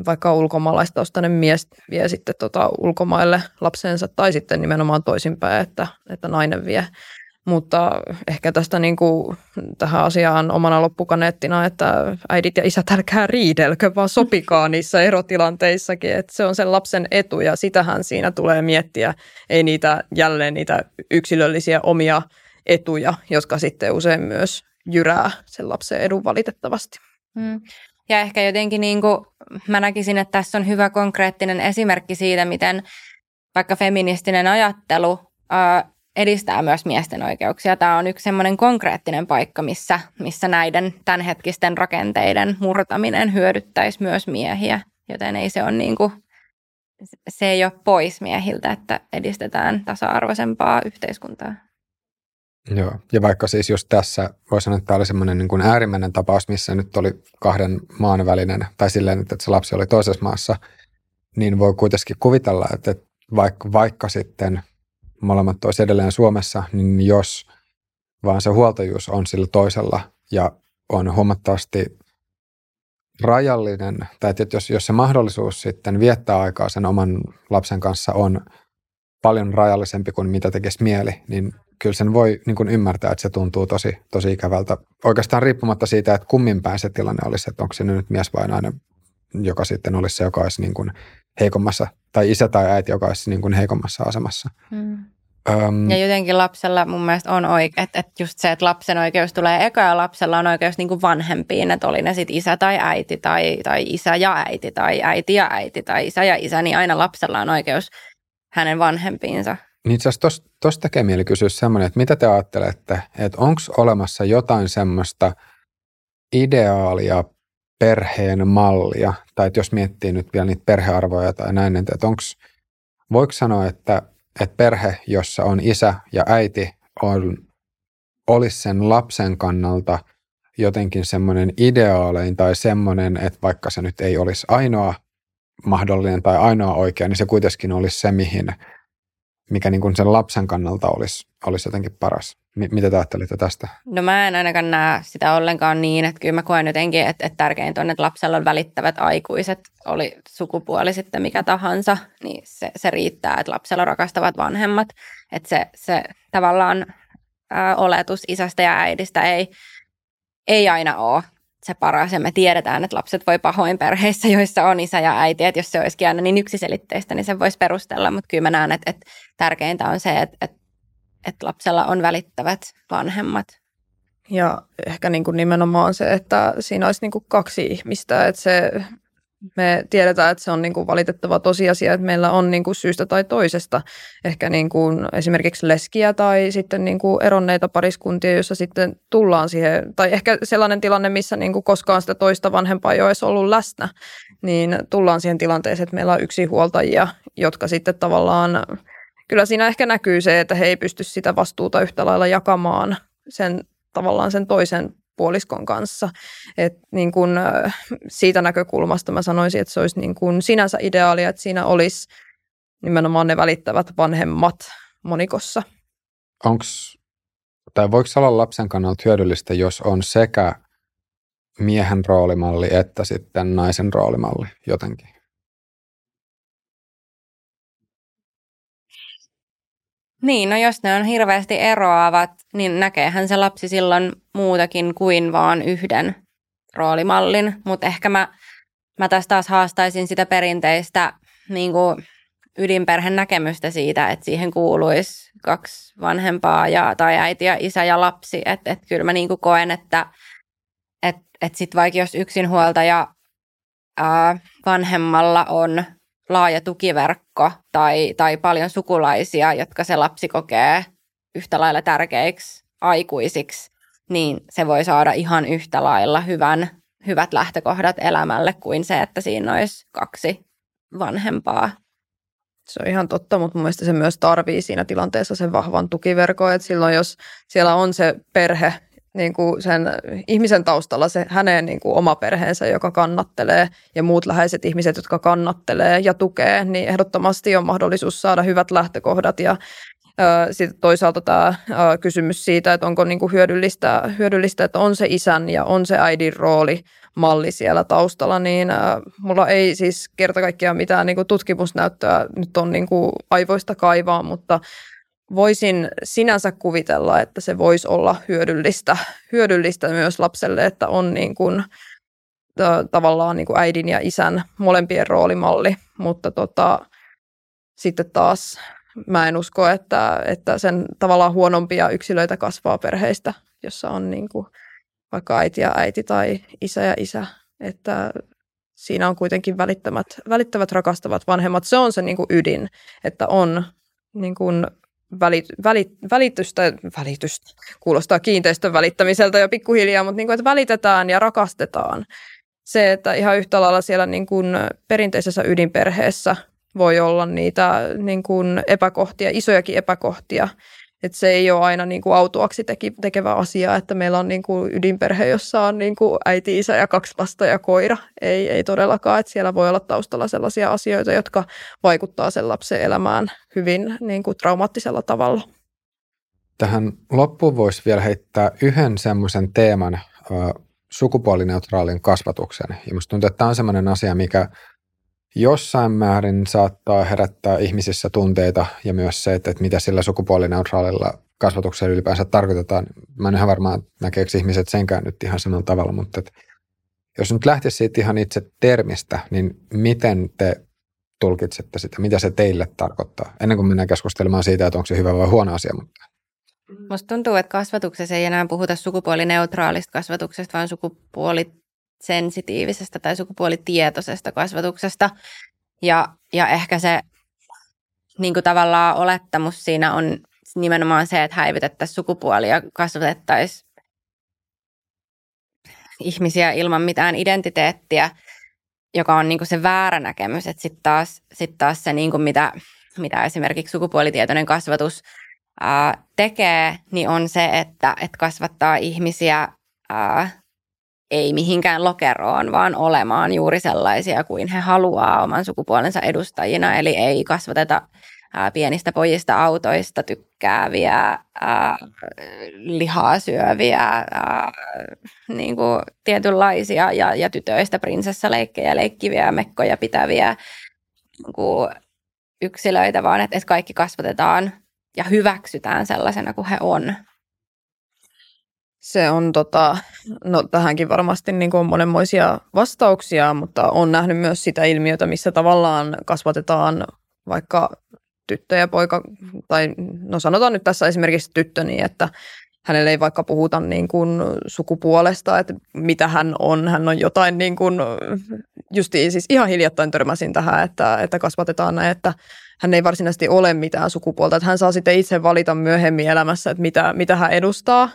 vaikka ulkomaalaistaustainen mies vie sitten tota ulkomaille lapsensa tai sitten nimenomaan toisinpäin, että, että nainen vie. Mutta ehkä tästä niin kuin, tähän asiaan omana loppukaneettina, että äidit ja isät älkää riidelkö, vaan sopikaa niissä erotilanteissakin. Että se on sen lapsen etu ja sitähän siinä tulee miettiä, ei niitä jälleen niitä yksilöllisiä omia etuja, jotka sitten usein myös jyrää sen lapsen edun valitettavasti. Hmm. Ja ehkä jotenkin niin kuin, mä näkisin, että tässä on hyvä konkreettinen esimerkki siitä, miten vaikka feministinen ajattelu ää, edistää myös miesten oikeuksia. Tämä on yksi semmoinen konkreettinen paikka, missä, missä näiden tämänhetkisten rakenteiden murtaminen hyödyttäisi myös miehiä, joten ei se ole niin kuin, se ei ole pois miehiltä, että edistetään tasa-arvoisempaa yhteiskuntaa. Joo, ja vaikka siis just tässä voisi sanoa, että tämä oli semmoinen niin kuin äärimmäinen tapaus, missä nyt oli kahden maan välinen, tai silleen, että se lapsi oli toisessa maassa, niin voi kuitenkin kuvitella, että vaikka, vaikka sitten molemmat olisi edelleen Suomessa, niin jos vaan se huoltajuus on sillä toisella ja on huomattavasti rajallinen, tai että jos, jos se mahdollisuus sitten viettää aikaa sen oman lapsen kanssa on paljon rajallisempi kuin mitä tekisi mieli, niin kyllä sen voi niin kuin ymmärtää, että se tuntuu tosi, tosi ikävältä. Oikeastaan riippumatta siitä, että kummin päin se tilanne olisi, että onko se nyt mies vai nainen, joka sitten olisi se, joka olisi niin kuin heikommassa, tai isä tai äiti, joka olisi niin kuin heikommassa asemassa. Hmm. Öm, ja jotenkin lapsella mun mielestä on oikein, että, että just se, että lapsen oikeus tulee eka ja lapsella on oikeus niin kuin vanhempiin, että oli ne sitten isä tai äiti tai, tai isä ja äiti tai äiti ja äiti tai isä ja isä, niin aina lapsella on oikeus hänen vanhempiinsa. Niin itse asiassa tuosta tekee mieli kysyä semmoinen, että mitä te ajattelette, että onko olemassa jotain semmoista ideaalia perheen mallia, tai että jos miettii nyt vielä niitä perhearvoja tai näin, että onko, voiko sanoa, että, että perhe, jossa on isä ja äiti, on, olisi sen lapsen kannalta jotenkin semmoinen ideaalein tai semmoinen, että vaikka se nyt ei olisi ainoa mahdollinen tai ainoa oikea, niin se kuitenkin olisi se, mihin, mikä niin kuin sen lapsen kannalta olisi, olisi jotenkin paras. M- mitä te ajattelitte tästä? No mä en ainakaan näe sitä ollenkaan niin, että kyllä mä koen jotenkin, että, että tärkeintä on, että lapsella on välittävät aikuiset, oli sukupuoli sitten mikä tahansa, niin se, se riittää, että lapsella rakastavat vanhemmat. Että se, se tavallaan ää, oletus isästä ja äidistä ei, ei aina ole se paras ja me tiedetään, että lapset voi pahoin perheissä, joissa on isä ja äiti, että jos se olisikin aina niin yksiselitteistä, niin sen voisi perustella, mutta kyllä mä näen, että, että tärkeintä on se, että, että, että lapsella on välittävät vanhemmat. Ja ehkä niin kuin nimenomaan se, että siinä olisi niin kuin kaksi ihmistä, että se me tiedetään, että se on niin kuin valitettava tosiasia, että meillä on niin kuin syystä tai toisesta ehkä niin kuin esimerkiksi leskiä tai sitten niin kuin eronneita pariskuntia, joissa sitten tullaan siihen, tai ehkä sellainen tilanne, missä niin kuin koskaan sitä toista vanhempaa ei olisi ollut läsnä, niin tullaan siihen tilanteeseen, että meillä on yksi huoltajia, jotka sitten tavallaan, kyllä siinä ehkä näkyy se, että he ei pysty sitä vastuuta yhtä lailla jakamaan sen tavallaan sen toisen puoliskon kanssa. Et niin kun, siitä näkökulmasta mä sanoisin, että se olisi niin kun sinänsä ideaalia, että siinä olisi nimenomaan ne välittävät vanhemmat monikossa. Onks, tai voiko olla lapsen kannalta hyödyllistä, jos on sekä miehen roolimalli että sitten naisen roolimalli jotenkin? Niin, no jos ne on hirveästi eroavat, niin näkeehän se lapsi silloin muutakin kuin vaan yhden roolimallin. Mutta ehkä mä, mä tässä taas haastaisin sitä perinteistä niin kuin ydinperhen näkemystä siitä, että siihen kuuluisi kaksi vanhempaa ja, tai äiti ja isä ja lapsi. Että et kyllä mä niin kuin koen, että et, et sitten vaikka jos yksinhuoltaja ää, vanhemmalla on laaja tukiverkko tai, tai paljon sukulaisia, jotka se lapsi kokee yhtä lailla tärkeiksi aikuisiksi, niin se voi saada ihan yhtä lailla hyvän, hyvät lähtökohdat elämälle kuin se, että siinä olisi kaksi vanhempaa. Se on ihan totta, mutta mun se myös tarvii siinä tilanteessa sen vahvan tukiverkon, että silloin jos siellä on se perhe, niin kuin sen ihmisen taustalla se hänen niin kuin oma perheensä, joka kannattelee ja muut läheiset ihmiset, jotka kannattelee ja tukee, niin ehdottomasti on mahdollisuus saada hyvät lähtökohdat. Ja sitten toisaalta tämä kysymys siitä, että onko niin kuin hyödyllistä, hyödyllistä, että on se isän ja on se äidin rooli malli siellä taustalla, niin mulla ei siis kerta kaikkiaan mitään niin kuin tutkimusnäyttöä nyt on niin kuin aivoista kaivaa, mutta voisin sinänsä kuvitella, että se voisi olla hyödyllistä, hyödyllistä myös lapselle, että on niin kuin, tavallaan niin kuin äidin ja isän molempien roolimalli, mutta tota, sitten taas mä en usko, että, että sen tavallaan huonompia yksilöitä kasvaa perheistä, jossa on niin kuin vaikka äiti ja äiti tai isä ja isä, että siinä on kuitenkin välittävät, välittävät rakastavat vanhemmat. Se on se niin kuin ydin, että on niin kuin välit, välit, välitystä, välitystä, kuulostaa kiinteistön välittämiseltä jo pikkuhiljaa, mutta niin kuin, että välitetään ja rakastetaan. Se, että ihan yhtä lailla siellä niin kuin perinteisessä ydinperheessä voi olla niitä niin kuin epäkohtia, isojakin epäkohtia. Että se ei ole aina niin kuin autuaksi teki, tekevä asia, että meillä on niin kuin ydinperhe, jossa on niin kuin äiti, isä ja kaksi lasta ja koira. Ei, ei todellakaan, että siellä voi olla taustalla sellaisia asioita, jotka vaikuttaa sen lapsen elämään hyvin niin kuin traumaattisella tavalla. Tähän loppuun voisi vielä heittää yhden semmoisen teeman, sukupuolineutraalin kasvatuksen. Ja musta tuntuu, että tämä on semmoinen asia, mikä jossain määrin saattaa herättää ihmisissä tunteita ja myös se, että, että mitä sillä sukupuolineutraalilla kasvatuksella ylipäänsä tarkoitetaan. Mä en ihan varmaan näkeekö ihmiset senkään nyt ihan samalla tavalla, mutta että jos nyt lähtisi siitä ihan itse termistä, niin miten te tulkitsette sitä, mitä se teille tarkoittaa, ennen kuin mennään keskustelemaan siitä, että onko se hyvä vai huono asia. Mutta. Musta tuntuu, että kasvatuksessa ei enää puhuta sukupuolineutraalista kasvatuksesta, vaan sukupuoli sensitiivisestä tai sukupuolitietoisesta kasvatuksesta. Ja, ja ehkä se niin kuin tavallaan olettamus siinä on nimenomaan se, että häivytettäisiin sukupuolia kasvatettaisiin ihmisiä ilman mitään identiteettiä, joka on niin kuin se väärä näkemys. Että sitten taas, sit taas se, niin kuin mitä, mitä esimerkiksi sukupuolitietoinen kasvatus ää, tekee, niin on se, että, että kasvattaa ihmisiä ää, ei mihinkään lokeroon, vaan olemaan juuri sellaisia kuin he haluaa oman sukupuolensa edustajina. Eli ei kasvateta pienistä pojista autoista tykkääviä, ää, lihaa syöviä, niin kuin tietynlaisia ja, ja tytöistä prinsessaleikkejä leikkiviä, mekkoja pitäviä niin kuin yksilöitä, vaan että, että kaikki kasvatetaan ja hyväksytään sellaisena kuin he on. Se on tota, no tähänkin varmasti niin kuin on monenmoisia vastauksia, mutta on nähnyt myös sitä ilmiötä, missä tavallaan kasvatetaan vaikka tyttö ja poika, tai no sanotaan nyt tässä esimerkiksi tyttö niin, että hänelle ei vaikka puhuta niin kuin sukupuolesta, että mitä hän on. Hän on jotain niin kuin, justiin siis ihan hiljattain törmäsin tähän, että, että kasvatetaan näin, että hän ei varsinaisesti ole mitään sukupuolta. Että hän saa sitten itse valita myöhemmin elämässä, että mitä, mitä hän edustaa.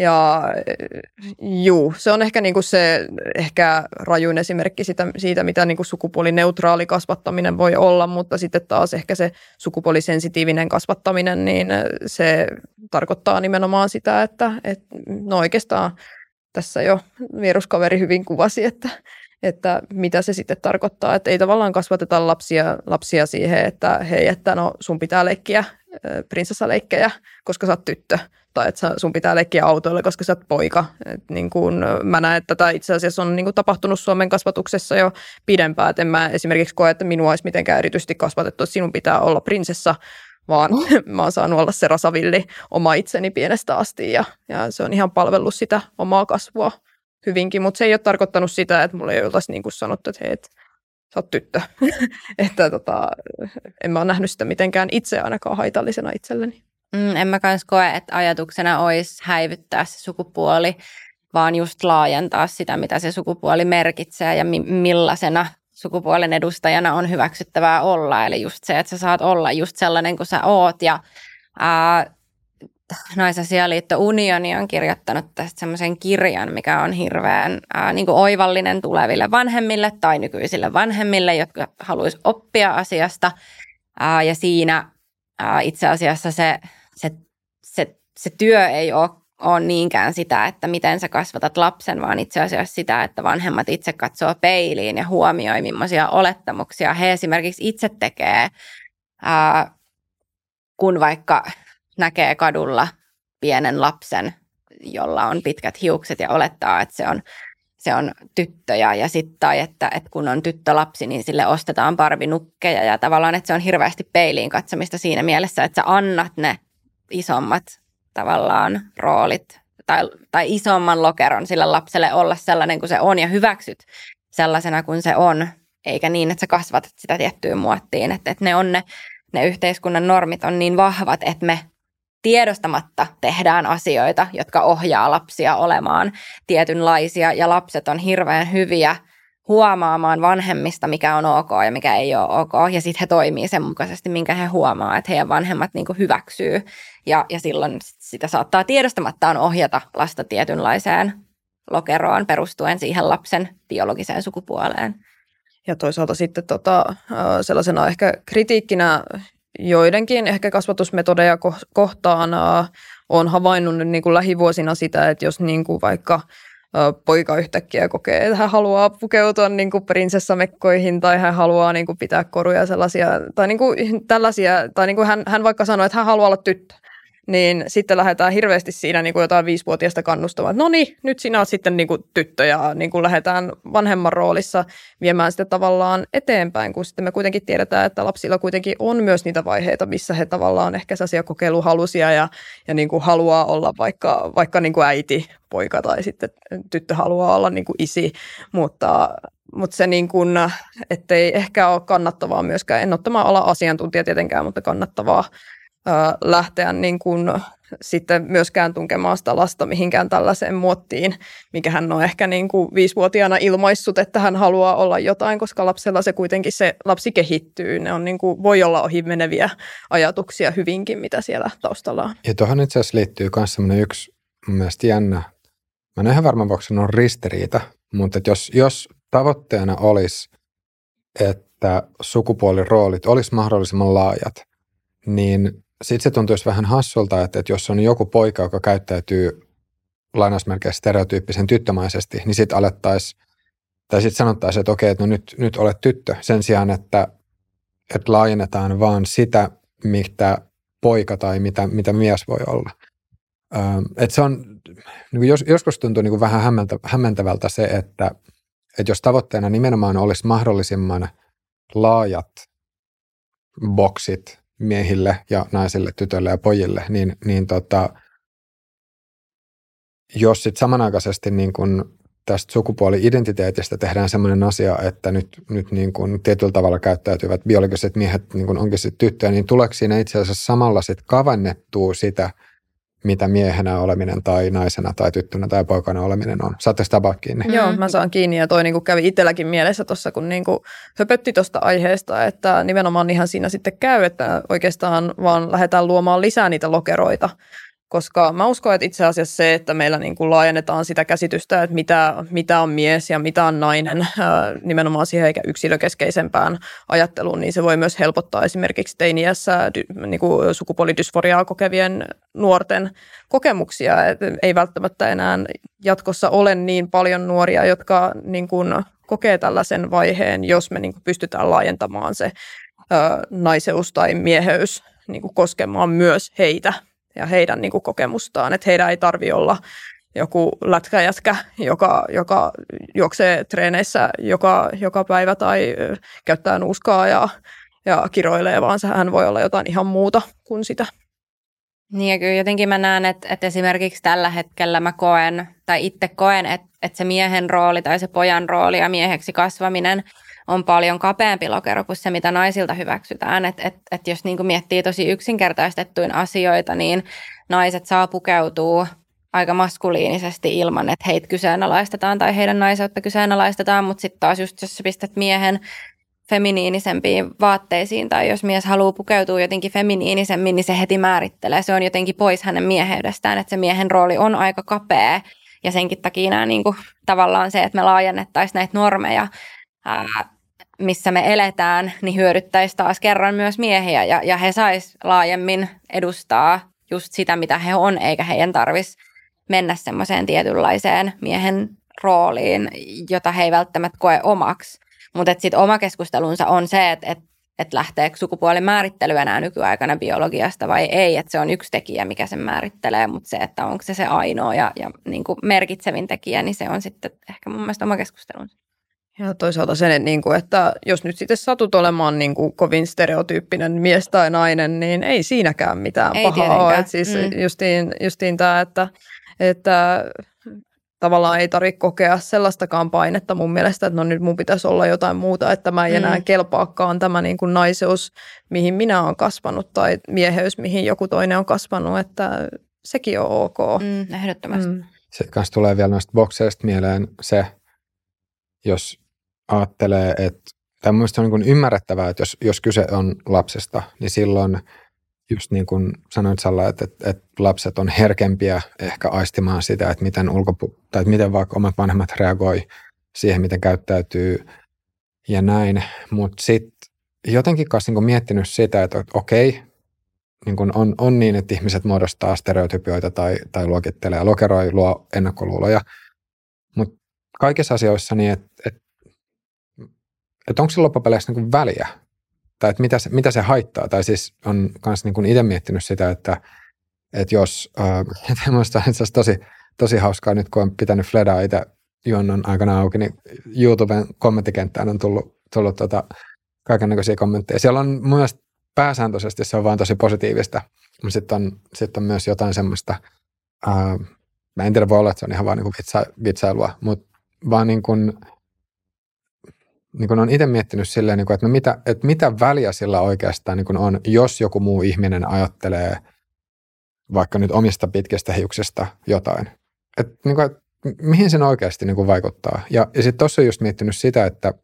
Ja juu, se on ehkä niinku se ehkä rajuin esimerkki siitä, siitä mitä niinku sukupuolineutraali kasvattaminen voi olla, mutta sitten taas ehkä se sukupuolisensitiivinen kasvattaminen, niin se tarkoittaa nimenomaan sitä, että, että no oikeastaan tässä jo vieruskaveri hyvin kuvasi, että, että mitä se sitten tarkoittaa, että ei tavallaan kasvateta lapsia, lapsia siihen, että hei, että no sun pitää leikkiä prinsessaleikkejä, koska sä oot tyttö, tai että sun pitää leikkiä autoilla, koska sä oot poika. Et niin kun mä näen, että tämä itse asiassa on niin kun tapahtunut Suomen kasvatuksessa jo pidempään, että en mä esimerkiksi koe, että minua olisi mitenkään erityisesti kasvatettu, että sinun pitää olla prinsessa, vaan mä oon saanut olla se rasavilli oma itseni pienestä asti ja, ja se on ihan palvellut sitä omaa kasvua hyvinkin, mutta se ei ole tarkoittanut sitä, että mulle ei oltaisi niin kuin sanottu, että hei, et, sä oot tyttö. että tota, en mä ole nähnyt sitä mitenkään itse ainakaan haitallisena itselleni. Mm, en mä kans koe, että ajatuksena olisi häivyttää se sukupuoli. vaan just laajentaa sitä, mitä se sukupuoli merkitsee ja mi- millaisena sukupuolen edustajana on hyväksyttävää olla. Eli just se, että sä saat olla just sellainen kuin sä oot. Ja ää, Naisasialiitto Unioni on kirjoittanut tästä semmoisen kirjan, mikä on hirveän ää, niin kuin oivallinen tuleville vanhemmille tai nykyisille vanhemmille, jotka haluaisi oppia asiasta. Ää, ja siinä ää, itse asiassa se, se, se, se työ ei ole ole niinkään sitä, että miten sä kasvatat lapsen, vaan itse asiassa sitä, että vanhemmat itse katsoo peiliin ja huomioi, millaisia olettamuksia he esimerkiksi itse tekee, ää, kun vaikka näkee kadulla pienen lapsen, jolla on pitkät hiukset ja olettaa, että se on, se on tyttöjä ja sitten tai että, että kun on tyttölapsi, niin sille ostetaan parvinukkeja ja tavallaan, että se on hirveästi peiliin katsomista siinä mielessä, että sä annat ne isommat tavallaan roolit tai, tai isomman lokeron sille lapselle olla sellainen kuin se on ja hyväksyt sellaisena kuin se on, eikä niin, että sä kasvatat sitä tiettyyn muottiin, että, että ne on ne, ne yhteiskunnan normit on niin vahvat, että me tiedostamatta tehdään asioita, jotka ohjaa lapsia olemaan tietynlaisia ja lapset on hirveän hyviä – huomaamaan vanhemmista, mikä on ok ja mikä ei ole ok. Ja sitten he toimii sen mukaisesti, minkä he huomaa, että heidän vanhemmat niin hyväksyy. Ja, ja silloin sitä saattaa tiedostamattaan ohjata lasta tietynlaiseen lokeroon perustuen siihen lapsen biologiseen sukupuoleen. Ja toisaalta sitten tota, sellaisena ehkä kritiikkinä joidenkin ehkä kasvatusmetodeja kohtaan on havainnut niin kuin lähivuosina sitä, että jos niin kuin vaikka – poika yhtäkkiä kokee, että hän haluaa pukeutua niin kuin prinsessamekkoihin tai hän haluaa niin kuin pitää koruja sellaisia, tai niin kuin tällaisia, tai niin kuin hän, hän vaikka sanoo, että hän haluaa olla tyttö niin sitten lähdetään hirveästi siinä niin kuin jotain viisivuotiaista kannustamaan, no niin, nyt sinä olet sitten niin kuin tyttö ja niin kuin lähdetään vanhemman roolissa viemään sitä tavallaan eteenpäin, kun sitten me kuitenkin tiedetään, että lapsilla kuitenkin on myös niitä vaiheita, missä he tavallaan ehkä sellaisia kokeiluhalusia ja, ja niin kuin haluaa olla vaikka, vaikka niin kuin äiti, poika tai sitten tyttö haluaa olla niin kuin isi, mutta mutta se niin kuin, ettei ehkä ole kannattavaa myöskään, en ottamaan olla asiantuntija tietenkään, mutta kannattavaa lähteä niin kuin sitten myöskään tunkemaan sitä lasta mihinkään tällaiseen muottiin, mikä hän on ehkä niin kuin viisivuotiaana ilmaissut, että hän haluaa olla jotain, koska lapsella se kuitenkin se lapsi kehittyy. Ne on niin kuin, voi olla ohi meneviä ajatuksia hyvinkin, mitä siellä taustalla on. Ja tuohon itse asiassa liittyy myös sellainen yksi mun mielestä jännä, mä en ihan varma, voiko sanoa ristiriita, mutta että jos, jos tavoitteena olisi, että sukupuoliroolit olisi mahdollisimman laajat, niin sitten se tuntuisi vähän hassulta, että, että jos on joku poika, joka käyttäytyy lainausmerkeissä stereotyyppisen tyttömäisesti, niin sitten alettaisiin, tai sitten sanottaisiin, että okei, että no nyt, nyt olet tyttö, sen sijaan, että, että laajennetaan vaan sitä, mitä poika tai mitä, mitä mies voi olla. Öö, että se on, niin jos, joskus tuntuu niin vähän hämmentä, hämmentävältä se, että, että jos tavoitteena nimenomaan olisi mahdollisimman laajat boksit miehille ja naisille, tytöille ja pojille, niin, niin tota, jos sitten samanaikaisesti niin kun tästä sukupuoli-identiteetistä tehdään sellainen asia, että nyt, nyt niin kun tietyllä tavalla käyttäytyvät biologiset miehet niin kun onkin sitten tyttöjä, niin tuleeko siinä itse asiassa samalla sitten kavennettua sitä – mitä miehenä oleminen tai naisena tai tyttönä tai poikana oleminen on. Saatte sitä kiinni? Mm. Joo, mä saan kiinni ja toi niinku kävi itselläkin mielessä tuossa, kun niinku höpötti tuosta aiheesta, että nimenomaan ihan siinä sitten käy, että oikeastaan vaan lähdetään luomaan lisää niitä lokeroita koska mä uskon, että itse asiassa se, että meillä niin kuin laajennetaan sitä käsitystä, että mitä, mitä on mies ja mitä on nainen nimenomaan siihen eikä yksilökeskeisempään ajatteluun, niin se voi myös helpottaa esimerkiksi teiniässä niin kuin sukupuolidysforiaa kokevien nuorten kokemuksia. Et ei välttämättä enää jatkossa ole niin paljon nuoria, jotka niin kuin kokee tällaisen vaiheen, jos me niin kuin pystytään laajentamaan se naiseus tai mieheys niin kuin koskemaan myös heitä ja heidän niin kuin kokemustaan, että heidän ei tarvi olla joku lätkäjätkä, joka, joka juoksee treeneissä joka, joka päivä tai käyttää nuuskaa ja, ja kiroilee, vaan hän voi olla jotain ihan muuta kuin sitä. Niin ja kyllä jotenkin mä näen, että, että esimerkiksi tällä hetkellä mä koen, tai itse koen, että, että se miehen rooli tai se pojan rooli ja mieheksi kasvaminen – on paljon kapeampi lokero kuin se, mitä naisilta hyväksytään. Että et, et jos niin miettii tosi yksinkertaistettuin asioita, niin naiset saa pukeutua aika maskuliinisesti ilman, että heitä kyseenalaistetaan tai heidän naiseutta kyseenalaistetaan, mutta sitten taas just jos sä pistät miehen feminiinisempiin vaatteisiin tai jos mies haluaa pukeutua jotenkin feminiinisemmin, niin se heti määrittelee. Se on jotenkin pois hänen mieheydestään, että se miehen rooli on aika kapea ja senkin takia nämä, niin kuin, tavallaan se, että me laajennettaisiin näitä normeja, ää, missä me eletään, niin hyödyttäisi taas kerran myös miehiä ja, ja he sais laajemmin edustaa just sitä, mitä he on, eikä heidän tarvitsisi mennä semmoiseen tietynlaiseen miehen rooliin, jota he ei välttämättä koe omaksi. Mutta sitten oma keskustelunsa on se, että et, et lähteekö sukupuolen määrittely enää nykyaikana biologiasta vai ei, että se on yksi tekijä, mikä sen määrittelee, mutta se, että onko se se ainoa ja, ja niin merkitsevin tekijä, niin se on sitten ehkä mun mielestä oma keskustelunsa. Ja toisaalta sen, niin kuin, että jos nyt sitten satut olemaan niin kuin kovin stereotyyppinen mies tai nainen, niin ei siinäkään mitään ei pahaa ole. Siis mm. justiin, justiin tämä, että, että tavallaan ei tarvitse kokea sellaistakaan painetta mun mielestä, että no nyt mun pitäisi olla jotain muuta, että mä en enää mm. kelpaakaan tämä niin kuin naiseus, mihin minä olen kasvanut tai mieheys, mihin joku toinen on kasvanut, että sekin on ok. Mm, ehdottomasti. Mm. Se kanssa tulee vielä noista bokseista mieleen se, jos ajattelee, että tämä on niin kuin ymmärrettävää, että jos, jos kyse on lapsesta, niin silloin just niin kuin sanoit Salla, että, että, että lapset on herkempiä ehkä aistimaan sitä, että miten, ulkopu- tai että miten vaikka omat vanhemmat reagoi siihen, miten käyttäytyy ja näin. Mutta sitten jotenkin kanssa niin miettinyt sitä, että okei, niin kuin on, on niin, että ihmiset muodostaa stereotypioita tai, tai luokittelee, lokeroi, luo ennakkoluuloja. Mutta kaikissa asioissa niin, että, että että onko se loppupeleissä niin väliä, tai että mitä se, mitä se haittaa, tai siis on myös niin itse miettinyt sitä, että, että jos, äh, minusta on itse tosi, tosi hauskaa nyt, kun on pitänyt Fledaa itse juonnon aikana auki, niin YouTuben kommenttikenttään on tullut, tullut tota, kaikenlaisia kommentteja. Siellä on mielestä pääsääntöisesti se on vaan tosi positiivista, mutta sitten on, sit on myös jotain semmoista, äh, mä en tiedä, voi olla, että se on ihan vaan niin vitsa, vitsailua, mutta vaan niin kuin, niin olen itse miettinyt silleen, niin kuin, että, no mitä, että mitä väliä sillä oikeastaan niin kuin on, jos joku muu ihminen ajattelee vaikka nyt omista pitkistä hiuksista jotain. Että, niin kuin, että mihin sen oikeasti niin kuin vaikuttaa. Ja, ja sitten tuossa on just miettinyt sitä, että,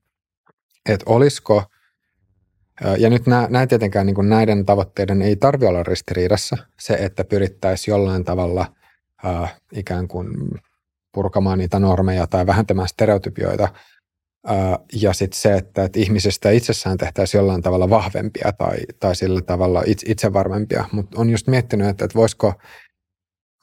että olisiko, ja nyt nämä, nämä tietenkään niin kuin näiden tavoitteiden ei tarvitse olla ristiriidassa, se, että pyrittäisiin jollain tavalla äh, ikään kuin purkamaan niitä normeja tai vähentämään stereotypioita – ja sitten se, että, että ihmisistä itsessään tehtäisiin jollain tavalla vahvempia tai, tai sillä tavalla itse, itsevarmempia. Mutta on just miettinyt, että, että voisiko,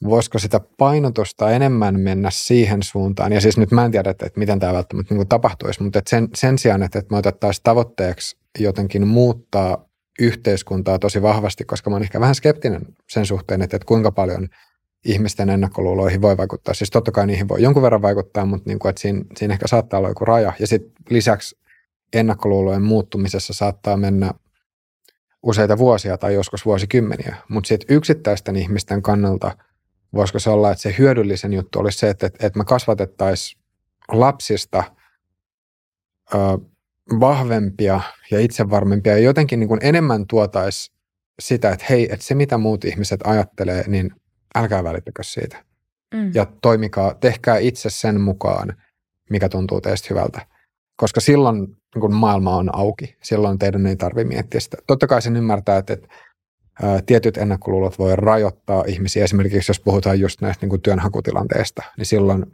voisiko sitä painotusta enemmän mennä siihen suuntaan. Ja siis nyt mä en tiedä, että, että miten tämä välttämättä niin tapahtuisi, mutta että sen, sen sijaan, että, että me otettaisiin tavoitteeksi jotenkin muuttaa yhteiskuntaa tosi vahvasti, koska mä oon ehkä vähän skeptinen sen suhteen, että, että kuinka paljon – ihmisten ennakkoluuloihin voi vaikuttaa. Siis totta kai niihin voi jonkun verran vaikuttaa, mutta niin kuin, että siinä, siinä ehkä saattaa olla joku raja. Ja sitten lisäksi ennakkoluulojen muuttumisessa saattaa mennä useita vuosia tai joskus vuosikymmeniä. Mutta sitten yksittäisten ihmisten kannalta voisiko se olla, että se hyödyllisen juttu olisi se, että, että me kasvatettaisiin lapsista ö, vahvempia ja itsevarmempia ja jotenkin niin kuin enemmän tuotaisiin sitä, että hei, että se mitä muut ihmiset ajattelee, niin älkää välittäkö siitä. Mm. Ja toimikaa, tehkää itse sen mukaan, mikä tuntuu teistä hyvältä. Koska silloin niin kun maailma on auki, silloin teidän ei tarvitse miettiä sitä. Totta kai sen ymmärtää, että, että tietyt ennakkoluulot voi rajoittaa ihmisiä. Esimerkiksi jos puhutaan just näistä niin kuin työnhakutilanteesta, niin silloin,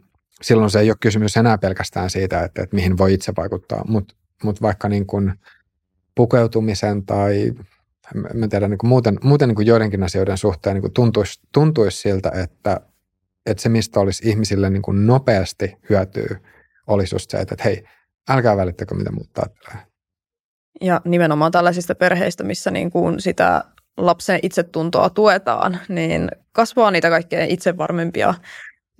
silloin se ei ole kysymys enää pelkästään siitä, että, että mihin voi itse vaikuttaa. Mutta mut vaikka niin kuin pukeutumisen tai mä tiedän, niin kuin muuten, muuten niin kuin joidenkin asioiden suhteen niin kuin tuntuisi, tuntuisi siltä, että, että se, mistä olisi ihmisille niin kuin nopeasti hyötyy, olisi just se, että, että hei, älkää välittäkö, mitä muut ajattelee. Ja nimenomaan tällaisista perheistä, missä niin kuin sitä lapsen itsetuntoa tuetaan, niin kasvaa niitä kaikkein itsevarmempia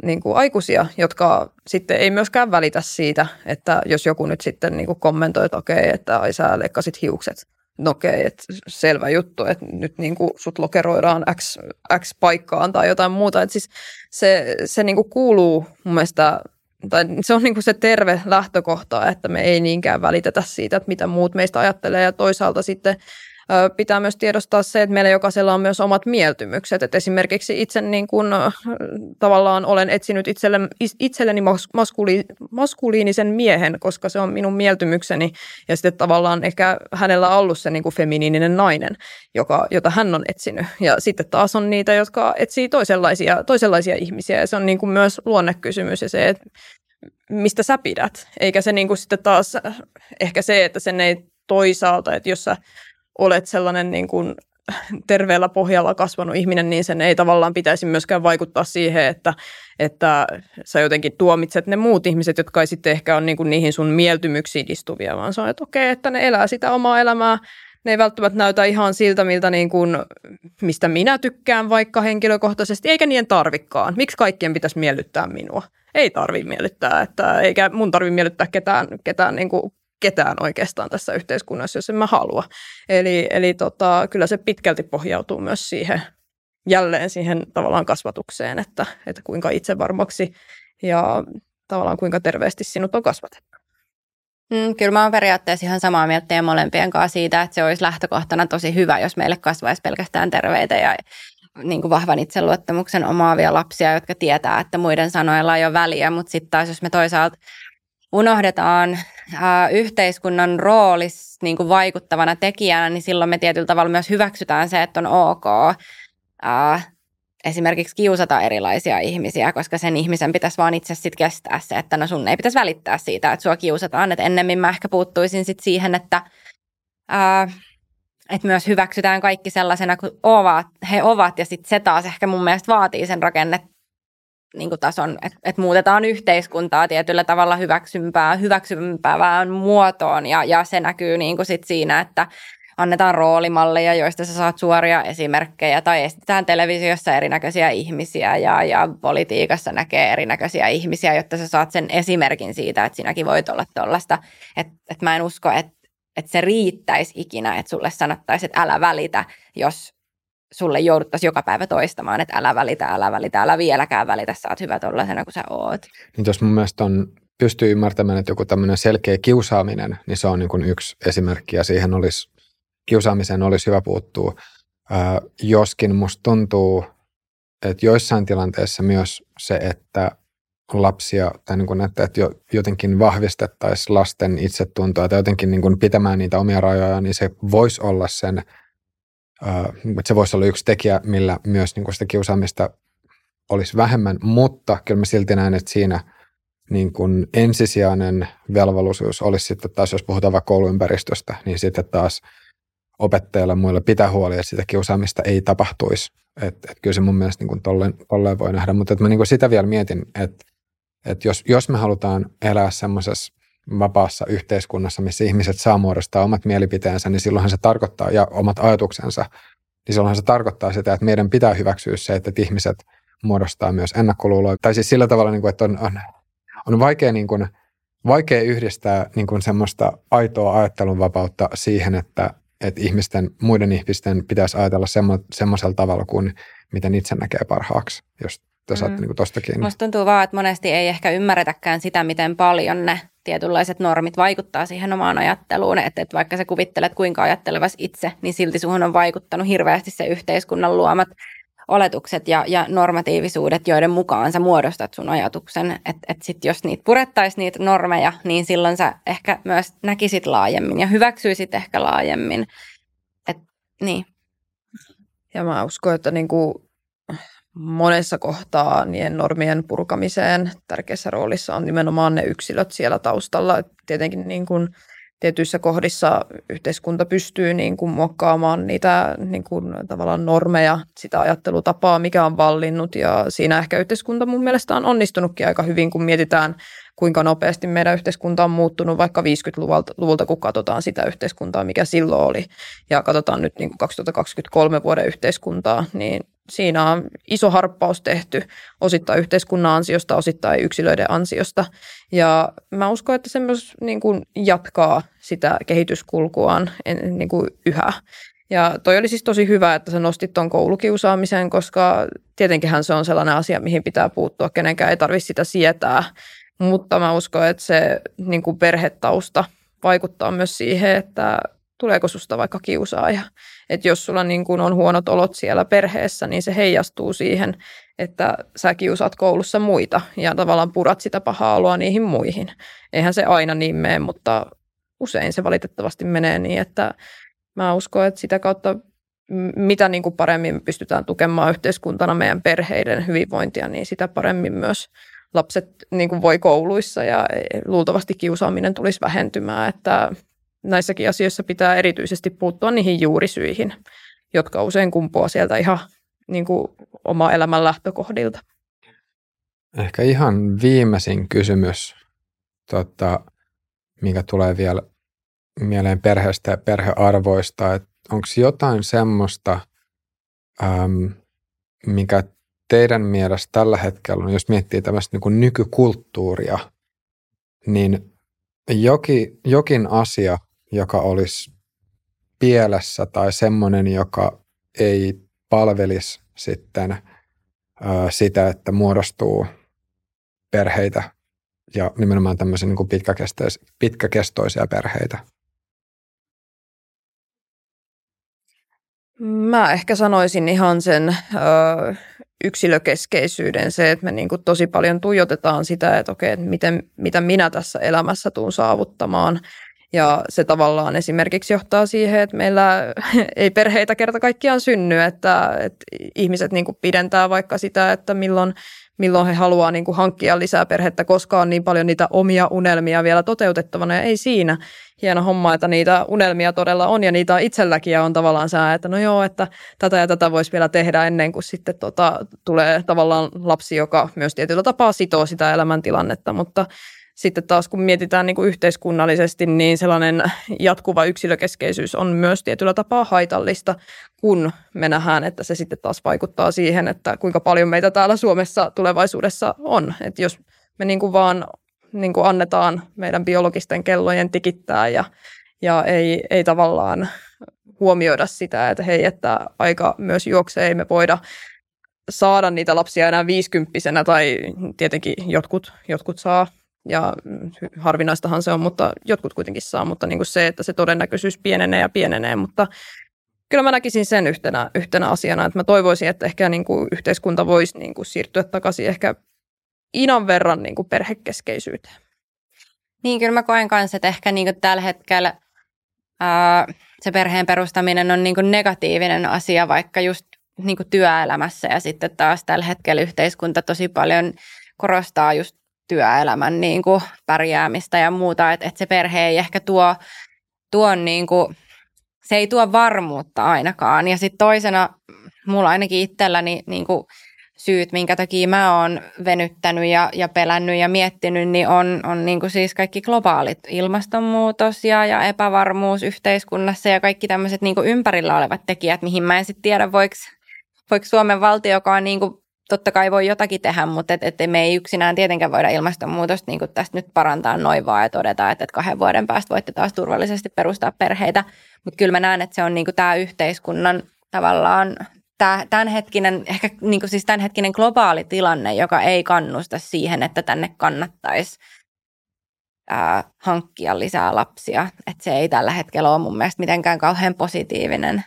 niin kuin aikuisia, jotka sitten ei myöskään välitä siitä, että jos joku nyt sitten niin kuin kommentoi, että okei, että ai sä leikkasit hiukset, no okei, että selvä juttu, että nyt niin kuin sut lokeroidaan X, X paikkaan tai jotain muuta. Että siis se, se niin kuin kuuluu mun mielestä, tai se on niin kuin se terve lähtökohta, että me ei niinkään välitetä siitä, että mitä muut meistä ajattelee ja toisaalta sitten pitää myös tiedostaa se, että meillä jokaisella on myös omat mieltymykset. Että esimerkiksi itse niin kuin, tavallaan olen etsinyt itselle, itselleni maskuli, maskuliinisen miehen, koska se on minun mieltymykseni. Ja sitten tavallaan ehkä hänellä on ollut se niin kuin feminiininen nainen, joka, jota hän on etsinyt. Ja sitten taas on niitä, jotka etsii toisenlaisia, toisenlaisia ihmisiä. Ja se on niin kuin myös luonnekysymys ja se, että mistä sä pidät. Eikä se niin kuin sitten taas ehkä se, että sen ei toisaalta, että jos sä olet sellainen niin kuin terveellä pohjalla kasvanut ihminen, niin sen ei tavallaan pitäisi myöskään vaikuttaa siihen, että, että sä jotenkin tuomitset ne muut ihmiset, jotka ei sitten ehkä ole niin kuin niihin sun mieltymyksiin istuvia, vaan on, että okei, että ne elää sitä omaa elämää, ne ei välttämättä näytä ihan siltä, miltä niin kuin, mistä minä tykkään vaikka henkilökohtaisesti, eikä niiden tarvikkaan. Miksi kaikkien pitäisi miellyttää minua? Ei tarvi miellyttää, että, eikä mun tarvi miellyttää ketään, ketään niin kuin ketään oikeastaan tässä yhteiskunnassa, jos en mä halua. Eli, eli tota, kyllä se pitkälti pohjautuu myös siihen jälleen siihen tavallaan kasvatukseen, että, että kuinka itsevarmaksi ja tavallaan kuinka terveesti sinut on kasvatettu. Mm, kyllä mä oon periaatteessa ihan samaa mieltä teidän molempien kanssa siitä, että se olisi lähtökohtana tosi hyvä, jos meille kasvaisi pelkästään terveitä ja niin kuin vahvan itseluottamuksen omaavia lapsia, jotka tietää, että muiden sanoilla ei ole väliä, mutta sitten taas jos me toisaalta unohdetaan äh, yhteiskunnan roolis niin kuin vaikuttavana tekijänä, niin silloin me tietyllä tavalla myös hyväksytään se, että on ok äh, esimerkiksi kiusata erilaisia ihmisiä, koska sen ihmisen pitäisi vaan itse sitten kestää se, että no sun ei pitäisi välittää siitä, että sua kiusataan. Että ennemmin mä ehkä puuttuisin sitten siihen, että, äh, että myös hyväksytään kaikki sellaisena kuin ovat, he ovat ja sitten se taas ehkä mun mielestä vaatii sen rakennet niin kuin tason, että et muutetaan yhteiskuntaa tietyllä tavalla hyväksympää, hyväksympään muotoon ja, ja se näkyy niin kuin sit siinä, että annetaan roolimalleja, joista sä saat suoria esimerkkejä tai estetään televisiossa erinäköisiä ihmisiä ja, ja politiikassa näkee erinäköisiä ihmisiä, jotta sä saat sen esimerkin siitä, että sinäkin voit olla tuollaista. Että et mä en usko, että että se riittäisi ikinä, että sulle sanottaisiin, että älä välitä, jos sulle jouduttaisiin joka päivä toistamaan, että älä välitä, älä välitä, älä vieläkään välitä, sä oot hyvä tollaisena kuin sä oot. Niin jos mun mielestä on, pystyy ymmärtämään, että joku tämmöinen selkeä kiusaaminen, niin se on niin kuin yksi esimerkki ja siihen olisi, kiusaamiseen olisi hyvä puuttua. Äh, joskin musta tuntuu, että joissain tilanteissa myös se, että lapsia tai niin kuin, että, että jotenkin vahvistettaisiin lasten itsetuntoa tai jotenkin niin kuin pitämään niitä omia rajoja, niin se voisi olla sen – että se voisi olla yksi tekijä, millä myös niin kuin sitä kiusaamista olisi vähemmän, mutta kyllä mä silti näen, että siinä niin kuin ensisijainen velvollisuus olisi sitten taas, jos puhutaan vaikka kouluympäristöstä, niin sitten taas opettajille muille pitää huoli, että sitä kiusaamista ei tapahtuisi. Että et kyllä se mun mielestä niin kuin tolleen, tolleen voi nähdä, mutta että mä niin kuin sitä vielä mietin, että että jos, jos me halutaan elää semmoisessa vapaassa yhteiskunnassa, missä ihmiset saa muodostaa omat mielipiteensä, niin silloinhan se tarkoittaa, ja omat ajatuksensa, niin silloinhan se tarkoittaa sitä, että meidän pitää hyväksyä se, että ihmiset muodostaa myös ennakkoluuloja. Tai siis sillä tavalla, niin kuin, että on, on, on vaikea, niin kuin, vaikea yhdistää niin kuin semmoista aitoa ajattelun vapautta siihen, että, että ihmisten, muiden ihmisten pitäisi ajatella semmo, semmoisella tavalla kuin miten itse näkee parhaaksi, jos te mm. niin tosta kiinni. Musta tuntuu vaan, että monesti ei ehkä ymmärretäkään sitä, miten paljon ne tietynlaiset normit vaikuttaa siihen omaan ajatteluun. Että, että vaikka sä kuvittelet kuinka ajattelevas itse, niin silti suhun on vaikuttanut hirveästi se yhteiskunnan luomat oletukset ja, ja normatiivisuudet, joiden mukaan sä muodostat sun ajatuksen. Että et sit jos niitä purettaisiin niitä normeja, niin silloin sä ehkä myös näkisit laajemmin ja hyväksyisit ehkä laajemmin. Et, niin. Ja mä uskon, että niinku monessa kohtaa niiden normien purkamiseen. Tärkeässä roolissa on nimenomaan ne yksilöt siellä taustalla. Tietenkin niin kuin tietyissä kohdissa yhteiskunta pystyy niin kuin muokkaamaan niitä niin kuin tavallaan normeja, sitä ajattelutapaa, mikä on vallinnut. Ja siinä ehkä yhteiskunta mun mielestä on onnistunutkin aika hyvin, kun mietitään kuinka nopeasti meidän yhteiskunta on muuttunut vaikka 50-luvulta, kun katsotaan sitä yhteiskuntaa, mikä silloin oli, ja katsotaan nyt niin kuin 2023 vuoden yhteiskuntaa, niin siinä on iso harppaus tehty osittain yhteiskunnan ansiosta, osittain yksilöiden ansiosta. Ja mä uskon, että se myös niin kuin jatkaa sitä kehityskulkuaan niin kuin yhä. Ja toi oli siis tosi hyvä, että sä nostit tuon koulukiusaamisen, koska tietenkinhän se on sellainen asia, mihin pitää puuttua. Kenenkään ei tarvitse sitä sietää, mutta mä uskon, että se niin kuin perhetausta vaikuttaa myös siihen, että tuleeko susta vaikka kiusaaja. Että jos sulla niin kuin on huonot olot siellä perheessä, niin se heijastuu siihen, että sä kiusaat koulussa muita ja tavallaan purat sitä pahaa oloa niihin muihin. Eihän se aina niin mene, mutta usein se valitettavasti menee niin, että mä uskon, että sitä kautta mitä niin kuin paremmin pystytään tukemaan yhteiskuntana meidän perheiden hyvinvointia, niin sitä paremmin myös lapset niin kuin voi kouluissa ja luultavasti kiusaaminen tulisi vähentymään, että näissäkin asioissa pitää erityisesti puuttua niihin juurisyihin, jotka usein kumpuaa sieltä ihan niin kuin oma elämän lähtökohdilta. Ehkä ihan viimeisin kysymys, tota, mikä tulee vielä mieleen perheestä ja perhearvoista, että onko jotain semmoista, äm, mikä teidän mielestä tällä hetkellä, jos miettii tämmöistä niin nykykulttuuria, niin jokin, jokin asia, joka olisi pielessä tai semmoinen, joka ei palvelisi sitten sitä, että muodostuu perheitä ja nimenomaan tämmöisiä niin pitkäkestoisia perheitä. Mä ehkä sanoisin ihan sen ö, yksilökeskeisyyden, se, että me kuin tosi paljon tuijotetaan sitä, että okei, että miten, mitä minä tässä elämässä tuun saavuttamaan. Ja se tavallaan esimerkiksi johtaa siihen, että meillä ei perheitä kerta kaikkiaan synny, että, että ihmiset niin kuin pidentää vaikka sitä, että milloin, milloin he haluaa niin kuin hankkia lisää perhettä, koska on niin paljon niitä omia unelmia vielä toteutettavana. Ja ei siinä hieno homma, että niitä unelmia todella on ja niitä itselläkin ja on tavallaan sää, että no joo, että tätä ja tätä voisi vielä tehdä ennen kuin sitten tota, tulee tavallaan lapsi, joka myös tietyllä tapaa sitoo sitä elämäntilannetta, mutta sitten taas kun mietitään niin kuin yhteiskunnallisesti, niin sellainen jatkuva yksilökeskeisyys on myös tietyllä tapaa haitallista, kun me nähdään, että se sitten taas vaikuttaa siihen, että kuinka paljon meitä täällä Suomessa tulevaisuudessa on. Että jos me niin kuin vaan niin kuin annetaan meidän biologisten kellojen tikittää ja, ja ei, ei tavallaan huomioida sitä, että hei, että aika myös juoksee, ei me voida saada niitä lapsia enää viisikymppisenä tai tietenkin jotkut, jotkut saa ja harvinaistahan se on, mutta jotkut kuitenkin saa, mutta niin kuin se, että se todennäköisyys pienenee ja pienenee, mutta kyllä mä näkisin sen yhtenä, yhtenä asiana, että mä toivoisin, että ehkä niin kuin yhteiskunta voisi niin kuin siirtyä takaisin ehkä inan verran niin kuin perhekeskeisyyteen. Niin, kyllä mä koen kanssa, että ehkä niin kuin tällä hetkellä ää, se perheen perustaminen on niin kuin negatiivinen asia, vaikka just niin kuin työelämässä ja sitten taas tällä hetkellä yhteiskunta tosi paljon korostaa just työelämän niin kuin pärjäämistä ja muuta, että, että se perhe ei ehkä tuo, tuo niin kuin, se ei tuo varmuutta ainakaan. Ja sitten toisena, mulla ainakin itselläni niin kuin syyt, minkä takia mä oon venyttänyt ja, ja pelännyt ja miettinyt, niin on, on niin kuin siis kaikki globaalit ilmastonmuutos ja, ja epävarmuus yhteiskunnassa ja kaikki tämmöiset niin ympärillä olevat tekijät, mihin mä en sitten tiedä, voiko, voiko Suomen valtio, joka on niin kuin, totta kai voi jotakin tehdä, mutta et, et me ei yksinään tietenkään voida ilmastonmuutosta niin tästä nyt parantaa noin vaan ja todeta, että, että kahden vuoden päästä voitte taas turvallisesti perustaa perheitä. Mutta kyllä mä näen, että se on niin tämä yhteiskunnan tavallaan tämä tämänhetkinen, ehkä niin siis tämänhetkinen globaali tilanne, joka ei kannusta siihen, että tänne kannattaisi ää, hankkia lisää lapsia. Että se ei tällä hetkellä ole mun mielestä mitenkään kauhean positiivinen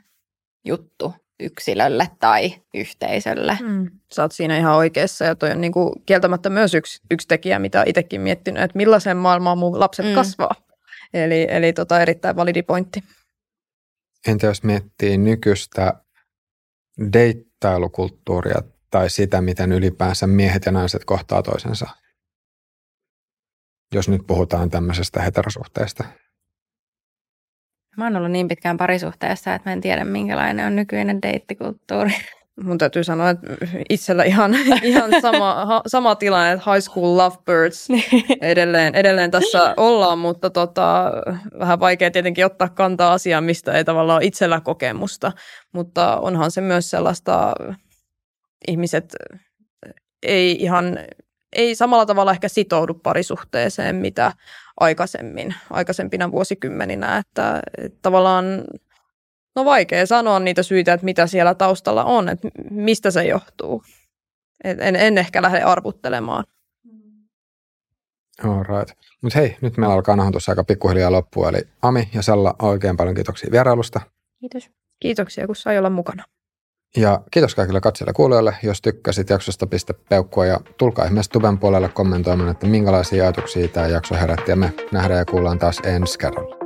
juttu yksilölle tai yhteisölle. Mm. Sä oot siinä ihan oikeassa ja toi on niinku kieltämättä myös yksi, yksi tekijä, mitä itsekin miettinyt, että millaisen maailmaan mun lapset mm. kasvaa. Eli, eli tota erittäin validi pointti. Entä jos miettii nykyistä deittailukulttuuria tai sitä, miten ylipäänsä miehet ja naiset kohtaa toisensa? Jos nyt puhutaan tämmöisestä heterosuhteesta. Mä oon ollut niin pitkään parisuhteessa, että mä en tiedä, minkälainen on nykyinen deittikulttuuri. Mun täytyy sanoa, että itsellä ihan, ihan sama, ha, sama tilanne, että high school lovebirds niin. edelleen, edelleen tässä ollaan, mutta tota, vähän vaikea tietenkin ottaa kantaa asiaan, mistä ei tavallaan ole itsellä kokemusta, mutta onhan se myös sellaista, ihmiset ei ihan, ei samalla tavalla ehkä sitoudu parisuhteeseen, mitä aikaisemmin, aikaisempina vuosikymmeninä, että, että tavallaan No vaikea sanoa niitä syitä, että mitä siellä taustalla on, että mistä se johtuu. En, en ehkä lähde arvuttelemaan. All right. Mutta hei, nyt meillä alkaa nahoitus aika pikkuhiljaa loppua. Eli Ami ja Salla, oikein paljon kiitoksia vierailusta. Kiitos. Kiitoksia, kun sai olla mukana. Ja kiitos kaikille katsojille kuulijoille. Jos tykkäsit jaksosta, pistä peukkua ja tulkaa ihmeessä tuben puolelle kommentoimaan, että minkälaisia ajatuksia tämä jakso herätti. Ja me nähdään ja kuullaan taas ensi kerralla.